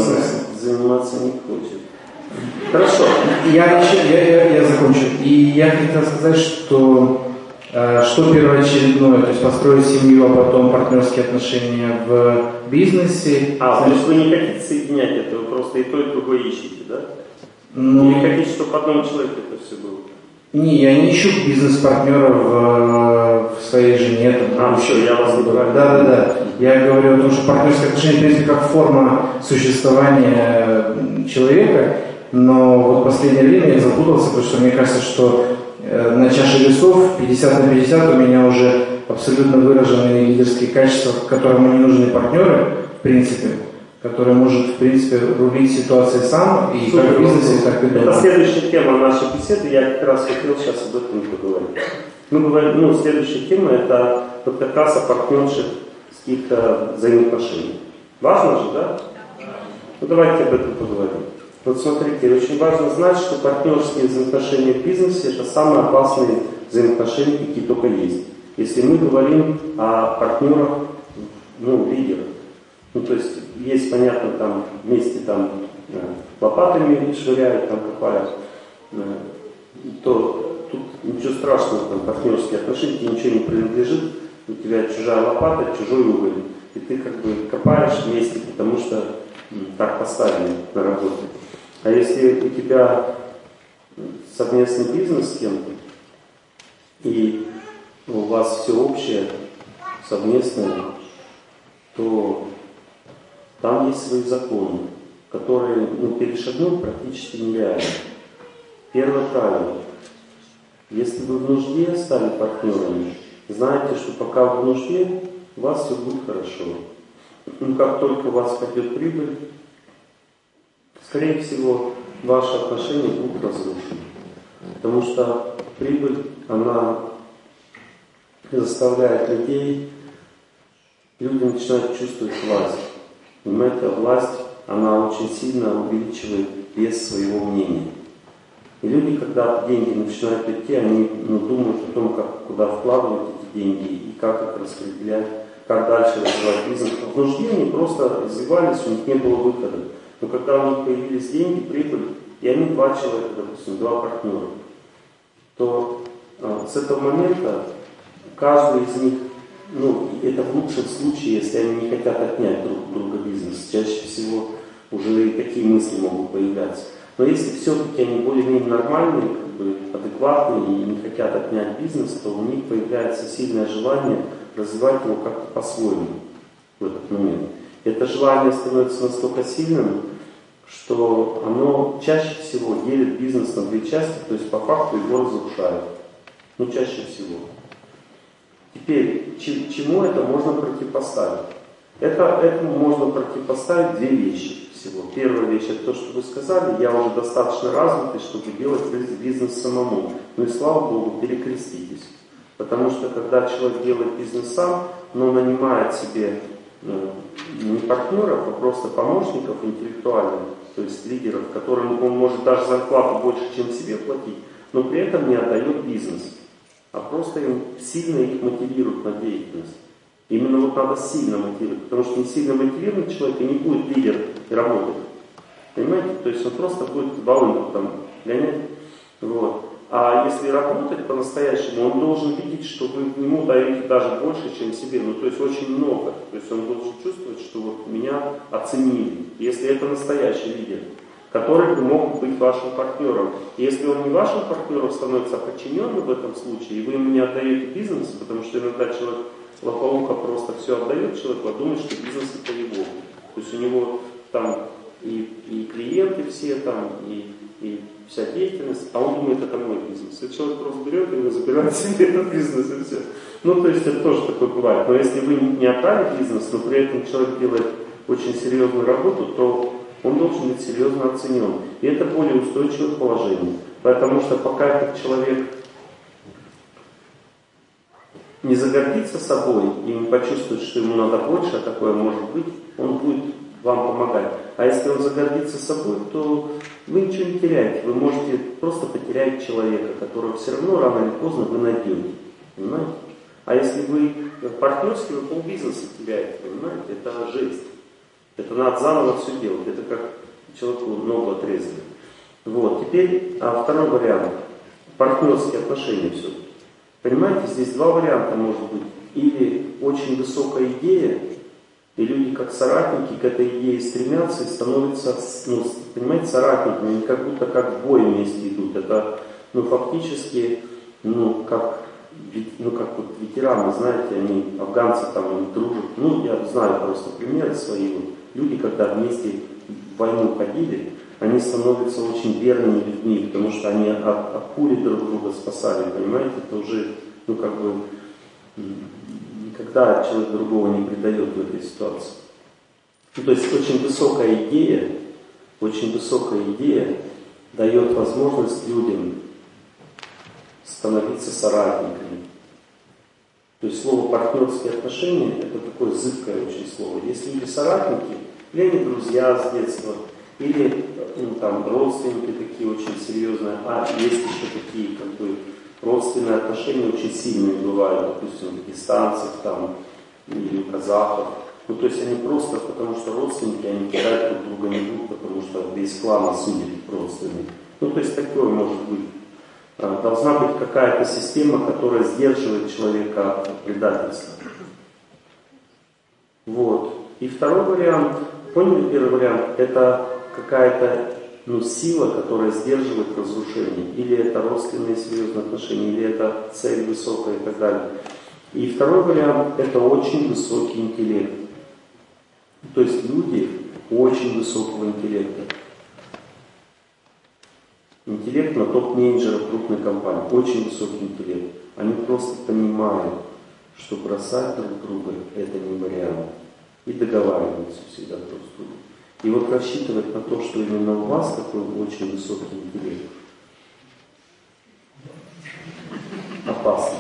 заниматься не хочет. Хорошо. Я, еще, я, я, я закончу. И я хотел сказать, что э, что первоочередное, то есть построить семью, а потом партнерские отношения в бизнесе. А, значит, то есть вы не хотите соединять это, вы просто и то, и другое ищете, да? Ну, Или хотите, чтобы одном человеке это все было? Не, я не ищу бизнес-партнера в, в своей жене. Там, а, все, я вас Да, да, да. Я говорю о том, что партнерские отношения, в принципе, как форма существования человека, но вот в последнее время я запутался, потому что мне кажется, что э, на чаше весов 50 на 50 у меня уже абсолютно выраженные лидерские качества, которым не нужны партнеры, в принципе который может, в принципе, рулить ситуацией сам, и Супер, как в бизнесе, так и дома. Это следующая тема нашей беседы, я как раз хотел сейчас об этом поговорить. Мы говорим, ну, следующая тема это вот как раз о партнерских взаимоотношениях. Важно же, да? Ну, давайте об этом поговорим. Вот смотрите, очень важно знать, что партнерские взаимоотношения в бизнесе это самые опасные взаимоотношения, какие только есть. Если мы говорим о партнерах, ну, лидерах. Ну, то есть есть, понятно, там вместе там э, лопатами швыряют, там копают, э, то тут ничего страшного, там партнерские отношения, ничего не принадлежит, у тебя чужая лопата, чужой уголь. И ты как бы копаешь вместе, потому что так поставили на работе. А если у тебя совместный бизнес с кем-то, и у вас все общее, совместное, то там есть свои законы, которые ну, перешагнуть практически нереально. Первое правило. Если вы в нужде стали партнерами, знайте, что пока вы в нужде, у вас все будет хорошо. Но как только у вас пойдет прибыль, скорее всего, ваши отношения будут разрушены. Потому что прибыль, она заставляет людей, люди начинают чувствовать власть. Понимаете, власть, она очень сильно увеличивает вес своего мнения. И люди, когда деньги начинают идти, они ну, думают о том, как, куда вкладывать эти деньги и как их распределять, как дальше развивать бизнес. В нужде они просто развивались, у них не было выхода. Но когда у них появились деньги, прибыль, и они два человека, допустим, два партнера, то э, с этого момента каждый из них, ну, это в лучшем случае, если они не хотят отнять друг друга бизнес. Чаще всего уже и такие мысли могут появляться. Но если все-таки они более-менее нормальные, как бы адекватные и не хотят отнять бизнес, то у них появляется сильное желание развивать его как-то по-своему в этот момент. Это желание становится настолько сильным, что оно чаще всего делит бизнес на две части, то есть по факту его разрушает. Ну, чаще всего. Теперь, чему это можно противопоставить? Это, этому можно противопоставить две вещи всего. Первая вещь, это то, что вы сказали, я уже достаточно развитый, чтобы делать бизнес самому. Ну и слава Богу, перекреститесь. Потому что когда человек делает бизнес сам, но нанимает себе ну, не партнеров, а просто помощников интеллектуальных, то есть лидеров, которым он может даже зарплату больше, чем себе платить, но при этом не отдает бизнес, а просто им сильно их мотивирует на деятельность. Именно вот надо сильно мотивировать, потому что не сильно мотивированный человек и не будет лидер и работать. Понимаете? То есть он просто будет волынку там гонять. Вот. А если работать по-настоящему, он должен видеть, что вы ему даете даже больше, чем себе. Ну, то есть очень много. То есть он должен чувствовать, что вот меня оценили. Если это настоящий лидер, который мог быть вашим партнером. Если он не вашим партнером становится, а подчиненным в этом случае, и вы ему не отдаете бизнес, потому что иногда человек лопоуха просто все отдает человеку, а думает, что бизнес это его. То есть у него там и, и клиенты все там, и, и вся деятельность, а он думает, это мой бизнес. И человек просто берет и забирает себе этот бизнес и все. Ну, то есть это тоже такое бывает. Но если вы не отдали бизнес, но при этом человек делает очень серьезную работу, то он должен быть серьезно оценен. И это более устойчивое положение. Потому что пока этот человек не загордится собой и не почувствует, что ему надо больше, а такое может быть, он будет вам помогать. А если он загордится собой, то вы ничего не теряете. Вы можете просто потерять человека, которого все равно рано или поздно вы найдете. Понимаете? А если вы партнерский, вы полбизнеса теряете, понимаете? Это жесть. Это надо заново все делать. Это как человеку ногу отрезали. Вот. Теперь а второй вариант. Партнерские отношения все. Понимаете, здесь два варианта может быть. Или очень высокая идея, и люди как соратники к этой идее стремятся и становятся, ну, понимаете, соратниками, они как будто как в бой вместе идут. Это, ну, фактически, ну, как, ну, как вот ветераны, знаете, они, афганцы там, они дружат. Ну, я знаю просто примеры свои. Вот. Люди, когда вместе в войну ходили, они становятся очень верными людьми, потому что они от, от пули друг друга спасали, понимаете, это уже, ну, как бы, никогда человек другого не предает в этой ситуации. Ну, то есть очень высокая идея, очень высокая идея дает возможность людям становиться соратниками. То есть слово партнерские отношения это такое зыбкое очень слово. Если люди соратники, или они друзья с детства, или ну, там родственники такие очень серьезные, а есть еще такие как бы родственные отношения очень сильные бывают, допустим, дагестанцев там, или казахов. Ну, то есть они просто, потому что родственники, они кидать друг друга не будут, потому что весь клан осудит родственник. Ну, то есть такое может быть. Должна быть какая-то система, которая сдерживает человека от предательства. Вот. И второй вариант, поняли первый вариант, это какая-то ну, сила, которая сдерживает разрушение. Или это родственные серьезные отношения, или это цель высокая и так далее. И второй вариант – это очень высокий интеллект. То есть люди очень высокого интеллекта. Интеллект на топ-менеджеров крупной компании. Очень высокий интеллект. Они просто понимают, что бросать друг друга – это не вариант. И договариваются всегда друг с другом. И вот рассчитывать на то, что именно у вас такой очень высокий интеллект, опасно.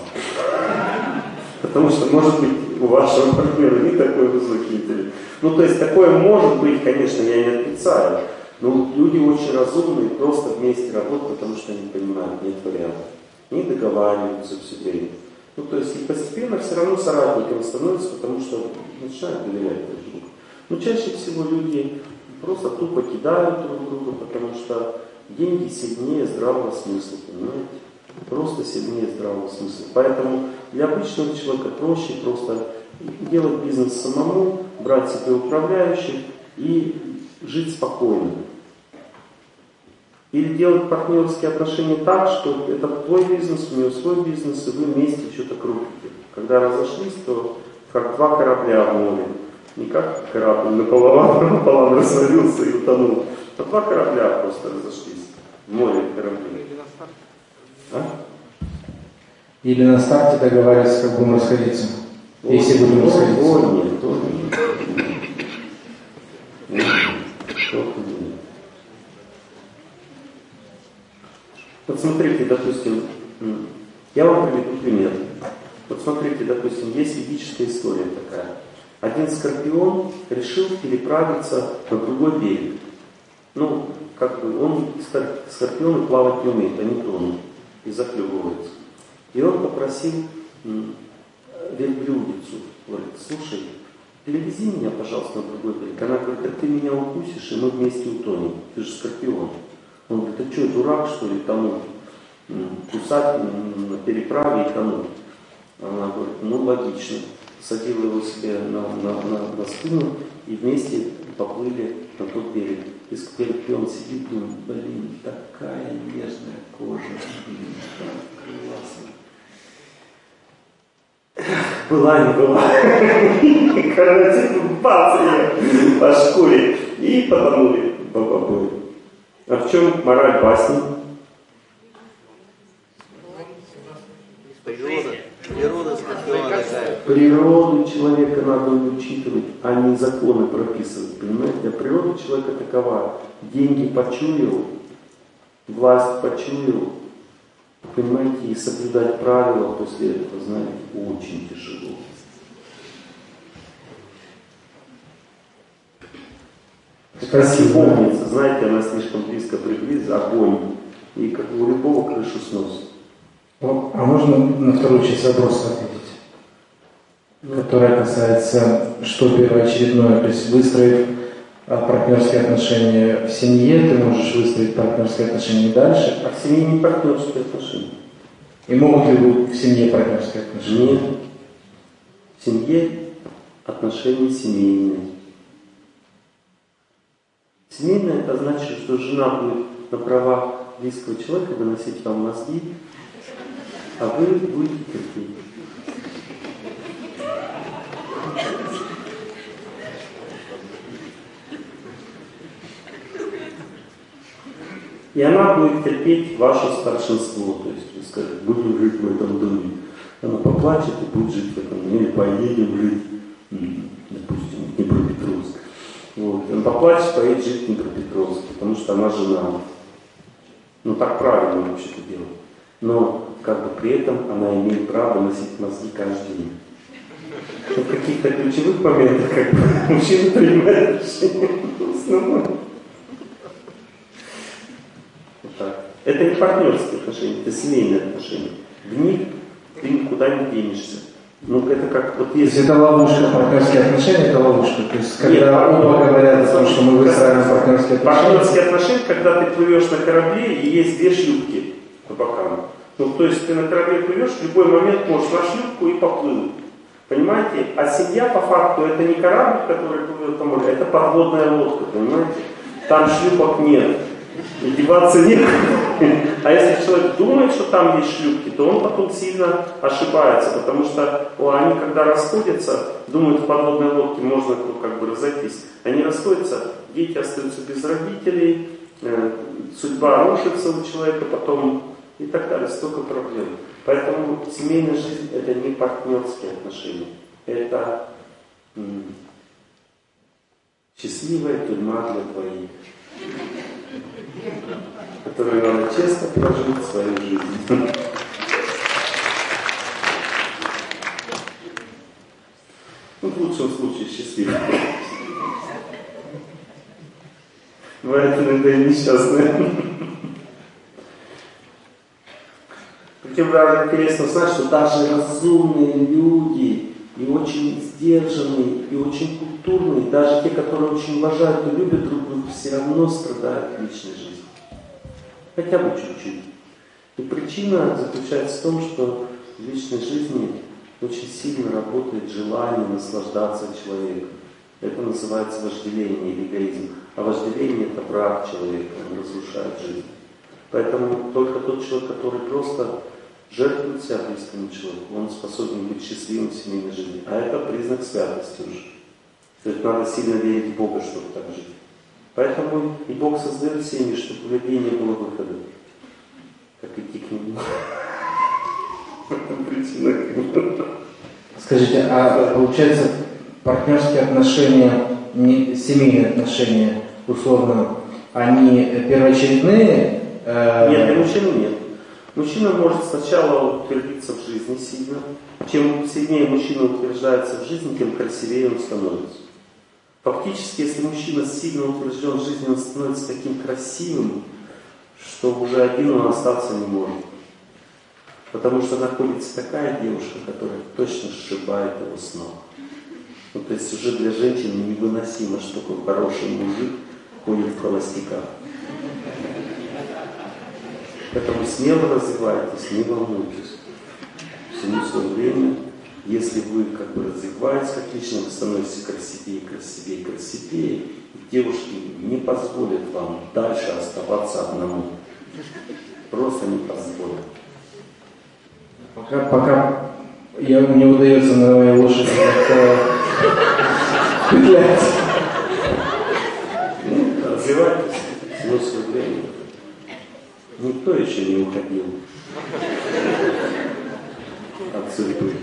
Потому что, может быть, у вашего партнера не такой высокий интеллект. Ну, то есть, такое может быть, конечно, я не отрицаю. Но люди очень разумные, просто вместе работают, потому что они понимают, нет вариантов. Они договариваются все время. Ну, то есть и постепенно все равно соратниками становятся, потому что начинают доверять друг другу. Но чаще всего люди просто тупо кидают друг друга, потому что деньги сильнее здравого смысла, понимаете? Просто сильнее здравого смысла. Поэтому для обычного человека проще просто делать бизнес самому, брать себе управляющих и жить спокойно. Или делать партнерские отношения так, что это твой бизнес, у него свой бизнес, и вы вместе что-то крутите. Когда разошлись, то как два корабля в море. Не как корабль наполовину, наполовину развалился и утонул. А два корабля просто разошлись в море корабли. А? Или на старте договаривались, как будем расходиться. Вот, если будем расходиться. Вот, нет, то нет. Вот смотрите, допустим, я вам приведу пример. Вот смотрите, допустим, есть ведическая история такая. Один скорпион решил переправиться на другой берег. Ну, как бы он, скорпионы плавать не умеют, они тонут и заклевываются. И он попросил верблюдицу, говорит, слушай, перевези меня, пожалуйста, на другой берег. Она говорит, так ты меня укусишь, и мы вместе утонем. Ты же скорпион. Он говорит, ты что, дурак, что ли, тому кусать на переправе и тому? Она говорит, ну логично. Садила его себе на, на, на, на спину и вместе поплыли на тот берег. И скорпион сидит, думает, блин, такая нежная кожа, блин, так классно. Была не была. Короче, бац по шкуре. И потонули в обои. А в чем мораль басни? Природа. Природа. Природу человека надо учитывать, а не законы прописывать. Понимаете? А природа человека такова. Деньги почуял, власть почуял, понимаете, и соблюдать правила после этого, знаете, очень тяжело. Спасибо. Умница, знаете, она слишком близко приблизится, огонь. И как у любого крышу снос. А можно на вторую часть вопроса ответить? Которая касается, что первоочередное, то есть выстроив а, партнерские отношения в семье, ты можешь выстроить партнерские отношения дальше. А в семье не партнерские отношения. И могут ли быть в семье партнерские отношения? Нет. В семье отношения семейные. Семейное это значит, что жена будет на правах близкого человека выносить вам мозги, а вы будете терпеть. И она будет терпеть ваше старшинство. То есть вы скажете, будем жить в этом доме. Она поплачет и будет жить в этом. Или поедем жить, допустим. Вот. Он поплачет, поедет жить в Днепропетровск, потому что она жена. Ну так правильно вообще-то делать. Но как бы при этом она имеет право носить мозги каждый день. Но в каких-то ключевых моментах как бы мужчина принимает решение. Вот. Это не партнерские отношения, это семейные отношения. В них ты никуда не денешься. Ну, это как вот если... это ловушка, партнерские отношения, это ловушка. То есть, когда Нет, оба говорят о том, что мы выстраиваем партнерские отношения. Партнерские отношения, когда ты плывешь на корабле и есть две шлюпки по бокам. Ну, то есть ты на корабле плывешь, в любой момент можешь на шлюпку и поплыл. Понимаете? А семья по факту это не корабль, который плывет по морю, это подводная лодка, понимаете? Там шлюпок нет. И деваться некуда. А если человек думает, что там есть шлюпки, то он потом сильно ошибается, потому что о, они, когда расходятся, думают, в подводной лодке можно ну, как бы разойтись. Они расходятся, дети остаются без родителей, э, судьба рушится у человека, потом и так далее, столько проблем. Поэтому семейная жизнь это не партнерские отношения, это м- счастливая тюрьма для двоих, которую надо честно прожить свою жизнь. Ну, в лучшем случае счастливый. Бывает иногда и несчастные. Причем даже интересно знать, что даже разумные люди, и очень сдержанные, и очень культурные, даже те, которые очень уважают и любят друг друга, все равно страдают в личной жизни. Хотя бы чуть-чуть. И причина заключается в том, что в личной жизни очень сильно работает желание наслаждаться человеком. Это называется вожделение или эгоизм. А вожделение это враг человека, он разрушает жизнь. Поэтому только тот человек, который просто жертвует себя близкому человеку, он способен быть счастливым в семейной жизни. А это признак святости уже. То есть надо сильно верить в Бога, чтобы так жить. Поэтому и Бог создает семьи, чтобы у людей не было выхода. Как идти к Нему. Скажите, а получается партнерские отношения, не, семейные отношения, условно, они первоочередные? Э... Нет, для мужчины нет. Мужчина может сначала утвердиться в жизни сильно. Чем сильнее мужчина утверждается в жизни, тем красивее он становится. Фактически, если мужчина сильно утвержден в жизни, он становится таким красивым, что уже один он остаться не может. Потому что находится такая девушка, которая точно сшибает его с ног. Ну, то есть уже для женщины невыносимо, что такой хороший мужик ходит в холостяках. Поэтому смело развивайтесь, не волнуйтесь. Всему свое время, если вы как бы развиваетесь как личность, вы становитесь красивее, красивее, красивее, девушки не позволят вам дальше оставаться одному. Просто не позволят. Пока, пока я, мне удается на моей лошади как-то петлять. Ну, развивайтесь, всему свое время. Никто еще не уходил от судьбы.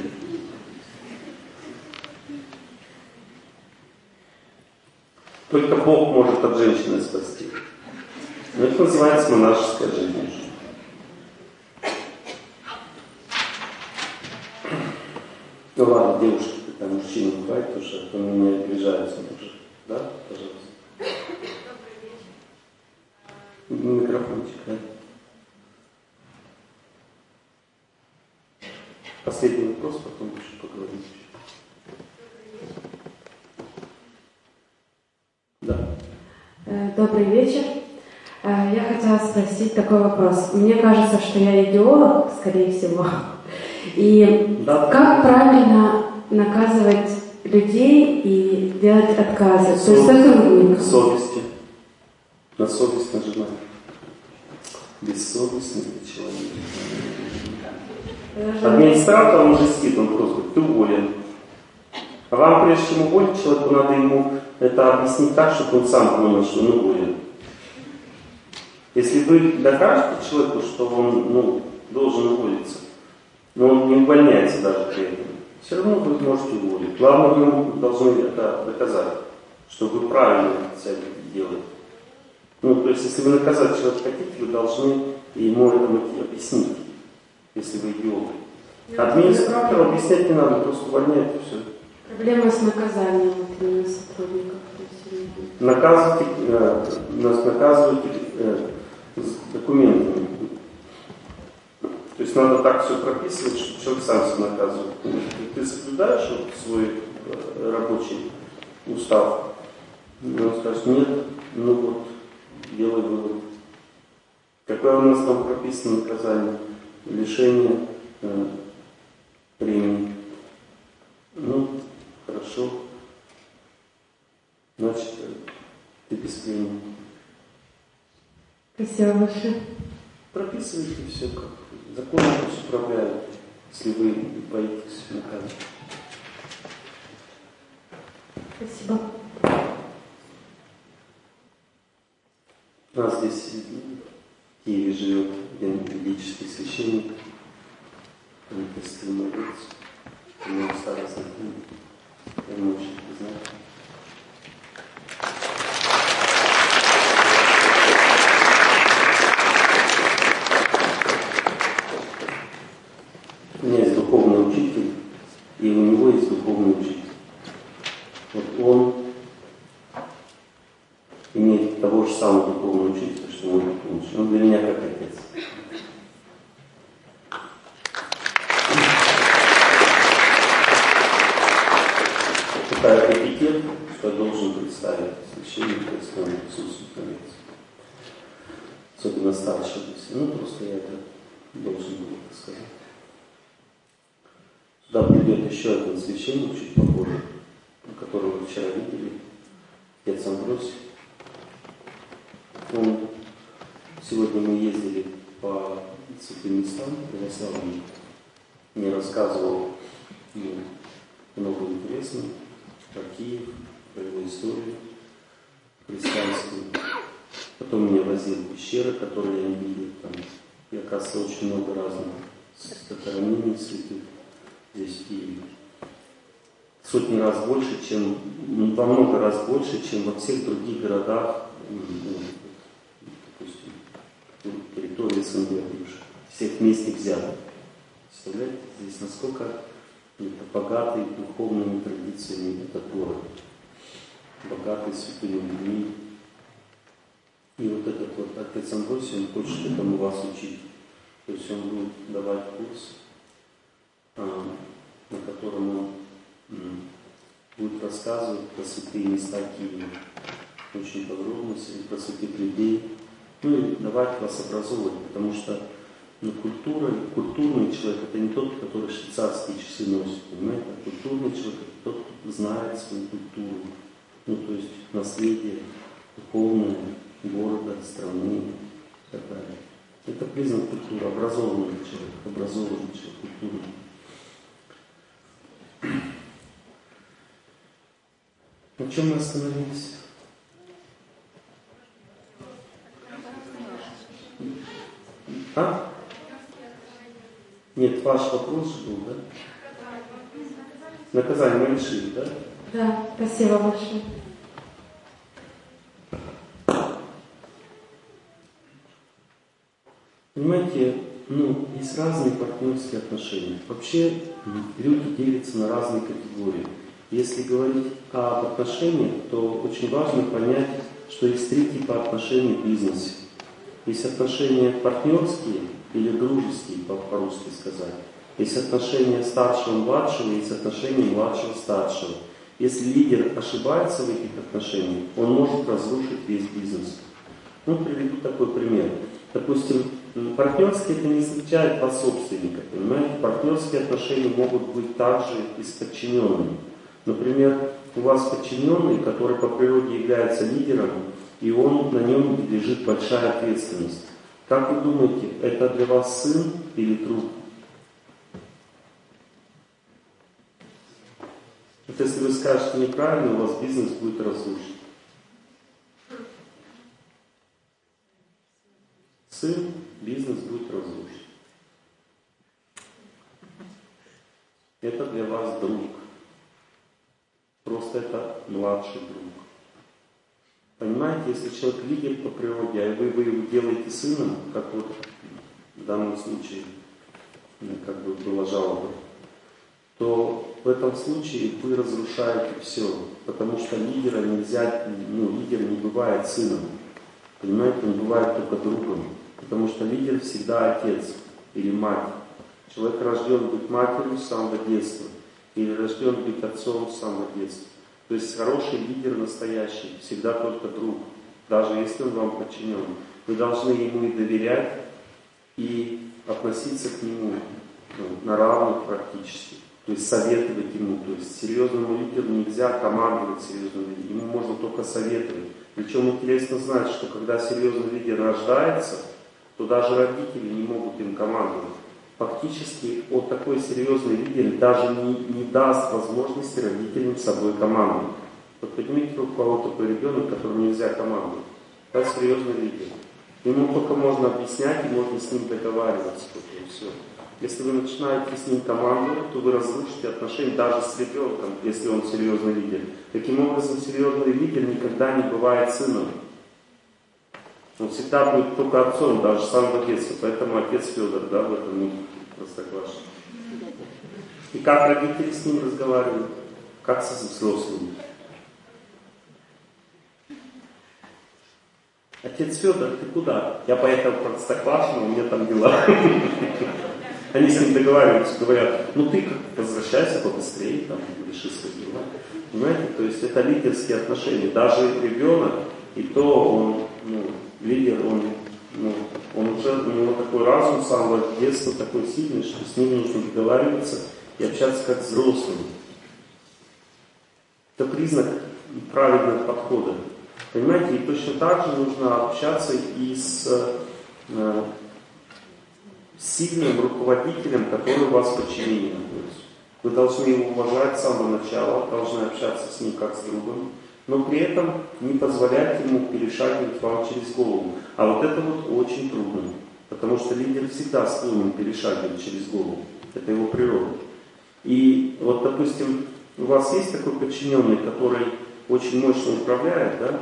Только Бог может от женщины спасти. Но это называется монашеская жизнь. Ну ладно, девушки, когда мужчина бывает уже, то меня обижаются уже. Да, пожалуйста. Микрофончик, да? Последний вопрос, потом еще поговорим. Да. Э, добрый вечер. Э, я хотела спросить такой вопрос. Мне кажется, что я идеолог, скорее всего. И да. как правильно наказывать людей и делать отказы? Со... То есть сотрудникам? Совести. На совесть нажимать. Бессовестный человек. Администратор, он же он просто, ты уволен. Вам, прежде чем уволить человеку, надо ему это объяснить так, чтобы он сам понял, что он уволен. Если вы докажете человеку, что он ну, должен уволиться, но он не увольняется даже при этом, все равно вы можете уволить. Главное, вы ему должны это доказать, что вы правильно себя делаете. Ну, то есть, если вы наказать человека хотите, вы должны ему это объяснить если вы идиоты. Администратору объяснять не надо, просто увольняйте все. Проблема с наказанием именно сотрудников. Наказывайте, э, нас наказывают э, с документами. То есть надо так все прописывать, чтобы человек сам себя наказывал. Ты, ты соблюдаешь вот свой э, рабочий устав? И он скажет, нет, ну вот, делай вывод. Какое у нас там прописано наказание? Лишение э, премии. Ну, хорошо. Значит, э, ты без премии. Спасибо большое. Прописывайте все, как закон пусть управляет, если вы боитесь наказать. Спасибо. У нас здесь в Киеве живет один ведический священник, Анастасий Молец, у него старый знакомый, ему очень признателен. У меня есть духовный учитель, и у него есть духовный учитель. Вот он имеет того же же самого духовного учителя, что мой духовный учитель. Он для меня как отец. Такая этикет, что я должен представить священника, если он присутствует на лекции. Особенно старшего. Ну, просто я это должен был это сказать. Сюда придет еще один священник, чуть попозже, которого вы вчера видели, отец Амбросий. Он, сегодня мы ездили по святым местам, православным, мне рассказывал ну, много интересного про Киев, про его историю христианскую. Потом меня возил в пещеры, которые я видел. Там, и оказывается очень много разных захоронений святых здесь в Киеве. Сотни раз больше, чем, ну, во много раз больше, чем во всех других городах, ну, допустим, территории СНГ. Всех вместе взятых. Представляете, здесь насколько это богатый духовными традициями этот город. Богатый святыми людьми. И вот этот вот отец Амбросий, он хочет этому вас учить. То есть он будет давать курс, а, на котором он будет рассказывать про святые места Киева. Очень подробно, про святых людей. Ну и давать вас образовывать, потому что но культура, культурный человек это не тот, который швейцарские часы носит, понимаете? А культурный человек это тот, кто знает свою культуру. Ну, то есть наследие духовное города, страны и так далее. Это признак культуры, образованный человек, образованный человек, культурный. На чем мы остановились? А? Нет, ваш вопрос был, да? Наказание мы решили, да? Да, спасибо большое. Понимаете, ну, есть разные партнерские отношения. Вообще люди делятся на разные категории. Если говорить об отношениях, то очень важно понять, что есть три типа отношений в бизнесе. Есть отношения партнерские или дружеские, по-русски сказать. Есть отношения старшего-младшего, есть отношения младшего-старшего. Если лидер ошибается в этих отношениях, он может разрушить весь бизнес. Ну, приведу такой пример. Допустим, партнерские это не означает по собственника, понимаете? Партнерские отношения могут быть также и с подчиненными. Например, у вас подчиненный, который по природе является лидером, и он, на нем лежит большая ответственность. Как вы думаете, это для вас сын или друг? Вот если вы скажете неправильно, у вас бизнес будет разрушен. Сын, бизнес будет разрушен. Это для вас друг. Просто это младший друг. Понимаете, если человек лидер по природе, а вы, вы его делаете сыном, как вот в данном случае, ну, как бы была жалоба, то в этом случае вы разрушаете все, потому что лидера нельзя, ну, лидер не бывает сыном, понимаете, он бывает только другом, потому что лидер всегда отец или мать. Человек рожден быть матерью с самого детства, или рожден быть отцом с самого детства. То есть хороший лидер настоящий, всегда только друг, даже если он вам подчинен. Вы должны ему и доверять, и относиться к нему ну, на равных практически. То есть советовать ему. То есть серьезному лидеру нельзя командовать серьезному лидеру, ему можно только советовать. Причем интересно знать, что когда серьезный лидер рождается, то даже родители не могут им командовать фактически вот такой серьезный лидер даже не, не даст возможности родителям с собой командовать. Вот поднимите руку, у кого такой ребенок, которому нельзя командовать. Это серьезный лидер. Ему только можно объяснять и можно с ним договариваться. И все. Если вы начинаете с ним командовать, то вы разрушите отношения даже с ребенком, если он серьезный лидер. Таким образом, серьезный лидер никогда не бывает сыном. Он всегда будет только отцом, даже с самого детства. Поэтому отец Федор, да, в этом мы Простоквашино. И как родители с ним разговаривают? Как со взрослыми? Отец Федор, ты куда? Я поехал в Простоквашино, у меня там дела. Они с ним договариваются, говорят, ну ты возвращайся побыстрее, там, реши свои дела. Понимаете, то есть это лидерские отношения. Даже ребенок, и то он, ну, лидер, он, ну, он уже, у него такой разум с самого детства такой сильный, что с ним нужно договариваться и общаться как с взрослым. Это признак правильного подхода. Понимаете, и точно так же нужно общаться и с э, сильным руководителем, который у вас в подчинении находится. Вы должны его уважать с самого начала, должны общаться с ним как с другом, но при этом не позволять ему перешагивать вам через голову. А вот это вот очень трудно, потому что лидер всегда склонен перешагивать через голову. Это его природа. И вот, допустим, у вас есть такой подчиненный, который очень мощно управляет, да?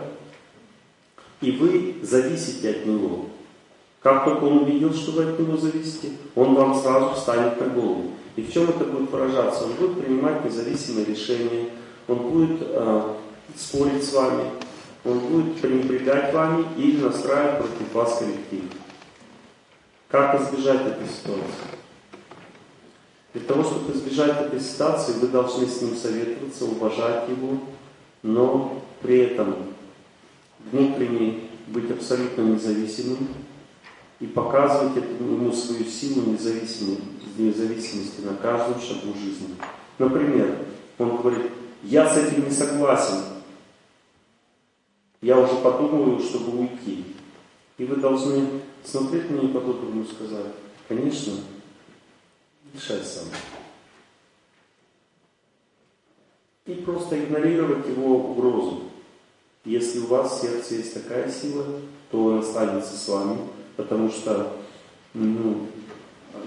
И вы зависите от него. Как только он увидел, что вы от него зависите, он вам сразу встанет на голову. И в чем это будет выражаться? Он будет принимать независимые решения, он будет э, спорить с вами, он будет пренебрегать вами или настраивать против вас коллектив. Как избежать этой ситуации? Для того, чтобы избежать этой ситуации, вы должны с ним советоваться, уважать его, но при этом внутренне быть абсолютно независимым и показывать ему свою силу независимости на каждом шагу жизни. Например, он говорит, я с этим не согласен, я уже подумываю, чтобы уйти. И вы должны смотреть на него по-доброму и сказать, конечно, решай сам. И просто игнорировать его угрозу. Если у вас в сердце есть такая сила, то он останется с вами, потому что ну,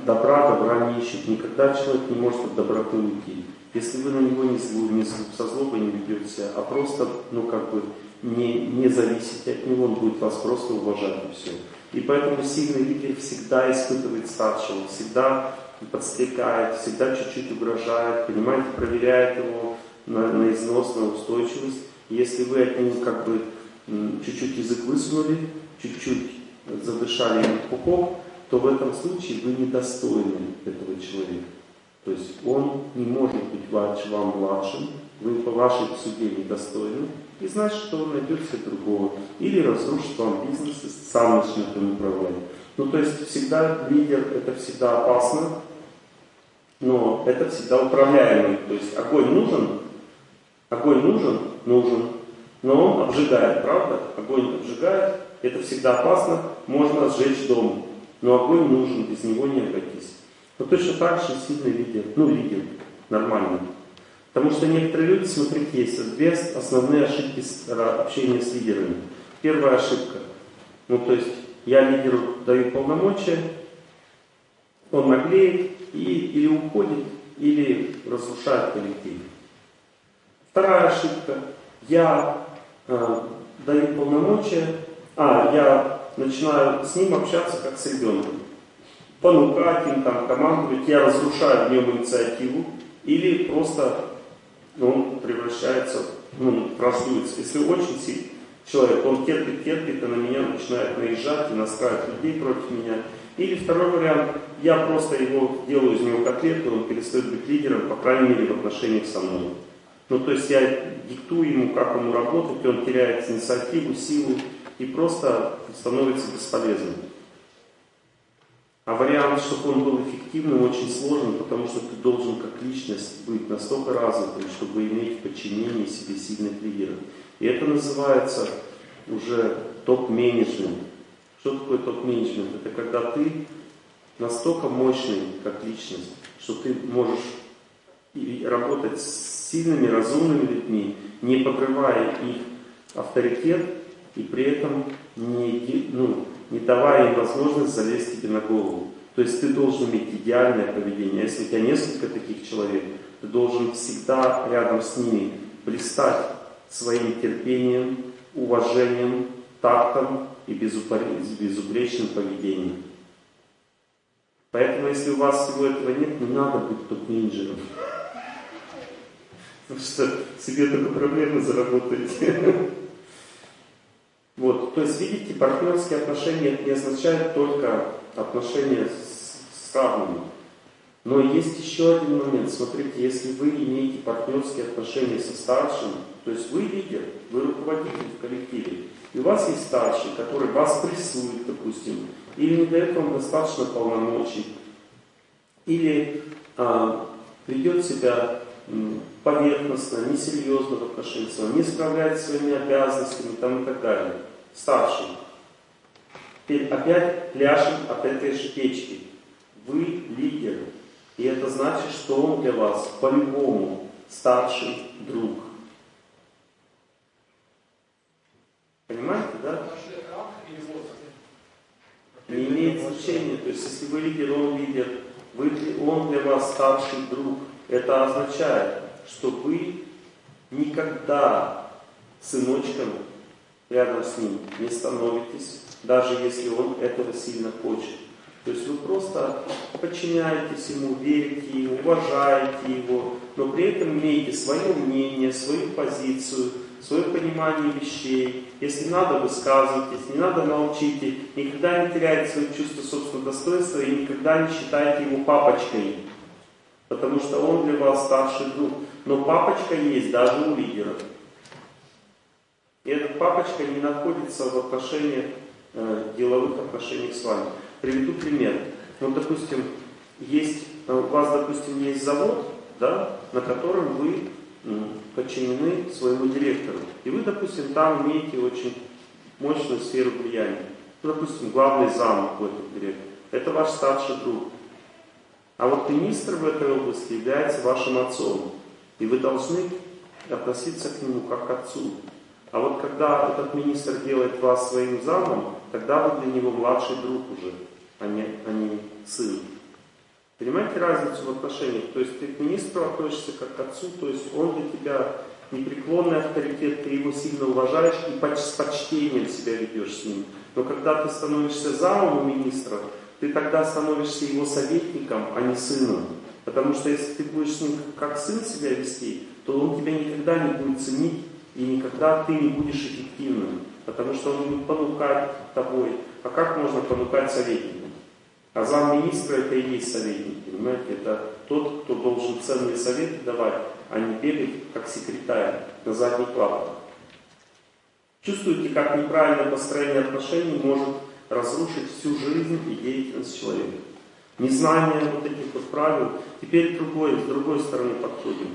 добра добра не ищет. Никогда человек не может от доброты уйти. Если вы на него не, не со злобой не ведете, а просто, ну как бы, не, не зависите от него, он будет вас просто уважать и все. И поэтому сильный лидер всегда испытывает старшего, всегда подстрекает, всегда чуть-чуть угрожает, понимаете, проверяет его на, на износ, на устойчивость. Если вы от него как бы чуть-чуть язык высунули, чуть-чуть задышали ему пупок, то в этом случае вы недостойны этого человека. То есть он не может быть вам младшим, вы по вашей суде недостойны, и значит, что он найдет себе другого. Или разрушит вам бизнес сам начнет им управлять. Ну, то есть всегда лидер, это всегда опасно, но это всегда управляемый. То есть огонь нужен, огонь нужен, нужен, но он обжигает, правда? Огонь обжигает, это всегда опасно, можно сжечь дом, но огонь нужен, без него не обойтись. Но точно так же сильный лидер, ну лидер, нормальный. Потому что некоторые люди, смотрите, есть две основные ошибки общения с лидерами. Первая ошибка, ну то есть я лидеру даю полномочия, он наглеет и или уходит, или разрушает коллектив. Вторая ошибка, я э, даю полномочия, а, я начинаю с ним общаться как с ребенком. Понукать им, там, командовать, я разрушаю в нем инициативу, или просто ну, он превращается, ну, трансуется. Если очень сильный человек, он терпит, терпит, и на меня начинает наезжать и настраивать людей против меня. Или второй вариант, я просто его делаю из него котлету, он перестает быть лидером, по крайней мере, в отношениях со мной. Ну, то есть я диктую ему, как ему работать, он теряет инициативу, силу, и просто становится бесполезным. А вариант, чтобы он был эффективным, очень сложен, потому что ты должен как личность быть настолько развитым, чтобы иметь в подчинении себе сильных лидеров. И это называется уже топ-менеджмент. Что такое топ-менеджмент? Это когда ты настолько мощный как личность, что ты можешь работать с сильными, разумными людьми, не подрывая их авторитет, и при этом не, ну, не давая им возможность залезть тебе на голову. То есть ты должен иметь идеальное поведение. А если у тебя несколько таких человек, ты должен всегда рядом с ними блистать своим терпением, уважением, тактом и безупречным поведением. Поэтому, если у вас всего этого нет, не надо быть топ-менеджером. Потому что себе только проблемы заработаете. Вот. То есть, видите, партнерские отношения не означают только отношения с, с равными. Но есть еще один момент. Смотрите, если вы имеете партнерские отношения со старшим, то есть вы лидер, вы руководитель в коллективе, и у вас есть старший, который вас прессует, допустим, или не дает вам достаточно полномочий, или а, ведет себя поверхностно, несерьезно в отношении своего, не справляется своими обязанностями там, и так далее. Старший. Теперь опять пляшем от этой же печки. Вы лидер. И это значит, что он для вас по-любому старший друг. Понимаете, да? Не имеет значения. То есть, если вы лидер, он лидер, вы, он для вас старший друг. Это означает, что вы никогда сыночком рядом с ним не становитесь, даже если он этого сильно хочет. То есть вы просто подчиняетесь ему, верите ему, уважаете его, но при этом имеете свое мнение, свою позицию, свое понимание вещей. Если надо, высказывайтесь, не надо, молчите. Никогда не теряйте свое чувство собственного достоинства и никогда не считайте его папочкой. Потому что он для вас старший друг. Но папочка есть даже у лидеров. И этот папочка не находится в отношениях, э, деловых отношениях с вами. Приведу пример. Вот, допустим, есть, э, у вас, допустим, есть завод, да, на котором вы подчинены своему директору. И вы, допустим, там имеете очень мощную сферу влияния. Ну, допустим, главный зам какой-то директор. Это ваш старший друг. А вот министр в этой области является вашим отцом. И вы должны относиться к нему как к отцу. А вот когда этот министр делает вас своим замом, тогда вы для него младший друг уже а не, а не сын. Понимаете разницу в отношениях? То есть ты к министру относишься как к отцу, то есть он для тебя непреклонный авторитет, ты его сильно уважаешь и с почтением себя ведешь с ним. Но когда ты становишься замом у министра, ты тогда становишься его советником, а не сыном. Потому что если ты будешь с ним как сын себя вести, то он тебя никогда не будет ценить, и никогда ты не будешь эффективным. Потому что он будет понукать тобой. А как можно понукать советника? А замминистра это и есть советник, понимаете? Это тот, кто должен ценные советы давать, а не бегать как секретарь на задних лапах. Чувствуете, как неправильное построение отношений может разрушить всю жизнь и деятельность человека. Незнание вот этих вот правил. Теперь другой, с другой стороны подходим.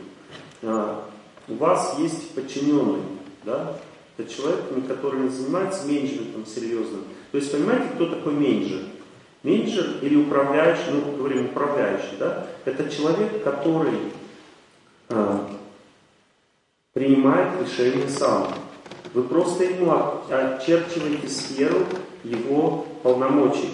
А, у вас есть подчиненный, да? Это человек, который не занимается менеджментом серьезным. То есть, понимаете, кто такой менеджер? Менеджер или управляющий, ну, говорим управляющий, да, это человек, который э, принимает решение сам. Вы просто ему очерчиваете сферу его полномочий.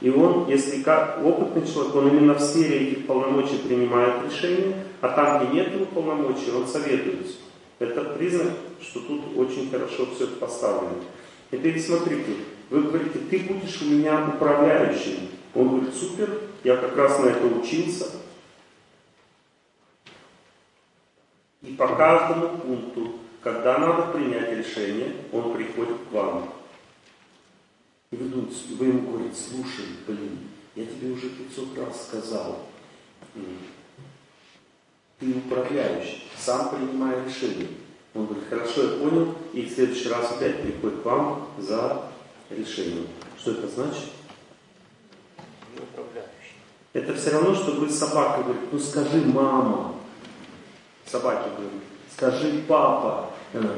И он, если как опытный человек, он именно в сфере этих полномочий принимает решения, а там, где нет его полномочий, он советуется. Это признак, что тут очень хорошо все поставлено. Теперь смотрите, вы говорите, ты будешь у меня управляющим. Он говорит, супер, я как раз на это учился. И по каждому пункту, когда надо принять решение, он приходит к вам. Думаете, вы ему говорите, слушай, блин, я тебе уже 500 раз сказал, ты управляющий, сам принимай решение. Он говорит, хорошо, я понял, и в следующий раз опять приходит к вам за решением. Что это значит? Это все равно, что вы собака говорит, ну скажи мама. Собаке говорит, скажи папа. Она,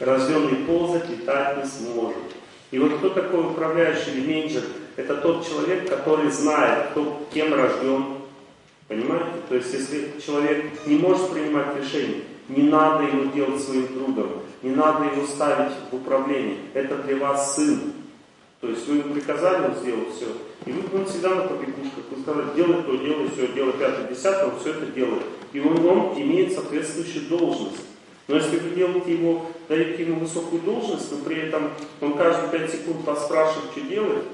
Рожденный ползать, летать не сможет. И вот кто такой управляющий или менеджер? Это тот человек, который знает, кто кем рожден. Понимаете? То есть, если человек не может принимать решения, не надо его делать своим другом, не надо его ставить в управление. Это для вас сын. То есть вы ему приказали, он сделал все. И вы, он всегда на побегушках. Вы сказали, делай то, делай все, делай пятое, десятое, он все это делает. И он, он имеет соответствующую должность. Но если вы делаете его, даете ему высокую должность, но при этом он каждые пять секунд вас спрашивает, что делает,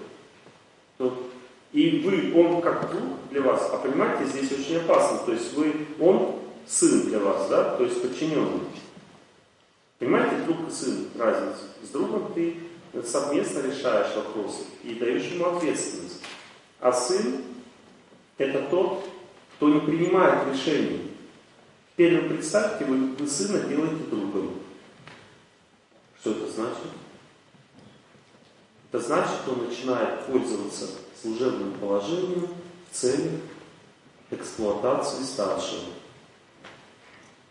то и вы, он как друг для вас, а понимаете, здесь очень опасно. То есть вы, он сын для вас, да, то есть подчиненный. Понимаете, друг и сын, разницу. С другом ты совместно решаешь вопросы и даешь ему ответственность. А сын – это тот, кто не принимает решений. Теперь вы представьте, вы, вы сына делаете другом. Что это значит? Это значит, что он начинает пользоваться служебным положением в целях эксплуатации старшего.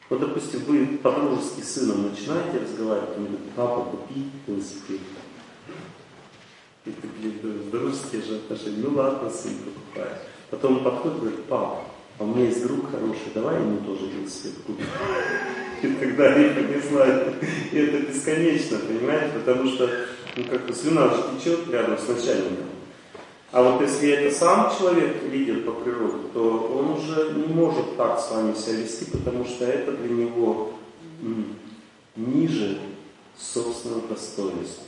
Вот, допустим, вы по-дружески с сыном начинаете разговаривать, он говорит, папа, купи велосипед. И ты говоришь, дружеские же отношения, ну ладно, сын, покупаешь. Потом он подходит и говорит, папа, а у меня есть друг хороший, давай ему тоже велосипед купим. И тогда не знает. И это бесконечно, понимаете, потому что ну, как-то слюна же течет рядом с начальником. А вот если это сам человек, лидер по природе, то он уже не может так с вами себя вести, потому что это для него ниже собственного достоинства.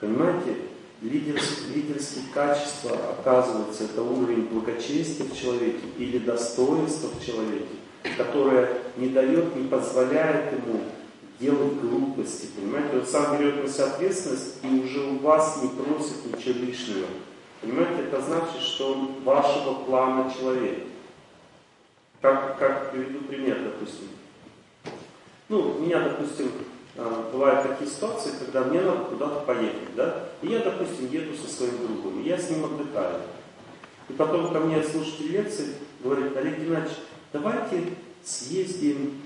Понимаете? Лидерские, лидерские качества, оказывается, это уровень благочестия в человеке или достоинства в человеке, которое не дает, не позволяет ему делать глупости. Понимаете? Он сам берет на себя ответственность и уже у вас не просит ничего лишнего. Понимаете, это значит, что он вашего плана человек. Как, как приведу пример, допустим. Ну, меня, допустим, бывают такие ситуации, когда мне надо куда-то поехать, да? И я, допустим, еду со своим другом, и я с ним отдыхаю. И потом ко мне слушатель лекции говорит, Олег Геннадьевич, давайте съездим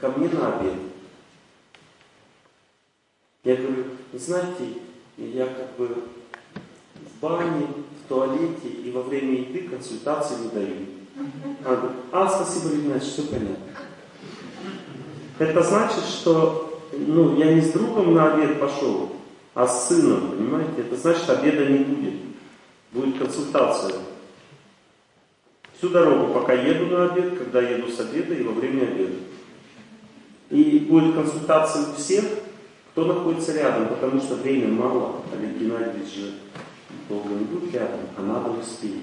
ко мне на обед. Я говорю, знаете, я как бы в бане, в туалете и во время еды консультации не даю. Она говорит, а, спасибо, Игнатьевич, все понятно. Это значит, что ну, я не с другом на обед пошел, а с сыном, понимаете? Это значит, обеда не будет. Будет консультация. Всю дорогу, пока еду на обед, когда еду с обеда и во время обеда. И будет консультация у всех, кто находится рядом, потому что время мало. Олег Геннадьевич же долго не будет рядом, а надо успеть.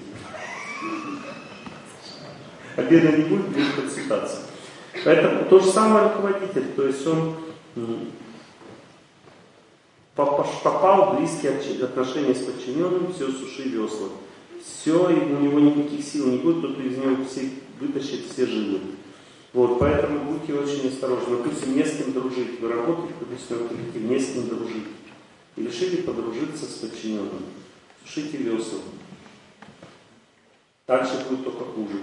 Обеда не будет, будет консультация. Поэтому то же самое руководитель, то есть он попал в близкие отношения с подчиненным, все, суши весла. Все, и у него никаких сил не будет, тут из него все вытащит все жилы. Вот, поэтому будьте очень осторожны. Допустим, не с кем дружить. Вы работаете в допустим, коллективе, не с кем дружить. И решили подружиться с подчиненным сушите весла. Дальше будет только хуже.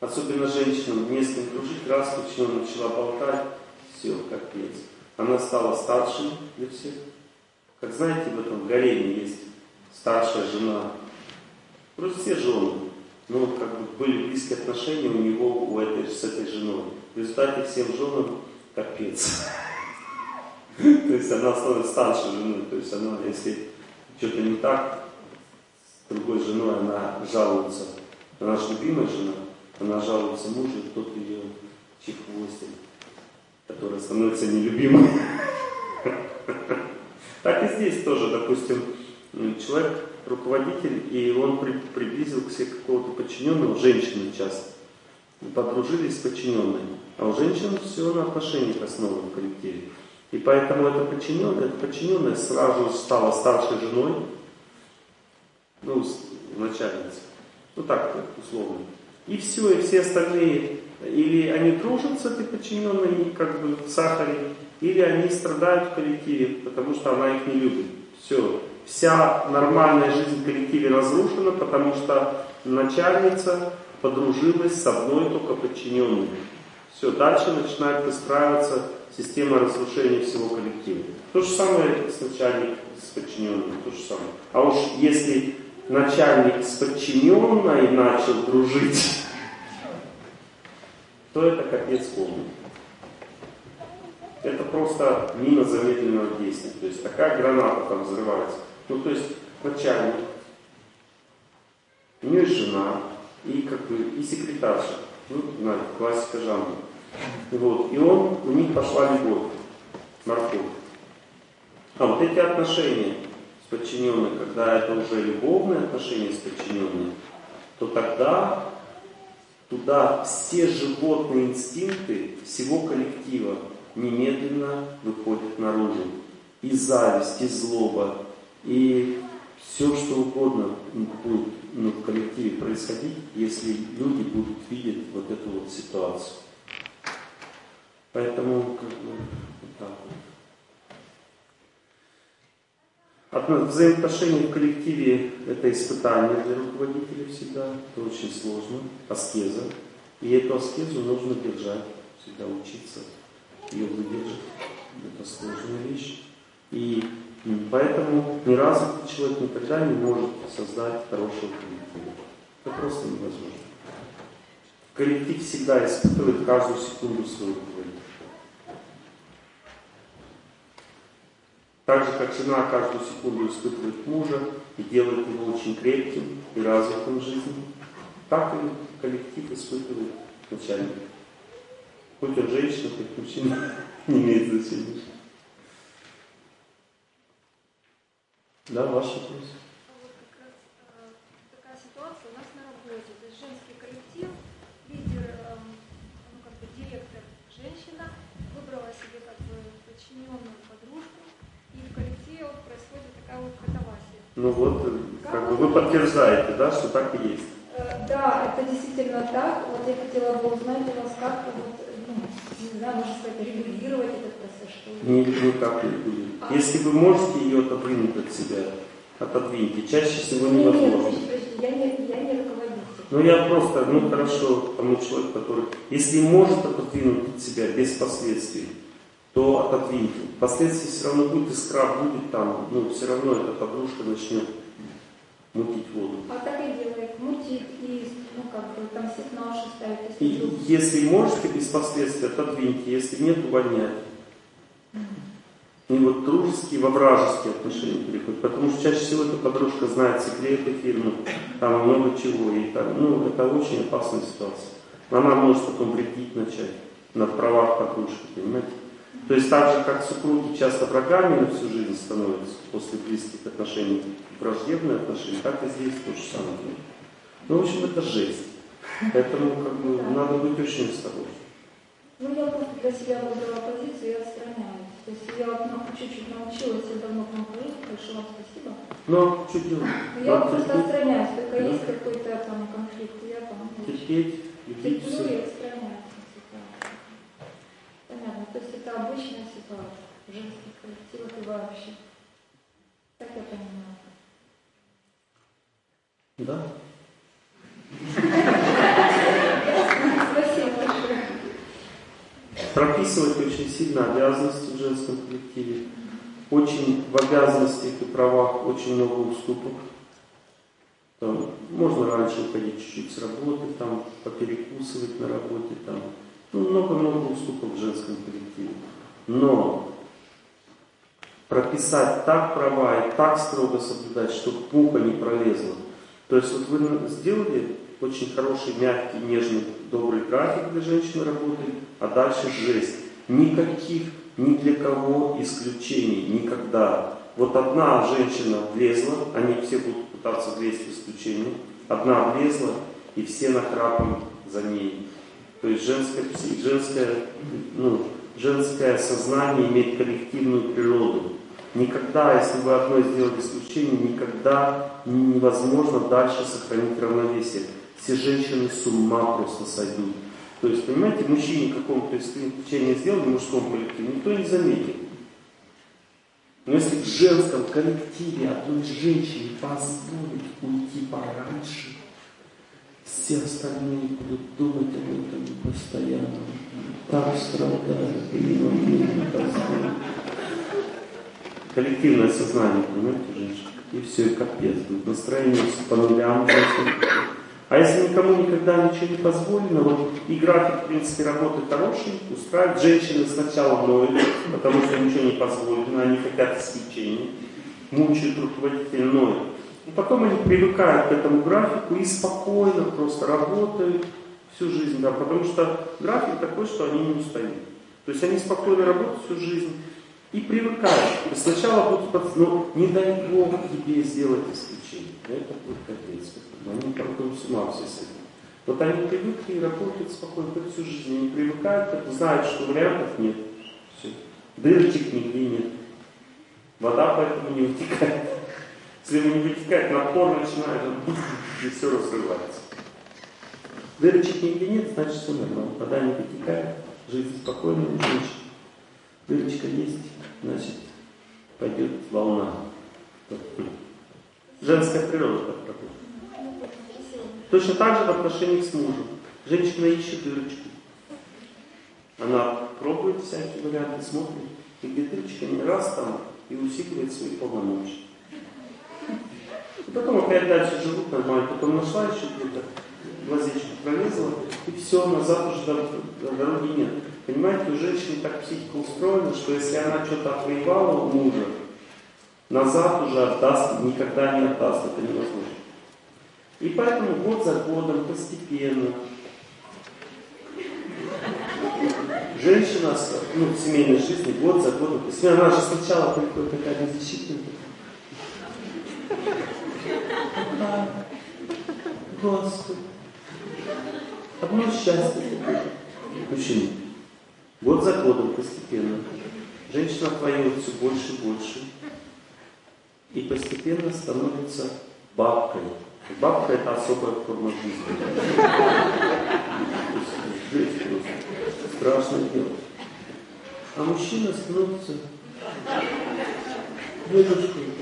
Особенно женщинам не с кем дружить, раз почему начала болтать, все, капец. Она стала старшей для всех. Как знаете, в этом гареме есть старшая жена. Просто все жены. Ну, как бы были близкие отношения у него у этой, с этой женой. В результате всем женам капец. То есть она становится старшей женой. То есть она, если что-то не так, другой женой она жалуется. Она же любимая жена, она жалуется мужу, тот ее чехвостит, которая становится нелюбимой. Так и здесь тоже, допустим, человек руководитель, и он при, приблизил к себе какого-то подчиненного, женщины часто, подружились с подчиненной. А у женщин все на отношениях основано в коллективе. И поэтому эта подчиненная, эта подчиненная сразу стала старшей женой, ну, начальница. Ну так, условно. И все, и все остальные, или они дружат с этой подчиненной, как бы в сахаре, или они страдают в коллективе, потому что она их не любит. Все. Вся нормальная жизнь в коллективе разрушена, потому что начальница подружилась с одной только подчиненной. Все, дальше начинает выстраиваться система разрушения всего коллектива. То же самое с начальником, с подчиненным, то же самое. А уж если начальник с подчиненной начал дружить, то это капец полный. Это просто мина замедленного действия. То есть такая граната там взрывается. Ну то есть начальник, у нее жена, и как бы и секретарша. Ну, знаете, классика жанра. Вот. И он, у них пошла любовь, морковь. А вот эти отношения, подчиненный, когда это уже любовные отношения с подчиненным, то тогда туда все животные инстинкты всего коллектива немедленно выходят наружу. И зависть, и злоба, и все, что угодно будет ну, в коллективе происходить, если люди будут видеть вот эту вот ситуацию. Поэтому как бы, вот так вот. Одно, взаимоотношения в коллективе – это испытание для руководителя всегда, это очень сложно, аскеза. И эту аскезу нужно держать, всегда учиться ее выдержать. Это сложная вещь. И поэтому неразвитый человек никогда не может создать хорошего коллектива. Это просто невозможно. Коллектив всегда испытывает каждую секунду своего руководителя. Так же, как жена каждую секунду испытывает мужа и делает его очень крепким и развитым в жизни, так и коллектив испытывает начальника. Хоть он женщина, хоть мужчина, не имеет значения. Да, ваш вопрос. Такая ситуация у нас на работе. То есть женский коллектив, лидер, ну как бы директор женщина, выбрала себе как бы подчиненную подружку, и в коллективе вот происходит такая вот катавасия. Ну вот, как бы вы подтверждаете, да, что так и есть. Да, это действительно так. Вот я хотела бы узнать у вас, как вот, ну, не знаю, можно сказать, регулировать этот процесс, что ли? Никак не регулировать. А? Если вы можете ее отодвинуть от себя, отодвиньте. Чаще всего невозможно. Нет, нет, я не, я не руководитель. Ну я просто, ну хорошо, тому человек, который, если может отодвинуть от себя без последствий, то отодвиньте. Последствий все равно будет, искра будет там, ну все равно эта подружка начнет мутить воду. А так и делает, мутит и, ну как бы, там сигнал ставит. И если можете без последствий, отодвиньте, если нет, увольняйте. И вот дружеские во вражеские отношения переходят. Потому что чаще всего эта подружка знает секреты фирмы, там много чего. И там, ну, это очень опасная ситуация. Она может потом вредить начать на правах подружки, понимаете? То есть так же, как супруги часто на всю жизнь становятся после близких отношений, враждебные отношения, так и здесь то же самое. Ну, в общем, это жесть. Поэтому как бы, да. надо быть очень осторожным. Ну, я просто для себя выбрала позицию и отстраняюсь. То есть я ну, чуть-чуть научилась, я давно к вам большое вам спасибо. Ну, а что делать? Ну, я просто отстраняюсь, только да. есть какой-то там конфликт, я там... Терпеть, любить все. и отстраняюсь понятно. То есть это обычная ситуация в женских коллективах и вообще. Так я понимаю. Да. Спасибо большое. Прописывать очень сильно обязанности в женском коллективе. Очень в обязанностях и правах очень много уступок. Там, можно раньше уходить чуть-чуть с работы, там, поперекусывать на работе, там, много-много уступок в женском коллективе. Но прописать так права и так строго соблюдать, чтобы пуха не пролезла. То есть вот вы сделали очень хороший, мягкий, нежный, добрый график для женщины работы, а дальше жесть. Никаких ни для кого исключений, никогда. Вот одна женщина влезла, они все будут пытаться влезть в исключение, одна влезла, и все нахрапом за ней. То есть женское, женское, ну, женское сознание имеет коллективную природу. Никогда, если вы одно сделали исключение, никогда невозможно дальше сохранить равновесие. Все женщины с ума просто сойдут. То есть, понимаете, мужчине каком-то исключение сделали в мужском коллективе, никто не заметит. Но если в женском коллективе одной женщине позволить уйти пораньше, все остальные будут думать об этом постоянно. Так страдают, и Коллективное сознание, понимаете, женщина? И все, и капец. Настроение по нулям. А если никому никогда ничего не позволено, вот и график, в принципе, работы хороший, устраивает. Женщины сначала ноют, потому что ничего не позволено, они хотят исключения. Мучают руководитель ноют. И потом они привыкают к этому графику и спокойно просто работают всю жизнь, да, потому что график такой, что они не устают. То есть они спокойно работают всю жизнь и привыкают. И сначала будут, ну, не дай Бог тебе сделать исключение. Это будет капец. Они потом с ума все с. Вот они привыкли и работают спокойно всю жизнь. Они привыкают, знают, что вариантов нет. Все. Дырочек нигде нет. Вода поэтому не вытекает. Если не вытекает, напор начинает, и все разрывается. Дырочек нигде нет, значит все нормально. Вода не вытекает, жизнь спокойная у женщин. Дырочка есть, значит пойдет волна. Женская природа так работает. Точно так же в отношениях с мужем. Женщина ищет дырочку. Она пробует всякие варианты, смотрит, и где дырочка не раз там, и усиливает свои полномочия. И потом опять дальше живут нормально, потом нашла еще где-то глазечку пролезла, и все, назад уже дороги нет. Понимаете, у женщины так психика устроена, что если она что-то отвоевала у мужа, назад уже отдаст, никогда не отдаст, это невозможно. И поэтому год за годом, постепенно, женщина ну, в семейной жизни год за годом, постепенно, она же сначала такая беззащитная, Господи. Одно счастье. Мужчина. Год за годом постепенно. Женщина отвоевывает все больше и больше. И постепенно становится бабкой. Бабка это особая форма жизни. Страшное дело. А мужчина становится дедушкой.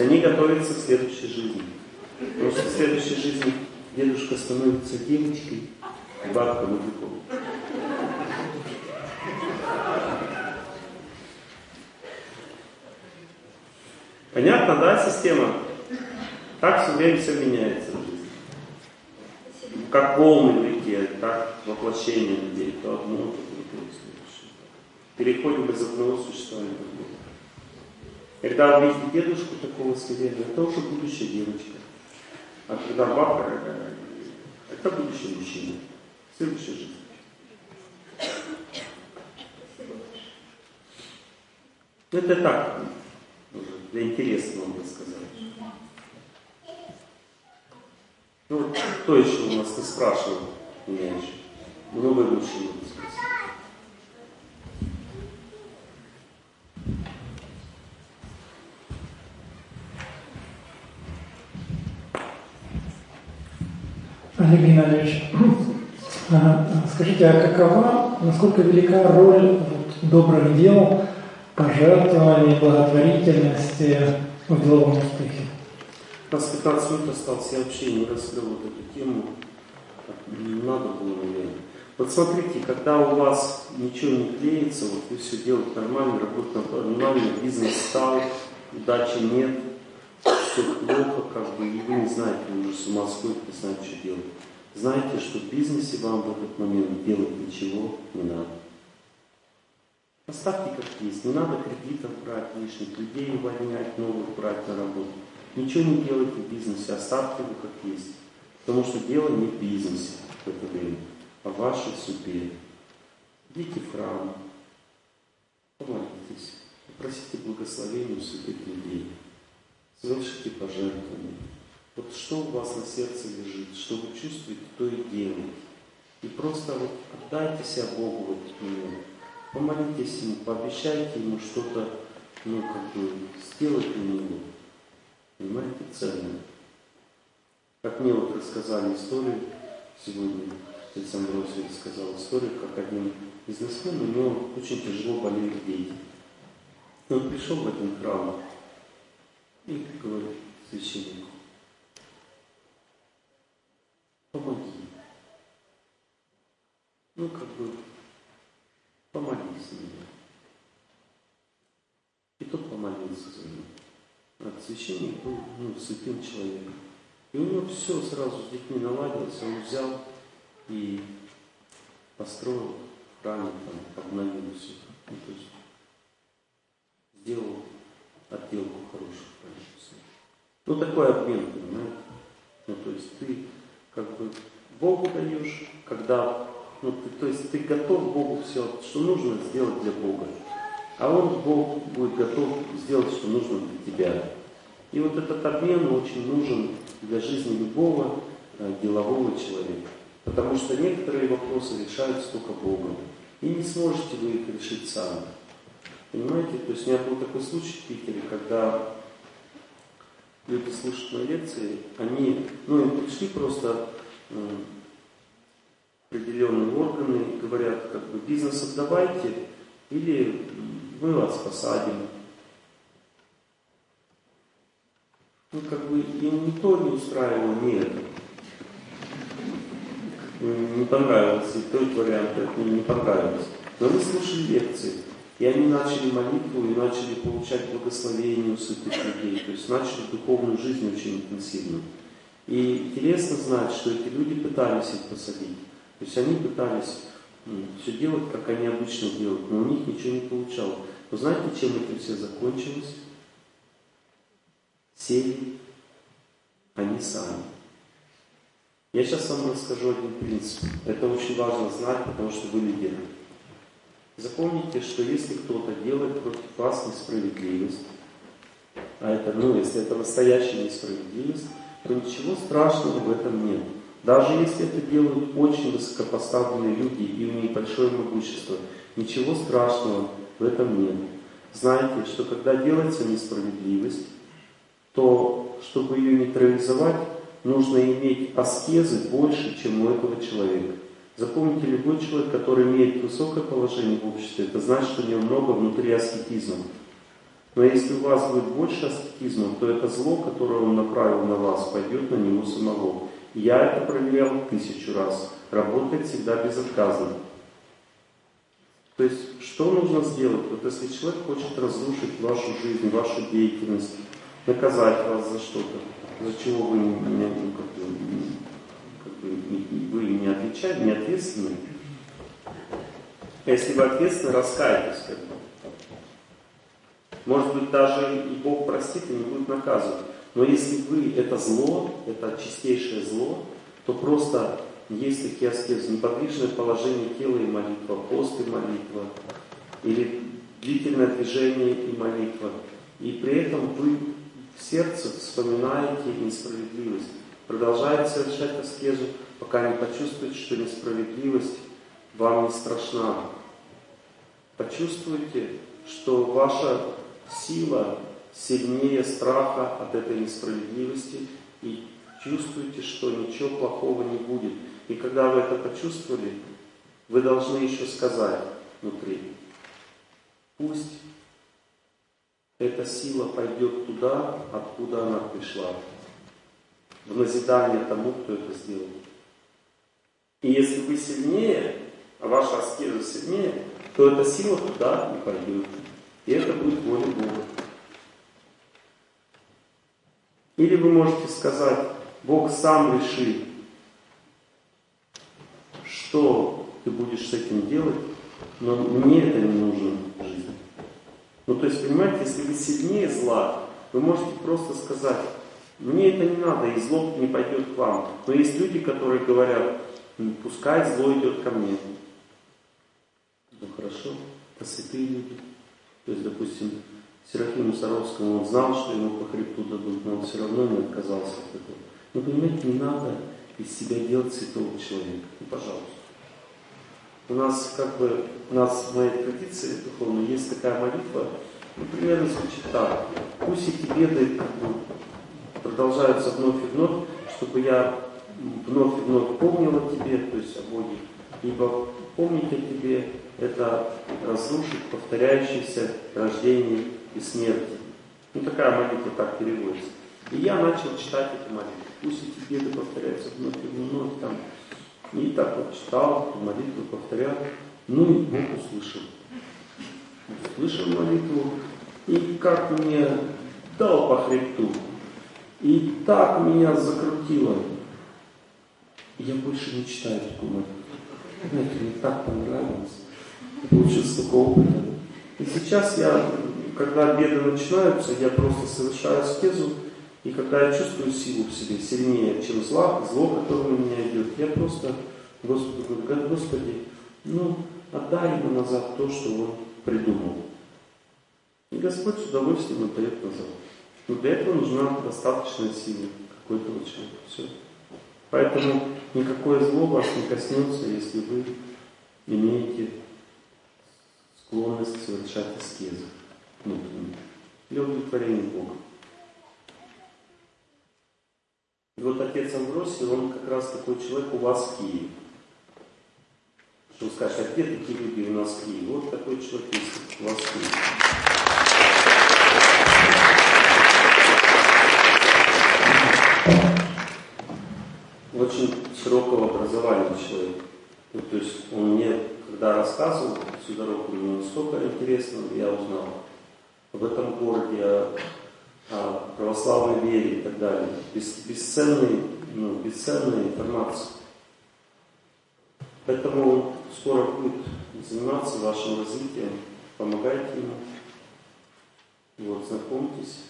Есть они готовятся к следующей жизни. Потому что в следующей жизни дедушка становится девочкой, бабка мужиком. Понятно, да, система? Так все время все меняется в жизни. Как волны в реке, так воплощение людей. То одно, то другое. Переходим из одного существования в другое. Когда вы видите дедушку такого свирепого, это уже будущая девочка. А когда бабка, это будущий мужчина. Следующая жизнь. Ну, это так, для интереса вам рассказать. Ну, кто еще у нас не спрашивал меня еще? Много мужчин. Олег Геннадьевич, скажите, а какова, насколько велика роль вот, добрых дел, пожертвований, благотворительности в деловом успехе? У нас 15 минут осталось, я вообще не раскрыл вот эту тему. Не надо было, наверное. Вот смотрите, когда у вас ничего не клеится, вот вы все делаете нормально, работаете нормально, бизнес стал, удачи нет, все плохо, как бы, и вы не знаете, вы уже с ума сходите, не знаете, что делать. Знаете, что в бизнесе вам в этот момент делать ничего не надо. Оставьте как есть. Не надо кредитов брать лишних, людей увольнять, новых брать на работу. Ничего не делайте в бизнесе, оставьте его как есть. Потому что дело не в бизнесе в это время, а в вашей судьбе. Идите в храм, помолитесь, попросите благословения у святых людей совершите пожертвование. Вот что у вас на сердце лежит, что вы чувствуете, то и делайте. И просто вот отдайте себя Богу в этот момент. Помолитесь Ему, пообещайте Ему что-то, ну, как бы, сделать для Него. Понимаете, ценно. Как мне вот рассказали историю сегодня, отец Амбросий рассказал историю, как один бизнесмен, у него очень тяжело болели дети. Он пришел в один храм, и говорит священнику, помоги. Ну, как бы, помолись меня. И тот помолился за него. А священник был ну, святым человеком. И у него все сразу с детьми наладилось, он взял и построил храм, там, обновил все. Ну, то есть сделал отделку хорошую. Ну, такой обмен, понимаете? Ну, то есть ты как бы Богу даешь, когда, ну, ты, то есть ты готов Богу все, что нужно сделать для Бога. А Он, Бог, будет готов сделать, что нужно для тебя. И вот этот обмен очень нужен для жизни любого э, делового человека. Потому что некоторые вопросы решаются только Богом. И не сможете вы их решить сами. Понимаете? То есть у меня был такой случай в Питере, когда люди слушают мои лекции, они, ну, им пришли просто э, определенные органы говорят, как бы, бизнес отдавайте, или мы вас посадим. Ну, как бы, им никто не устраивал это. Не понравился и тот вариант, это не понравилось. Но мы слушали лекции. И они начали молитву и начали получать благословение у святых людей. То есть начали духовную жизнь очень интенсивно. И интересно знать, что эти люди пытались их посадить. То есть они пытались все делать, как они обычно делают, но у них ничего не получалось. Вы знаете, чем это все закончилось? Сели они сами. Я сейчас вам расскажу один принцип. Это очень важно знать, потому что вы лидеры. Запомните, что если кто-то делает против вас несправедливость, а это, ну, если это настоящая несправедливость, то ничего страшного в этом нет. Даже если это делают очень высокопоставленные люди и у них большое могущество, ничего страшного в этом нет. Знайте, что когда делается несправедливость, то чтобы ее нейтрализовать, нужно иметь аскезы больше, чем у этого человека. Запомните, любой человек, который имеет высокое положение в обществе, это значит, что у него много внутри аскетизма. Но если у вас будет больше аскетизма, то это зло, которое он направил на вас, пойдет на него самого. Я это проверял тысячу раз. Работает всегда безотказно. То есть, что нужно сделать? Вот если человек хочет разрушить вашу жизнь, вашу деятельность, наказать вас за что-то, за чего вы не, не, ну, как бы, как бы, вы не отвечаете, не ответственны. А если вы ответственны, раскайтесь. Как бы. Может быть, даже и Бог простит и не будет наказывать. Но если вы это зло, это чистейшее зло, то просто есть такие аскезы, неподвижное положение тела и молитва, пост и молитва, или длительное движение и молитва. И при этом вы в сердце вспоминаете несправедливость. Продолжаете совершать аскезу, пока не почувствуете, что несправедливость вам не страшна. Почувствуйте, что ваша сила сильнее страха от этой несправедливости и чувствуете, что ничего плохого не будет. И когда вы это почувствовали, вы должны еще сказать внутри, пусть эта сила пойдет туда, откуда она пришла, в назидание тому, кто это сделал. И если вы сильнее, а ваша аскеза сильнее, то эта сила туда не пойдет. И это будет воля Бога. Или вы можете сказать, Бог сам решит, что ты будешь с этим делать, но мне это не нужно в жизни. Ну то есть, понимаете, если вы сильнее зла, вы можете просто сказать, мне это не надо, и зло не пойдет к вам. Но есть люди, которые говорят, пускай зло идет ко мне. Ну хорошо, это святые люди. То есть, допустим, Серафиму Саровскому он знал, что ему по хребту дадут, но он все равно не отказался от этого. Но понимаете, не надо из себя делать святого человека. Ну, пожалуйста. У нас как бы, у нас в моей традиции духовной есть такая молитва, ну, примерно звучит так. Пусть эти беды как бы, продолжаются вновь и вновь, чтобы я вновь и вновь помнил о тебе, то есть о Боге. Ибо помнить о тебе – это разрушить повторяющееся рождение и смерти. Ну такая молитва так переводится. И я начал читать эту молитву. Пусть эти беды повторяются вновь и вновь. Там. И так вот читал молитву, повторял. Ну и Бог услышал. Услышал молитву. И как мне дал по хребту. И так меня закрутило. Я больше не читаю эту молитву. Знаете, мне так понравилось. Получился такой опыт. И сейчас я когда беды начинаются, я просто совершаю аскезу, и когда я чувствую силу в себе сильнее, чем зло, зло, которое у меня идет, я просто Господу говорю, Господи, ну, отдай ему назад то, что он придумал. И Господь с удовольствием отдает назад. Но для этого нужна достаточная сила какой-то человека. Все. Поэтому никакое зло вас не коснется, если вы имеете склонность совершать аскезы внутреннюю для удовлетворения Бога. И вот отец Амбросий, он как раз такой человек у вас в Киеве. Что вы скажете, а где такие люди у нас в Киеве? Вот такой человек есть у вас в Киеве. Очень широкого образования человек. Ну, то есть он мне, когда рассказывал всю дорогу, мне столько интересного я узнал в этом городе, о, о православной вере и так далее. Бес, бесценный, ну, бесценная информация. Поэтому он скоро будет заниматься вашим развитием. Помогайте ему. Вот, знакомьтесь.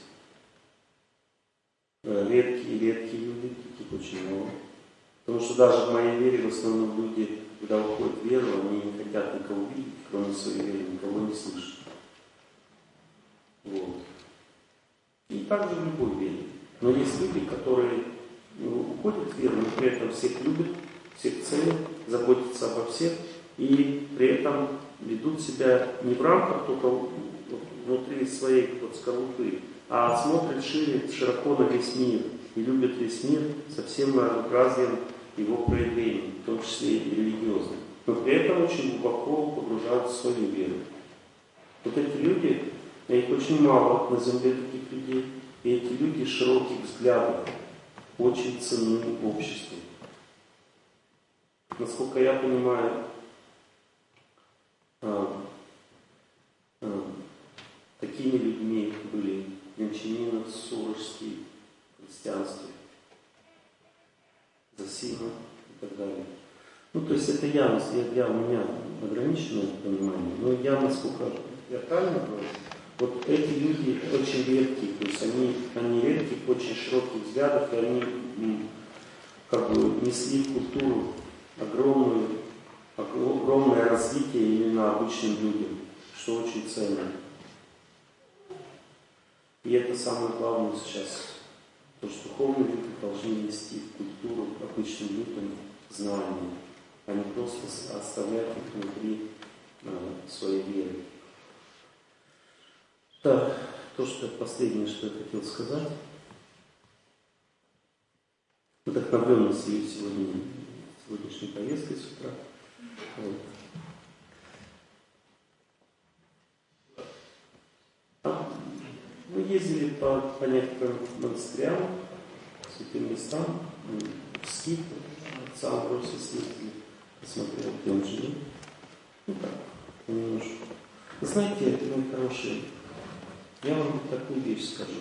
Э, редкие, редкие люди, таких очень много. Потому что даже в моей вере в основном люди, когда уходят в веру, они не хотят никого видеть, кроме своей веры, никого не слышат. Вот. И также в любой вере. Но есть люди, которые ну, уходят в веру, но при этом всех любят, всех ценят, заботятся обо всех и при этом ведут себя не в рамках только внутри своей вот скорлупы, а смотрят шире, широко на весь мир и любят весь мир со всем разнообразием его проявлений, в том числе и религиозных. Но при этом очень глубоко погружаются в свою веру. Вот эти люди, а их очень мало на земле таких людей, и эти люди широких взглядов очень ценны обществу. Насколько я понимаю, а, а, такими людьми были Венчанинов, Сурожский, христианстве, Засима и так далее. Ну, то есть это явность, я, я, у меня ограниченное понимание, но я насколько я правильно говорю, вот эти люди очень редкие, то есть они, они редких, очень широких взглядов, и они как бы несли в культуру огромную, огромное развитие именно обычным людям, что очень ценно. И это самое главное сейчас. То, что духовные люди должны нести в культуру обычным людям знания, а не просто оставлять их внутри э, своей веры. Так, то, что последнее, что я хотел сказать. Вдохновленность ее сегодня, сегодняшней поездкой с утра. Вот. А, мы ездили по, по некоторым монастырям, святым местам, в Скиф, в Амбросе съездили, посмотрел, где он живет. Ну так, немножко. Знаете, мои хорошие, я вам такую вещь скажу.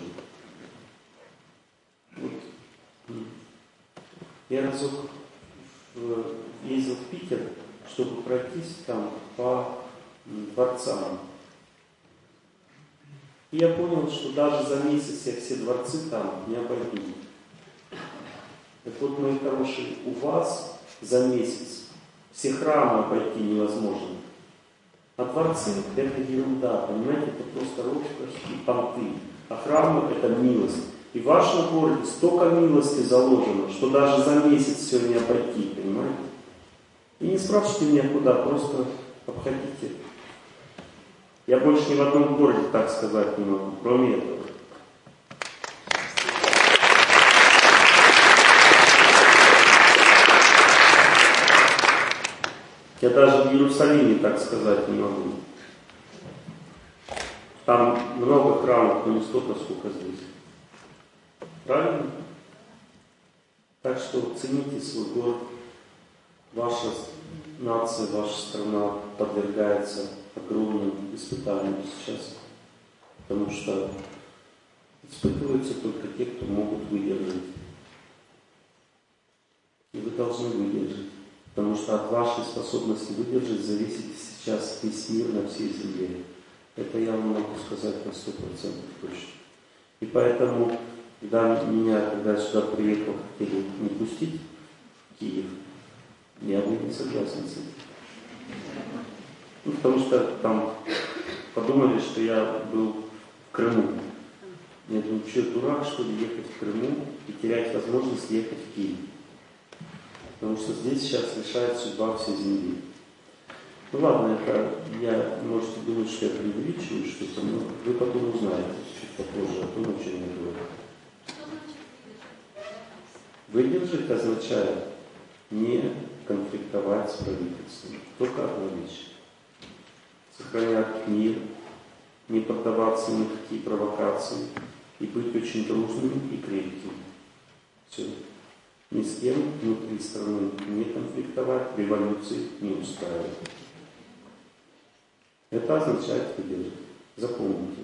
Вот. Я разок ездил в Питер, чтобы пройтись там по дворцам. И я понял, что даже за месяц я все дворцы там не обойду. Так вот, мои хорошие, у вас за месяц все храмы обойти невозможно. А дворцы – это ерунда, понимаете, это просто роскошь и понты. А храмы – это милость. И в вашем городе столько милости заложено, что даже за месяц все не обойти, понимаете? И не спрашивайте меня куда, просто обходите. Я больше ни в одном городе так сказать не могу, кроме этого. Я даже в Иерусалиме так сказать не могу. Там много храмов, но не столько, сколько здесь. Правильно? Так что цените свой город. Ваша нация, ваша страна подвергается огромным испытаниям сейчас. Потому что испытываются только те, кто могут выдержать. И вы должны выдержать. Потому что от вашей способности выдержать зависит сейчас весь мир на всей земле. Это я вам могу сказать на сто процентов точно. И поэтому, когда меня, когда я сюда приехал, хотели не пустить в Киев, я был не согласен с этим. Ну, потому что там подумали, что я был в Крыму. Я думаю, что дурак, что ли, ехать в Крыму и терять возможность ехать в Киев. Потому что здесь сейчас решает судьба всей земли. Ну ладно, это я, можете думать, что я преувеличиваю что-то, но вы потом узнаете чуть попозже о том, о чем я говорю. Выдержать означает не конфликтовать с правительством. Только одна вещь. Сохранять мир, не поддаваться ни какие провокации и быть очень дружными и крепкими. Все. Ни с кем внутри страны не конфликтовать, революции не устраивать. Это означает выдержать. Запомните.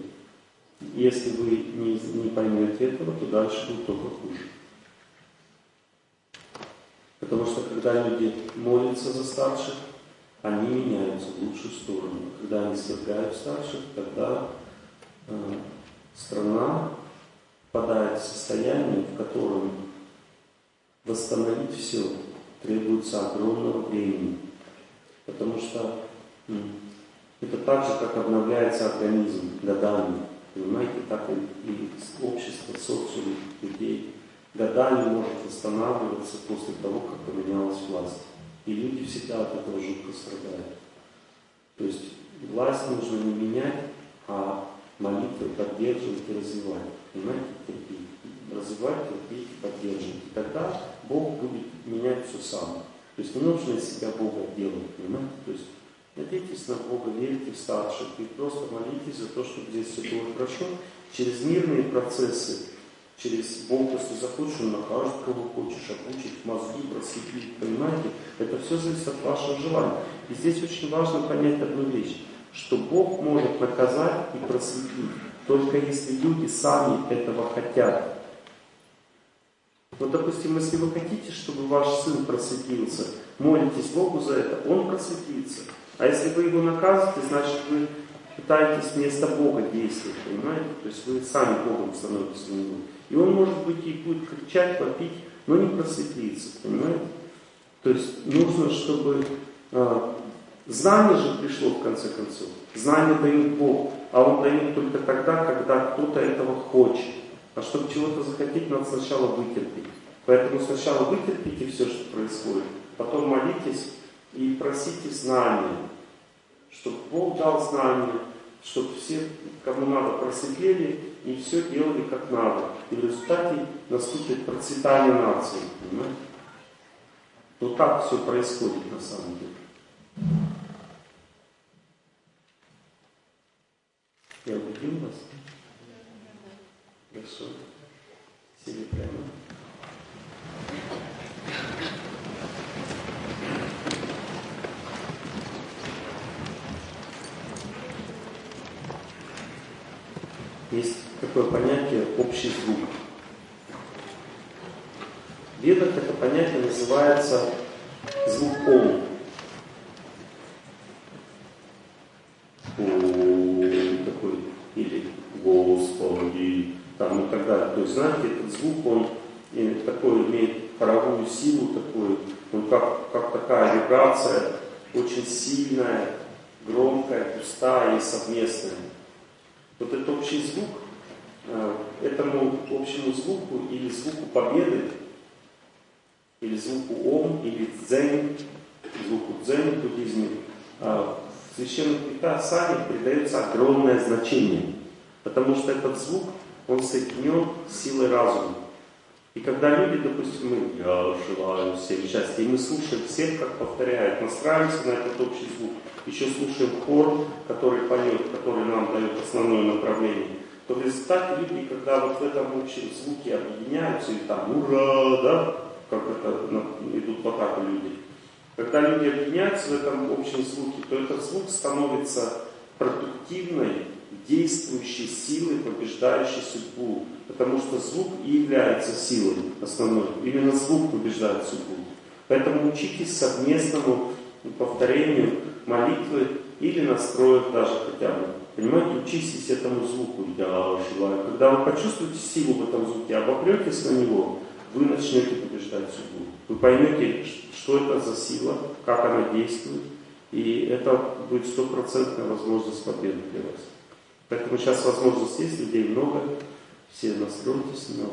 Если вы не, не поймете этого, то дальше будет только хуже. Потому что когда люди молятся за старших, они меняются в лучшую сторону. Когда они свергают старших, тогда э, страна попадает в состояние, в котором восстановить все требуется огромного времени. Потому что э, это так же, как обновляется организм годами. Понимаете, так и, и общество, социум людей годами может восстанавливаться после того, как поменялась власть. И люди всегда от этого жутко страдают. То есть власть нужно не менять, а молитвы поддерживать и развивать. Понимаете, терпеть. Развивать, терпеть и поддерживать. И тогда Бог будет менять все сам. То есть не нужно из себя Бога делать, понимаете? То есть надейтесь на Бога, верьте в старших и просто молитесь за то, чтобы здесь все было хорошо. Через мирные процессы через Бог, если захочешь, он накажет, кого хочешь, обучить, мозги, просветлить, понимаете? Это все зависит от вашего желания. И здесь очень важно понять одну вещь, что Бог может наказать и просветлить, только если люди сами этого хотят. Вот, допустим, если вы хотите, чтобы ваш сын просветлился, молитесь Богу за это, он просветлится. А если вы его наказываете, значит вы пытаетесь вместо Бога действовать, понимаете? То есть вы сами Богом становитесь него. И он, может быть, и будет кричать, вопить, но не просветлиться, понимаете? То есть нужно, чтобы... А, знание же пришло в конце концов. Знание дает Бог, а Он дает только тогда, когда кто-то этого хочет. А чтобы чего-то захотеть, надо сначала вытерпеть. Поэтому сначала вытерпите все, что происходит, потом молитесь и просите знания, чтобы Бог дал знания, чтобы все, кому надо, просветлели и все делали как надо. И в результате наступит процветание нации. Понимаете? Вот так все происходит на самом деле. Я убедил вас? Хорошо. Сели прямо. есть такое понятие общий звук. В ведах это понятие называется звук Ом. такой, или Господи, там так далее. То есть, знаете, этот звук, он такой имеет хоровую силу, такую, он как, как такая вибрация, очень сильная, громкая, пустая и совместная. Вот этот общий звук, этому общему звуку или звуку победы, или звуку ом, или дзен, звуку дзен в буддизме, э, в священных писаниях придается огромное значение, потому что этот звук, он соединен с силой разума. И когда люди, допустим, мы «я желаю всем счастья», и мы слушаем всех, как повторяют, настраиваемся на этот общий звук, еще слушаем хор, который поет, который нам дает основное направление, то в люди, когда вот в этом общем звуке объединяются, и там «Ура!», да, как это идут в атаку люди, когда люди объединяются в этом общем звуке, то этот звук становится продуктивной, действующей силой, побеждающей судьбу. Потому что звук и является силой основной. Именно звук побеждает судьбу. Поэтому учитесь совместному повторению молитвы или настроек даже хотя бы. Понимаете, учитесь этому звуку. Я желаю. Когда вы почувствуете силу в этом звуке, обопретесь на него, вы начнете побеждать судьбу. Вы поймете, что это за сила, как она действует, и это будет стопроцентная возможность победы для вас. Поэтому сейчас возможность есть, людей много, все настройтесь на